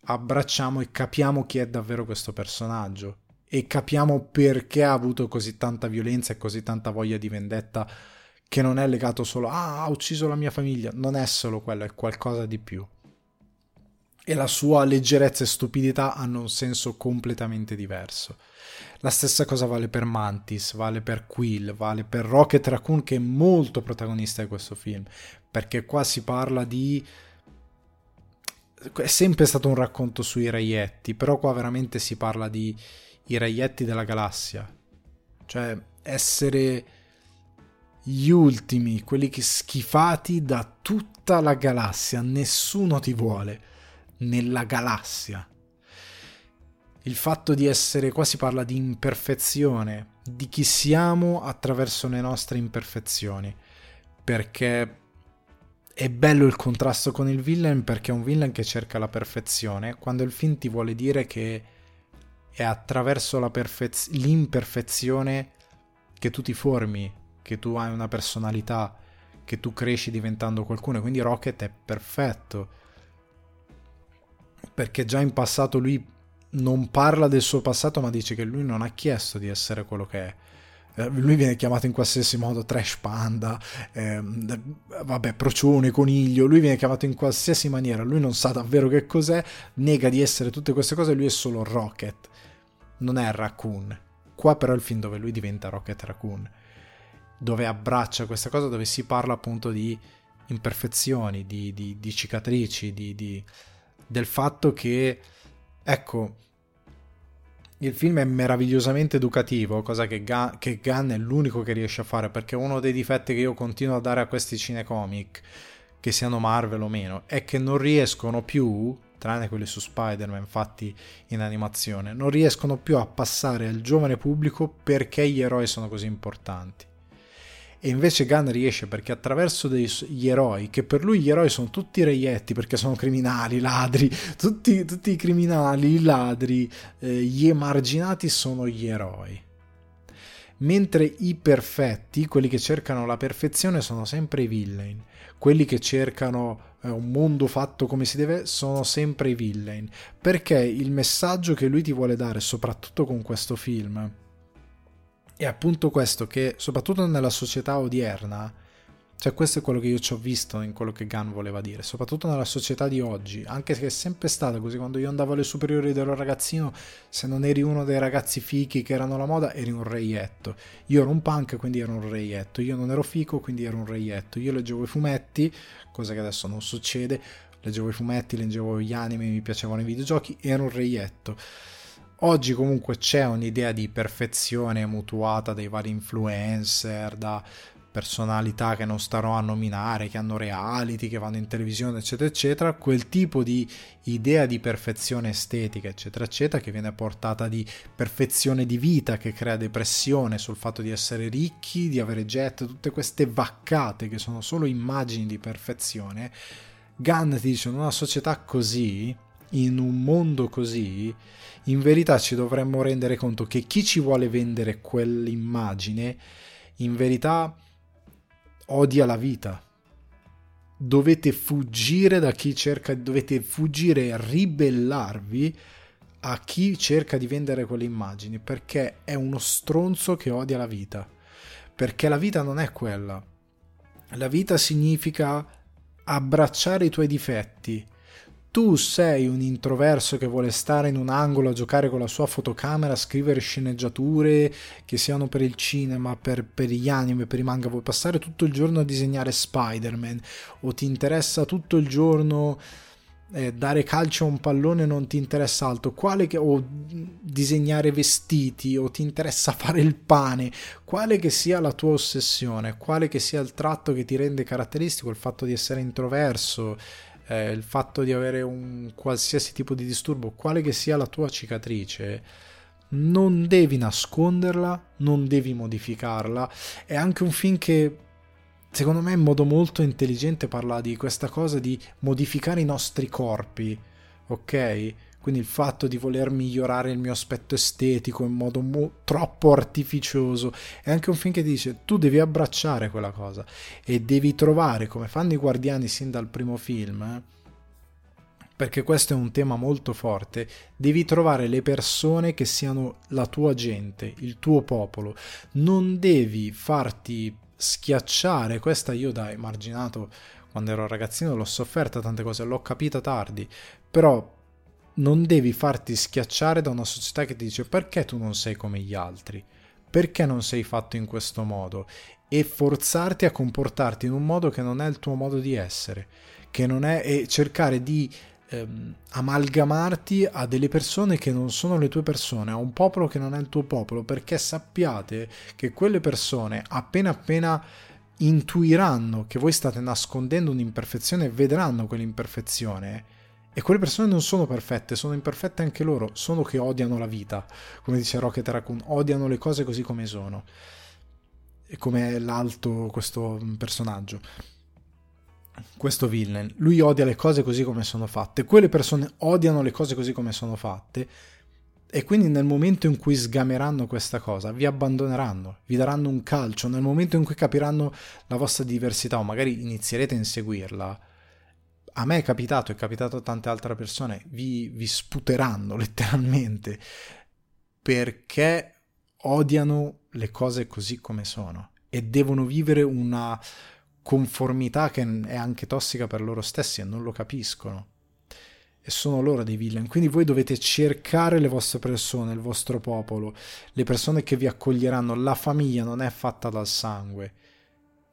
abbracciamo e capiamo chi è davvero questo personaggio e capiamo perché ha avuto così tanta violenza e così tanta voglia di vendetta che non è legato solo ah ha ucciso la mia famiglia, non è solo quello, è qualcosa di più. E la sua leggerezza e stupidità hanno un senso completamente diverso. La stessa cosa vale per Mantis, vale per Quill, vale per Rocket Raccoon che è molto protagonista di questo film, perché qua si parla di è sempre stato un racconto sui reietti, però qua veramente si parla di i reietti della galassia. Cioè, essere gli ultimi, quelli che schifati da tutta la galassia. Nessuno ti vuole nella galassia. Il fatto di essere, qua si parla di imperfezione, di chi siamo attraverso le nostre imperfezioni. Perché è bello il contrasto con il villain perché è un villain che cerca la perfezione, quando il film ti vuole dire che è attraverso perfez- l'imperfezione che tu ti formi, che tu hai una personalità, che tu cresci diventando qualcuno. Quindi Rocket è perfetto. Perché già in passato lui non parla del suo passato, ma dice che lui non ha chiesto di essere quello che è. Eh, lui viene chiamato in qualsiasi modo trash panda, ehm, vabbè, procione, coniglio, lui viene chiamato in qualsiasi maniera, lui non sa davvero che cos'è, nega di essere tutte queste cose, lui è solo Rocket, non è Raccoon. Qua però è il film dove lui diventa Rocket Raccoon, dove abbraccia questa cosa, dove si parla appunto di imperfezioni, di, di, di cicatrici, di, del fatto che, ecco, il film è meravigliosamente educativo, cosa che, Gunn, che Gunn è l'unico che riesce a fare, perché uno dei difetti che io continuo a dare a questi cinecomic, che siano Marvel o meno, è che non riescono più, tranne quelli su Spider-Man fatti in animazione, non riescono più a passare al giovane pubblico perché gli eroi sono così importanti e invece Gunn riesce perché attraverso degli eroi, che per lui gli eroi sono tutti reietti perché sono criminali, ladri, tutti, tutti i criminali, i ladri, eh, gli emarginati sono gli eroi. Mentre i perfetti, quelli che cercano la perfezione, sono sempre i villain. Quelli che cercano eh, un mondo fatto come si deve sono sempre i villain. Perché il messaggio che lui ti vuole dare, soprattutto con questo film, è appunto questo che, soprattutto nella società odierna, Cioè, questo è quello che io ci ho visto in quello che Gunn voleva dire, soprattutto nella società di oggi, anche se è sempre stata così. Quando io andavo alle superiori ed ero ragazzino, se non eri uno dei ragazzi fichi che erano la moda, eri un reietto. Io ero un punk, quindi ero un reietto. Io non ero fico, quindi ero un reietto. Io leggevo i fumetti, cosa che adesso non succede. Leggevo i fumetti, leggevo gli anime, mi piacevano i videogiochi, ero un reietto. Oggi comunque c'è un'idea di perfezione mutuata dai vari influencer, da personalità che non starò a nominare, che hanno reality, che vanno in televisione, eccetera, eccetera, quel tipo di idea di perfezione estetica, eccetera, eccetera, che viene portata di perfezione di vita, che crea depressione sul fatto di essere ricchi, di avere jet, tutte queste vaccate che sono solo immagini di perfezione. Gunn ti dice, in una società così, in un mondo così, in verità ci dovremmo rendere conto che chi ci vuole vendere quell'immagine, in verità odia la vita. Dovete fuggire da chi cerca, dovete fuggire ribellarvi a chi cerca di vendere quelle immagini, perché è uno stronzo che odia la vita. Perché la vita non è quella. La vita significa abbracciare i tuoi difetti, tu sei un introverso che vuole stare in un angolo a giocare con la sua fotocamera, scrivere sceneggiature che siano per il cinema, per, per gli anime, per i manga, vuoi passare tutto il giorno a disegnare Spider-Man? O ti interessa tutto il giorno eh, dare calcio a un pallone non ti interessa altro, quale che, o disegnare vestiti o ti interessa fare il pane, quale che sia la tua ossessione, quale che sia il tratto che ti rende caratteristico, il fatto di essere introverso, eh, il fatto di avere un qualsiasi tipo di disturbo, quale che sia la tua cicatrice, non devi nasconderla, non devi modificarla. È anche un film che secondo me in modo molto intelligente parla di questa cosa di modificare i nostri corpi, ok? Quindi il fatto di voler migliorare il mio aspetto estetico in modo mo- troppo artificioso. È anche un film che dice tu devi abbracciare quella cosa e devi trovare, come fanno i guardiani sin dal primo film, eh, perché questo è un tema molto forte, devi trovare le persone che siano la tua gente, il tuo popolo. Non devi farti schiacciare, questa io da emarginato quando ero ragazzino l'ho sofferta tante cose, l'ho capita tardi, però non devi farti schiacciare da una società che ti dice perché tu non sei come gli altri, perché non sei fatto in questo modo? E forzarti a comportarti in un modo che non è il tuo modo di essere, che non è e cercare di ehm, amalgamarti a delle persone che non sono le tue persone, a un popolo che non è il tuo popolo, perché sappiate che quelle persone appena appena intuiranno che voi state nascondendo un'imperfezione, vedranno quell'imperfezione e quelle persone non sono perfette, sono imperfette anche loro, sono che odiano la vita, come dice Rocket Raccoon, odiano le cose così come sono. E come l'alto questo personaggio. Questo villain, lui odia le cose così come sono fatte, quelle persone odiano le cose così come sono fatte e quindi nel momento in cui sgameranno questa cosa, vi abbandoneranno, vi daranno un calcio, nel momento in cui capiranno la vostra diversità o magari inizierete a inseguirla, a me è capitato, è capitato a tante altre persone, vi, vi sputeranno letteralmente perché odiano le cose così come sono e devono vivere una conformità che è anche tossica per loro stessi e non lo capiscono. E sono loro dei villain. Quindi voi dovete cercare le vostre persone, il vostro popolo, le persone che vi accoglieranno. La famiglia non è fatta dal sangue.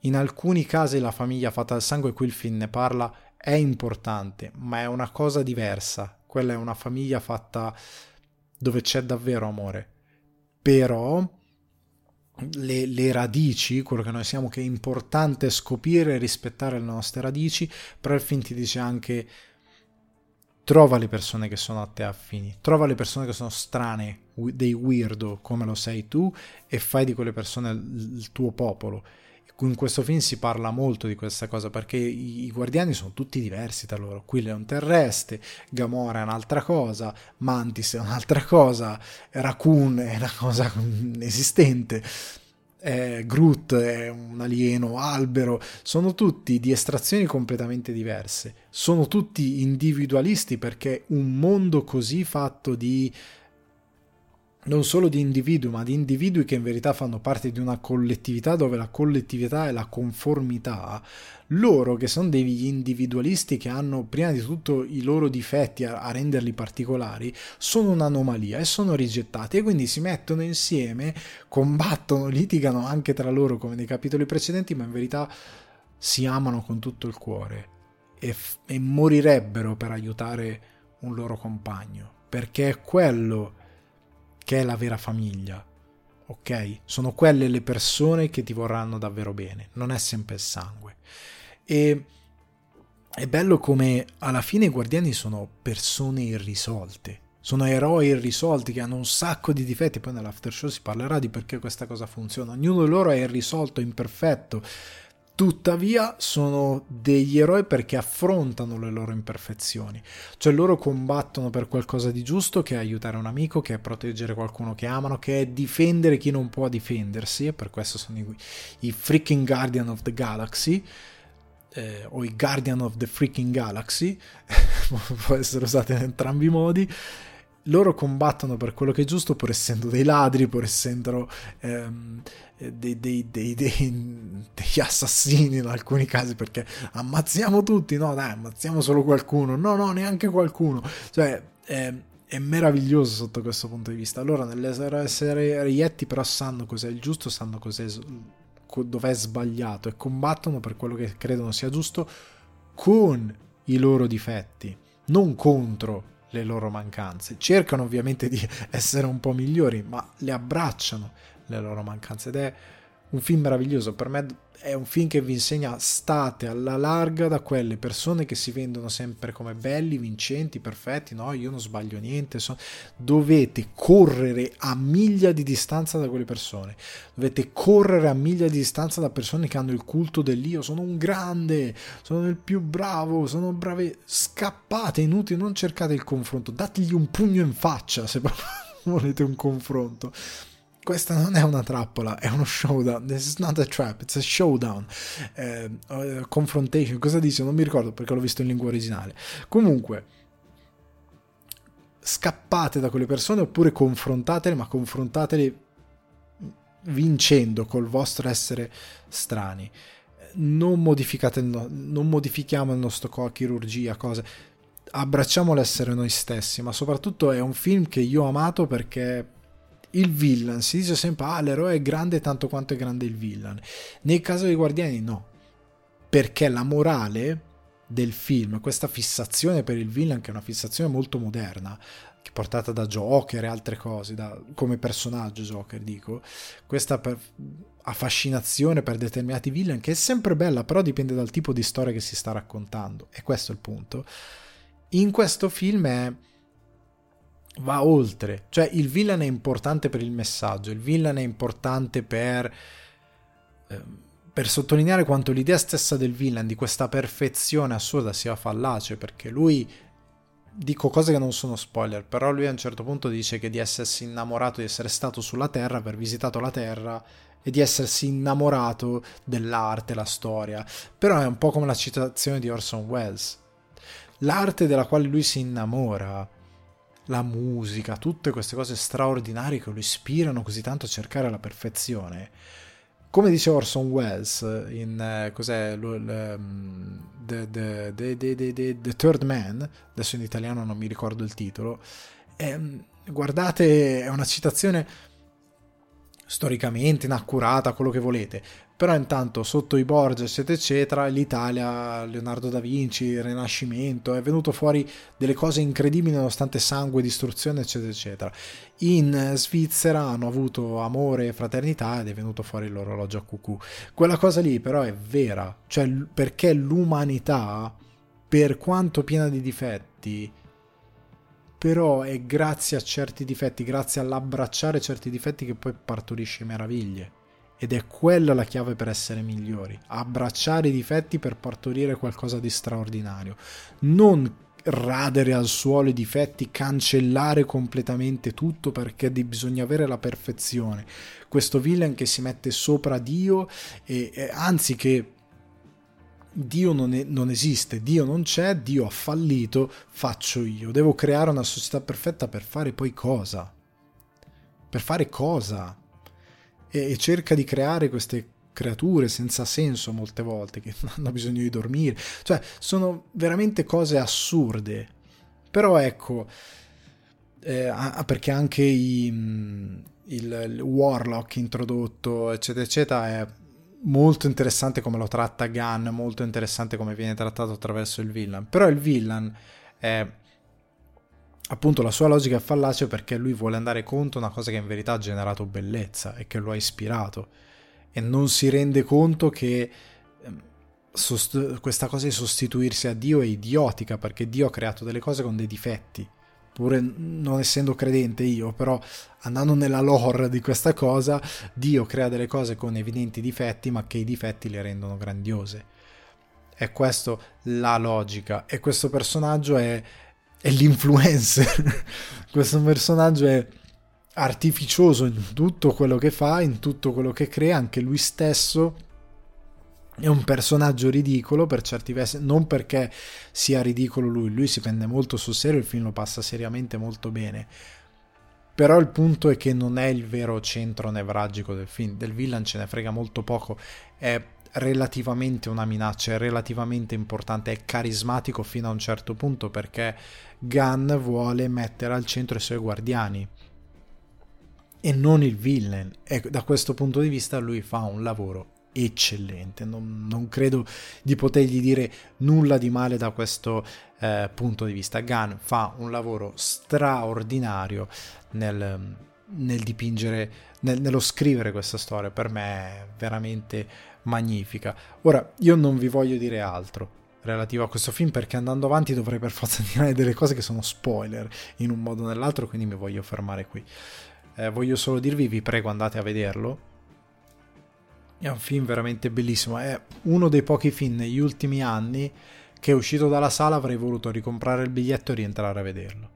In alcuni casi la famiglia fatta dal sangue, qui il film ne parla, è importante, ma è una cosa diversa. Quella è una famiglia fatta dove c'è davvero amore. Però le, le, radici, quello che noi siamo, che è importante scoprire e rispettare le nostre radici, però il film ti dice anche trova le persone che sono a te affini, trova le persone che sono strane, dei weirdo come lo sei tu e fai di quelle persone il tuo popolo in questo film si parla molto di questa cosa perché i, i guardiani sono tutti diversi tra loro. Qui è un terrestre, Gamora è un'altra cosa, Mantis è un'altra cosa, Raccoon è una cosa inesistente. Eh, Groot è un alieno, albero, sono tutti di estrazioni completamente diverse, sono tutti individualisti perché un mondo così fatto di non solo di individui, ma di individui che in verità fanno parte di una collettività dove la collettività è la conformità, loro che sono degli individualisti che hanno prima di tutto i loro difetti a, a renderli particolari, sono un'anomalia e sono rigettati e quindi si mettono insieme, combattono, litigano anche tra loro come nei capitoli precedenti, ma in verità si amano con tutto il cuore e, e morirebbero per aiutare un loro compagno, perché è quello che è la vera famiglia. Ok? Sono quelle le persone che ti vorranno davvero bene, non è sempre il sangue. E è bello come alla fine i guardiani sono persone irrisolte. Sono eroi irrisolti che hanno un sacco di difetti. Poi nell'after show si parlerà di perché questa cosa funziona. Ognuno di loro è irrisolto, imperfetto, Tuttavia sono degli eroi perché affrontano le loro imperfezioni, cioè loro combattono per qualcosa di giusto che è aiutare un amico, che è proteggere qualcuno che amano, che è difendere chi non può difendersi e per questo sono i, i freaking Guardian of the Galaxy eh, o i Guardian of the freaking Galaxy, può essere usato in entrambi i modi. Loro combattono per quello che è giusto pur essendo dei ladri, pur essendo ehm, dei, dei, dei, degli assassini in alcuni casi perché ammazziamo tutti, no dai ammazziamo solo qualcuno, no no neanche qualcuno, cioè è, è meraviglioso sotto questo punto di vista. Loro nell'essere reietti però sanno cos'è il giusto, sanno cos'è, dov'è sbagliato e combattono per quello che credono sia giusto con i loro difetti, non contro le loro mancanze. Cercano ovviamente di essere un po' migliori, ma le abbracciano le loro mancanze ed è un film meraviglioso. Per me è un film che vi insegna state alla larga da quelle persone che si vendono sempre come belli, vincenti, perfetti. No, io non sbaglio niente. So... Dovete correre a miglia di distanza da quelle persone. Dovete correre a miglia di distanza da persone che hanno il culto dell'io. Sono un grande, sono il più bravo, sono brave. Scappate, inutili, non cercate il confronto. Dategli un pugno in faccia se volete un confronto questa non è una trappola, è uno showdown. This is not a trap, it's a showdown. Eh, uh, confrontation, cosa dice? Non mi ricordo perché l'ho visto in lingua originale. Comunque, scappate da quelle persone oppure confrontatele, ma confrontatele vincendo col vostro essere strani. Non modificate non modifichiamo il nostro co- chirurgia, cose. Abbracciamo l'essere noi stessi, ma soprattutto è un film che io ho amato perché il villain. Si dice sempre ah l'eroe è grande tanto quanto è grande il villain. Nel caso dei guardiani no. Perché la morale del film questa fissazione per il villain che è una fissazione molto moderna portata da Joker e altre cose da, come personaggio Joker dico questa per, affascinazione per determinati villain che è sempre bella però dipende dal tipo di storia che si sta raccontando. E questo è il punto. In questo film è va oltre. Cioè il villain è importante per il messaggio, il villain è importante per, eh, per sottolineare quanto l'idea stessa del villain, di questa perfezione assurda, sia fallace, perché lui... Dico cose che non sono spoiler, però lui a un certo punto dice che di essersi innamorato, di essere stato sulla Terra, aver visitato la Terra e di essersi innamorato dell'arte, la storia. Però è un po' come la citazione di Orson Welles. L'arte della quale lui si innamora la musica, tutte queste cose straordinarie che lo ispirano così tanto a cercare la perfezione. Come dice Orson Welles in uh, cos'è, um, the, the, the, the, Third Man, adesso in italiano non mi ricordo il titolo, è, guardate, è una citazione storicamente inaccurata, quello che volete, però intanto sotto i Borges eccetera l'Italia, Leonardo da Vinci, il Rinascimento, è venuto fuori delle cose incredibili nonostante sangue, distruzione eccetera eccetera. In Svizzera hanno avuto amore e fraternità ed è venuto fuori l'orologio a cucù. Quella cosa lì però è vera, cioè perché l'umanità, per quanto piena di difetti, però è grazie a certi difetti, grazie all'abbracciare certi difetti che poi partorisce meraviglie. Ed è quella la chiave per essere migliori, abbracciare i difetti per partorire qualcosa di straordinario. Non radere al suolo i difetti, cancellare completamente tutto perché bisogna avere la perfezione. Questo villain che si mette sopra Dio e, e anzi che Dio non, è, non, esiste, Dio non c'è, Dio ha fallito, faccio io. Devo creare una società perfetta per fare poi cosa? Per fare cosa? E, e cerca di creare queste creature senza senso molte volte che hanno bisogno di dormire. Cioè, sono veramente cose assurde. Però ecco, eh, perché anche i, il, il Warlock introdotto, eccetera, eccetera, è molto interessante come lo tratta Gunn, molto interessante come viene trattato attraverso il villain. Però il villain è appunto la sua logica è fallace perché lui vuole andare contro una cosa che in verità ha generato bellezza e che lo ha ispirato e non si rende conto che ehm, sost- questa cosa di sostituirsi a Dio è idiotica perché Dio ha creato delle cose con dei difetti pur non essendo credente io, però andando nella lore di questa cosa, Dio crea delle cose con evidenti difetti, ma che i difetti le rendono grandiose. È questa la logica. E questo personaggio è, è l'influencer. questo personaggio è artificioso in tutto quello che fa, in tutto quello che crea, anche lui stesso è un personaggio ridicolo per certi versi, non perché sia ridicolo lui, lui si prende molto sul serio, il film lo passa seriamente molto bene. Però il punto è che non è il vero centro nevralgico del film, del villain ce ne frega molto poco, è relativamente una minaccia, è relativamente importante, è carismatico fino a un certo punto perché Gunn vuole mettere al centro i suoi guardiani e non il villain e da questo punto di vista lui fa un lavoro eccellente. Non, non, credo di potergli dire nulla di male da questo eh, punto di vista. Gunn fa un lavoro straordinario nel, nel dipingere, nel, nello scrivere questa storia. Per me è veramente magnifica. Ora, io non vi voglio dire altro relativo a questo film perché andando avanti dovrei per forza dire delle cose che sono spoiler in un modo o nell'altro, quindi mi voglio fermare qui. Eh, voglio solo dirvi, vi prego andate a vederlo è un film veramente bellissimo. È uno dei pochi film negli ultimi anni che uscito dalla sala avrei voluto ricomprare il biglietto e rientrare a vederlo.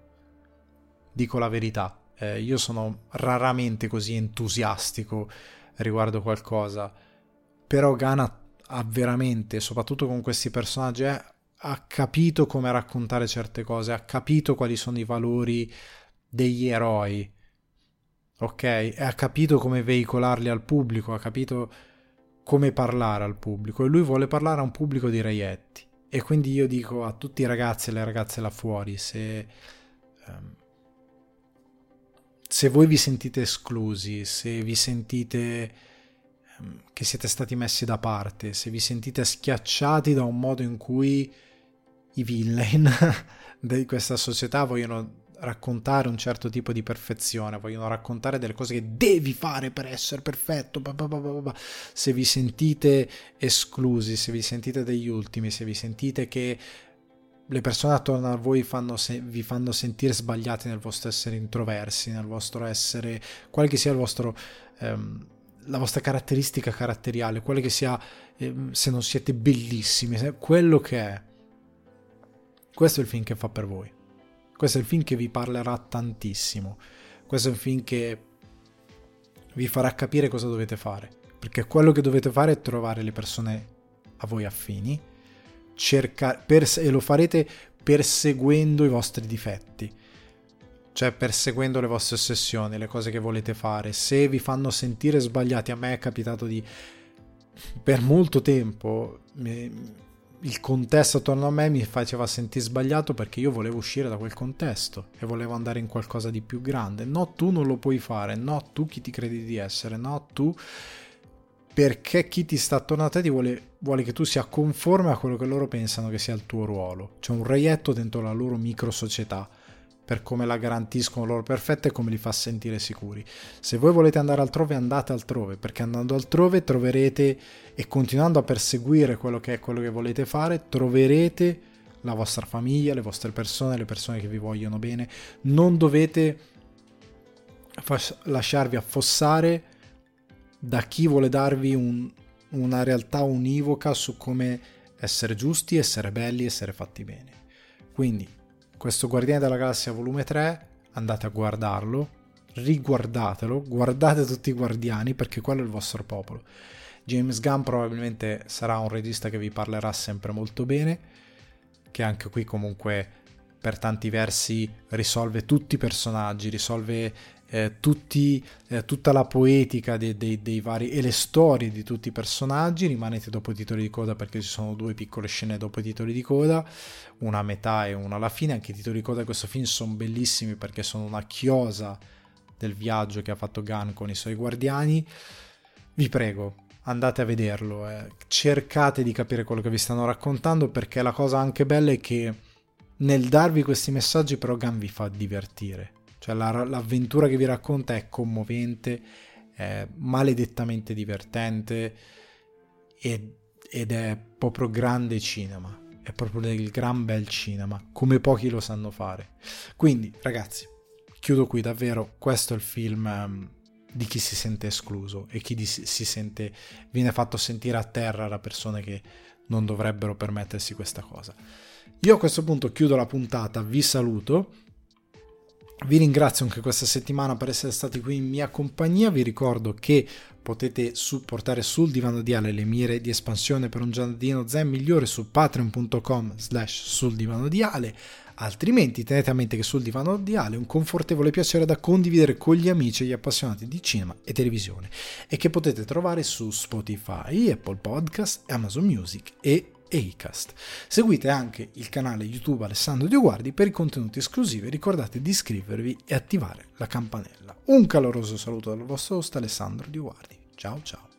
Dico la verità, eh, io sono raramente così entusiastico riguardo qualcosa, però Gana ha veramente, soprattutto con questi personaggi, eh, ha capito come raccontare certe cose, ha capito quali sono i valori degli eroi, ok? E ha capito come veicolarli al pubblico, ha capito come parlare al pubblico e lui vuole parlare a un pubblico di reietti. E quindi io dico a tutti i ragazzi e le ragazze là fuori, se, um, se voi vi sentite esclusi, se vi sentite um, che siete stati messi da parte, se vi sentite schiacciati da un modo in cui i villain di questa società vogliono raccontare un certo tipo di perfezione, vogliono raccontare delle cose che devi fare per essere perfetto. Se vi sentite esclusi, se vi sentite degli ultimi, se vi sentite che le persone attorno a voi fanno se- vi fanno sentire sbagliati nel vostro essere introversi, nel vostro essere, quale che sia il vostro, ehm, la vostra caratteristica caratteriale, quale che sia, ehm, se non siete bellissimi, quello che è. Questo è il film che fa per voi. Questo è il film che vi parlerà tantissimo. Questo è un film che vi farà capire cosa dovete fare. Perché quello che dovete fare è trovare le persone a voi affini cerca, pers- e lo farete perseguendo i vostri difetti. Cioè perseguendo le vostre ossessioni, le cose che volete fare. Se vi fanno sentire sbagliati, a me è capitato di... Per molto tempo il contesto attorno a me mi faceva sentire sbagliato perché io volevo uscire da quel contesto e volevo andare in qualcosa di più grande. No, tu non lo puoi fare, no, tu chi ti credi di essere, no, tu perché chi ti sta attorno a te vuole, vuole che tu sia conforme a quello che loro pensano che sia il tuo ruolo. C'è un reietto dentro la loro micro società per come la garantiscono loro perfetta e come li fa sentire sicuri. Se voi volete andare altrove, andate altrove, perché andando altrove troverete e continuando a perseguire quello che è quello che volete fare, troverete la vostra famiglia, le vostre persone, le persone che vi vogliono bene. Non dovete fas- lasciarvi affossare da chi vuole darvi un, una realtà univoca su come essere giusti, essere belli, essere fatti bene. Quindi questo Guardiani della Galassia volume 3, andate a guardarlo, riguardatelo, guardate tutti i guardiani perché quello è il vostro popolo. James Gunn probabilmente sarà un regista che vi parlerà sempre molto bene, che anche qui comunque per tanti versi risolve tutti i personaggi, risolve eh, tutti, eh, tutta la poetica dei, dei, dei, vari e le storie di tutti i personaggi. Rimanete dopo i titoli di coda perché ci sono due piccole scene dopo i titoli di coda, una a metà e una alla fine. Anche i titoli di coda di questo film sono bellissimi perché sono una chiosa del viaggio che ha fatto Gunn con i suoi guardiani. Vi prego, andate a vederlo, eh. cercate di capire quello che vi stanno raccontando perché la cosa anche bella è che nel darvi questi messaggi però Gunn vi fa divertire cioè la, l'avventura che vi racconta è commovente, è maledettamente divertente ed, ed è proprio grande cinema. È proprio del gran bel cinema, come pochi lo sanno fare. Quindi, ragazzi, chiudo qui davvero. Questo è il film um, di chi si sente escluso e chi si sente viene fatto sentire a terra da persone che non dovrebbero permettersi questa cosa. Io a questo punto chiudo la puntata, vi saluto vi ringrazio anche questa settimana per essere stati qui in mia compagnia. Vi ricordo che potete supportare sul divano di Ale le mire di espansione per un giardino zen migliore su patreon.com slash sul divano di Ale. Altrimenti tenete a mente che sul divano di Ale è un confortevole piacere da condividere con gli amici e gli appassionati di cinema e televisione e che potete trovare su Spotify, Apple Podcast, Amazon Music e e Icast. Seguite anche il canale YouTube Alessandro Dioguardi per i contenuti esclusivi ricordate di iscrivervi e attivare la campanella. Un caloroso saluto dal vostro host Alessandro Dioguardi. Ciao ciao.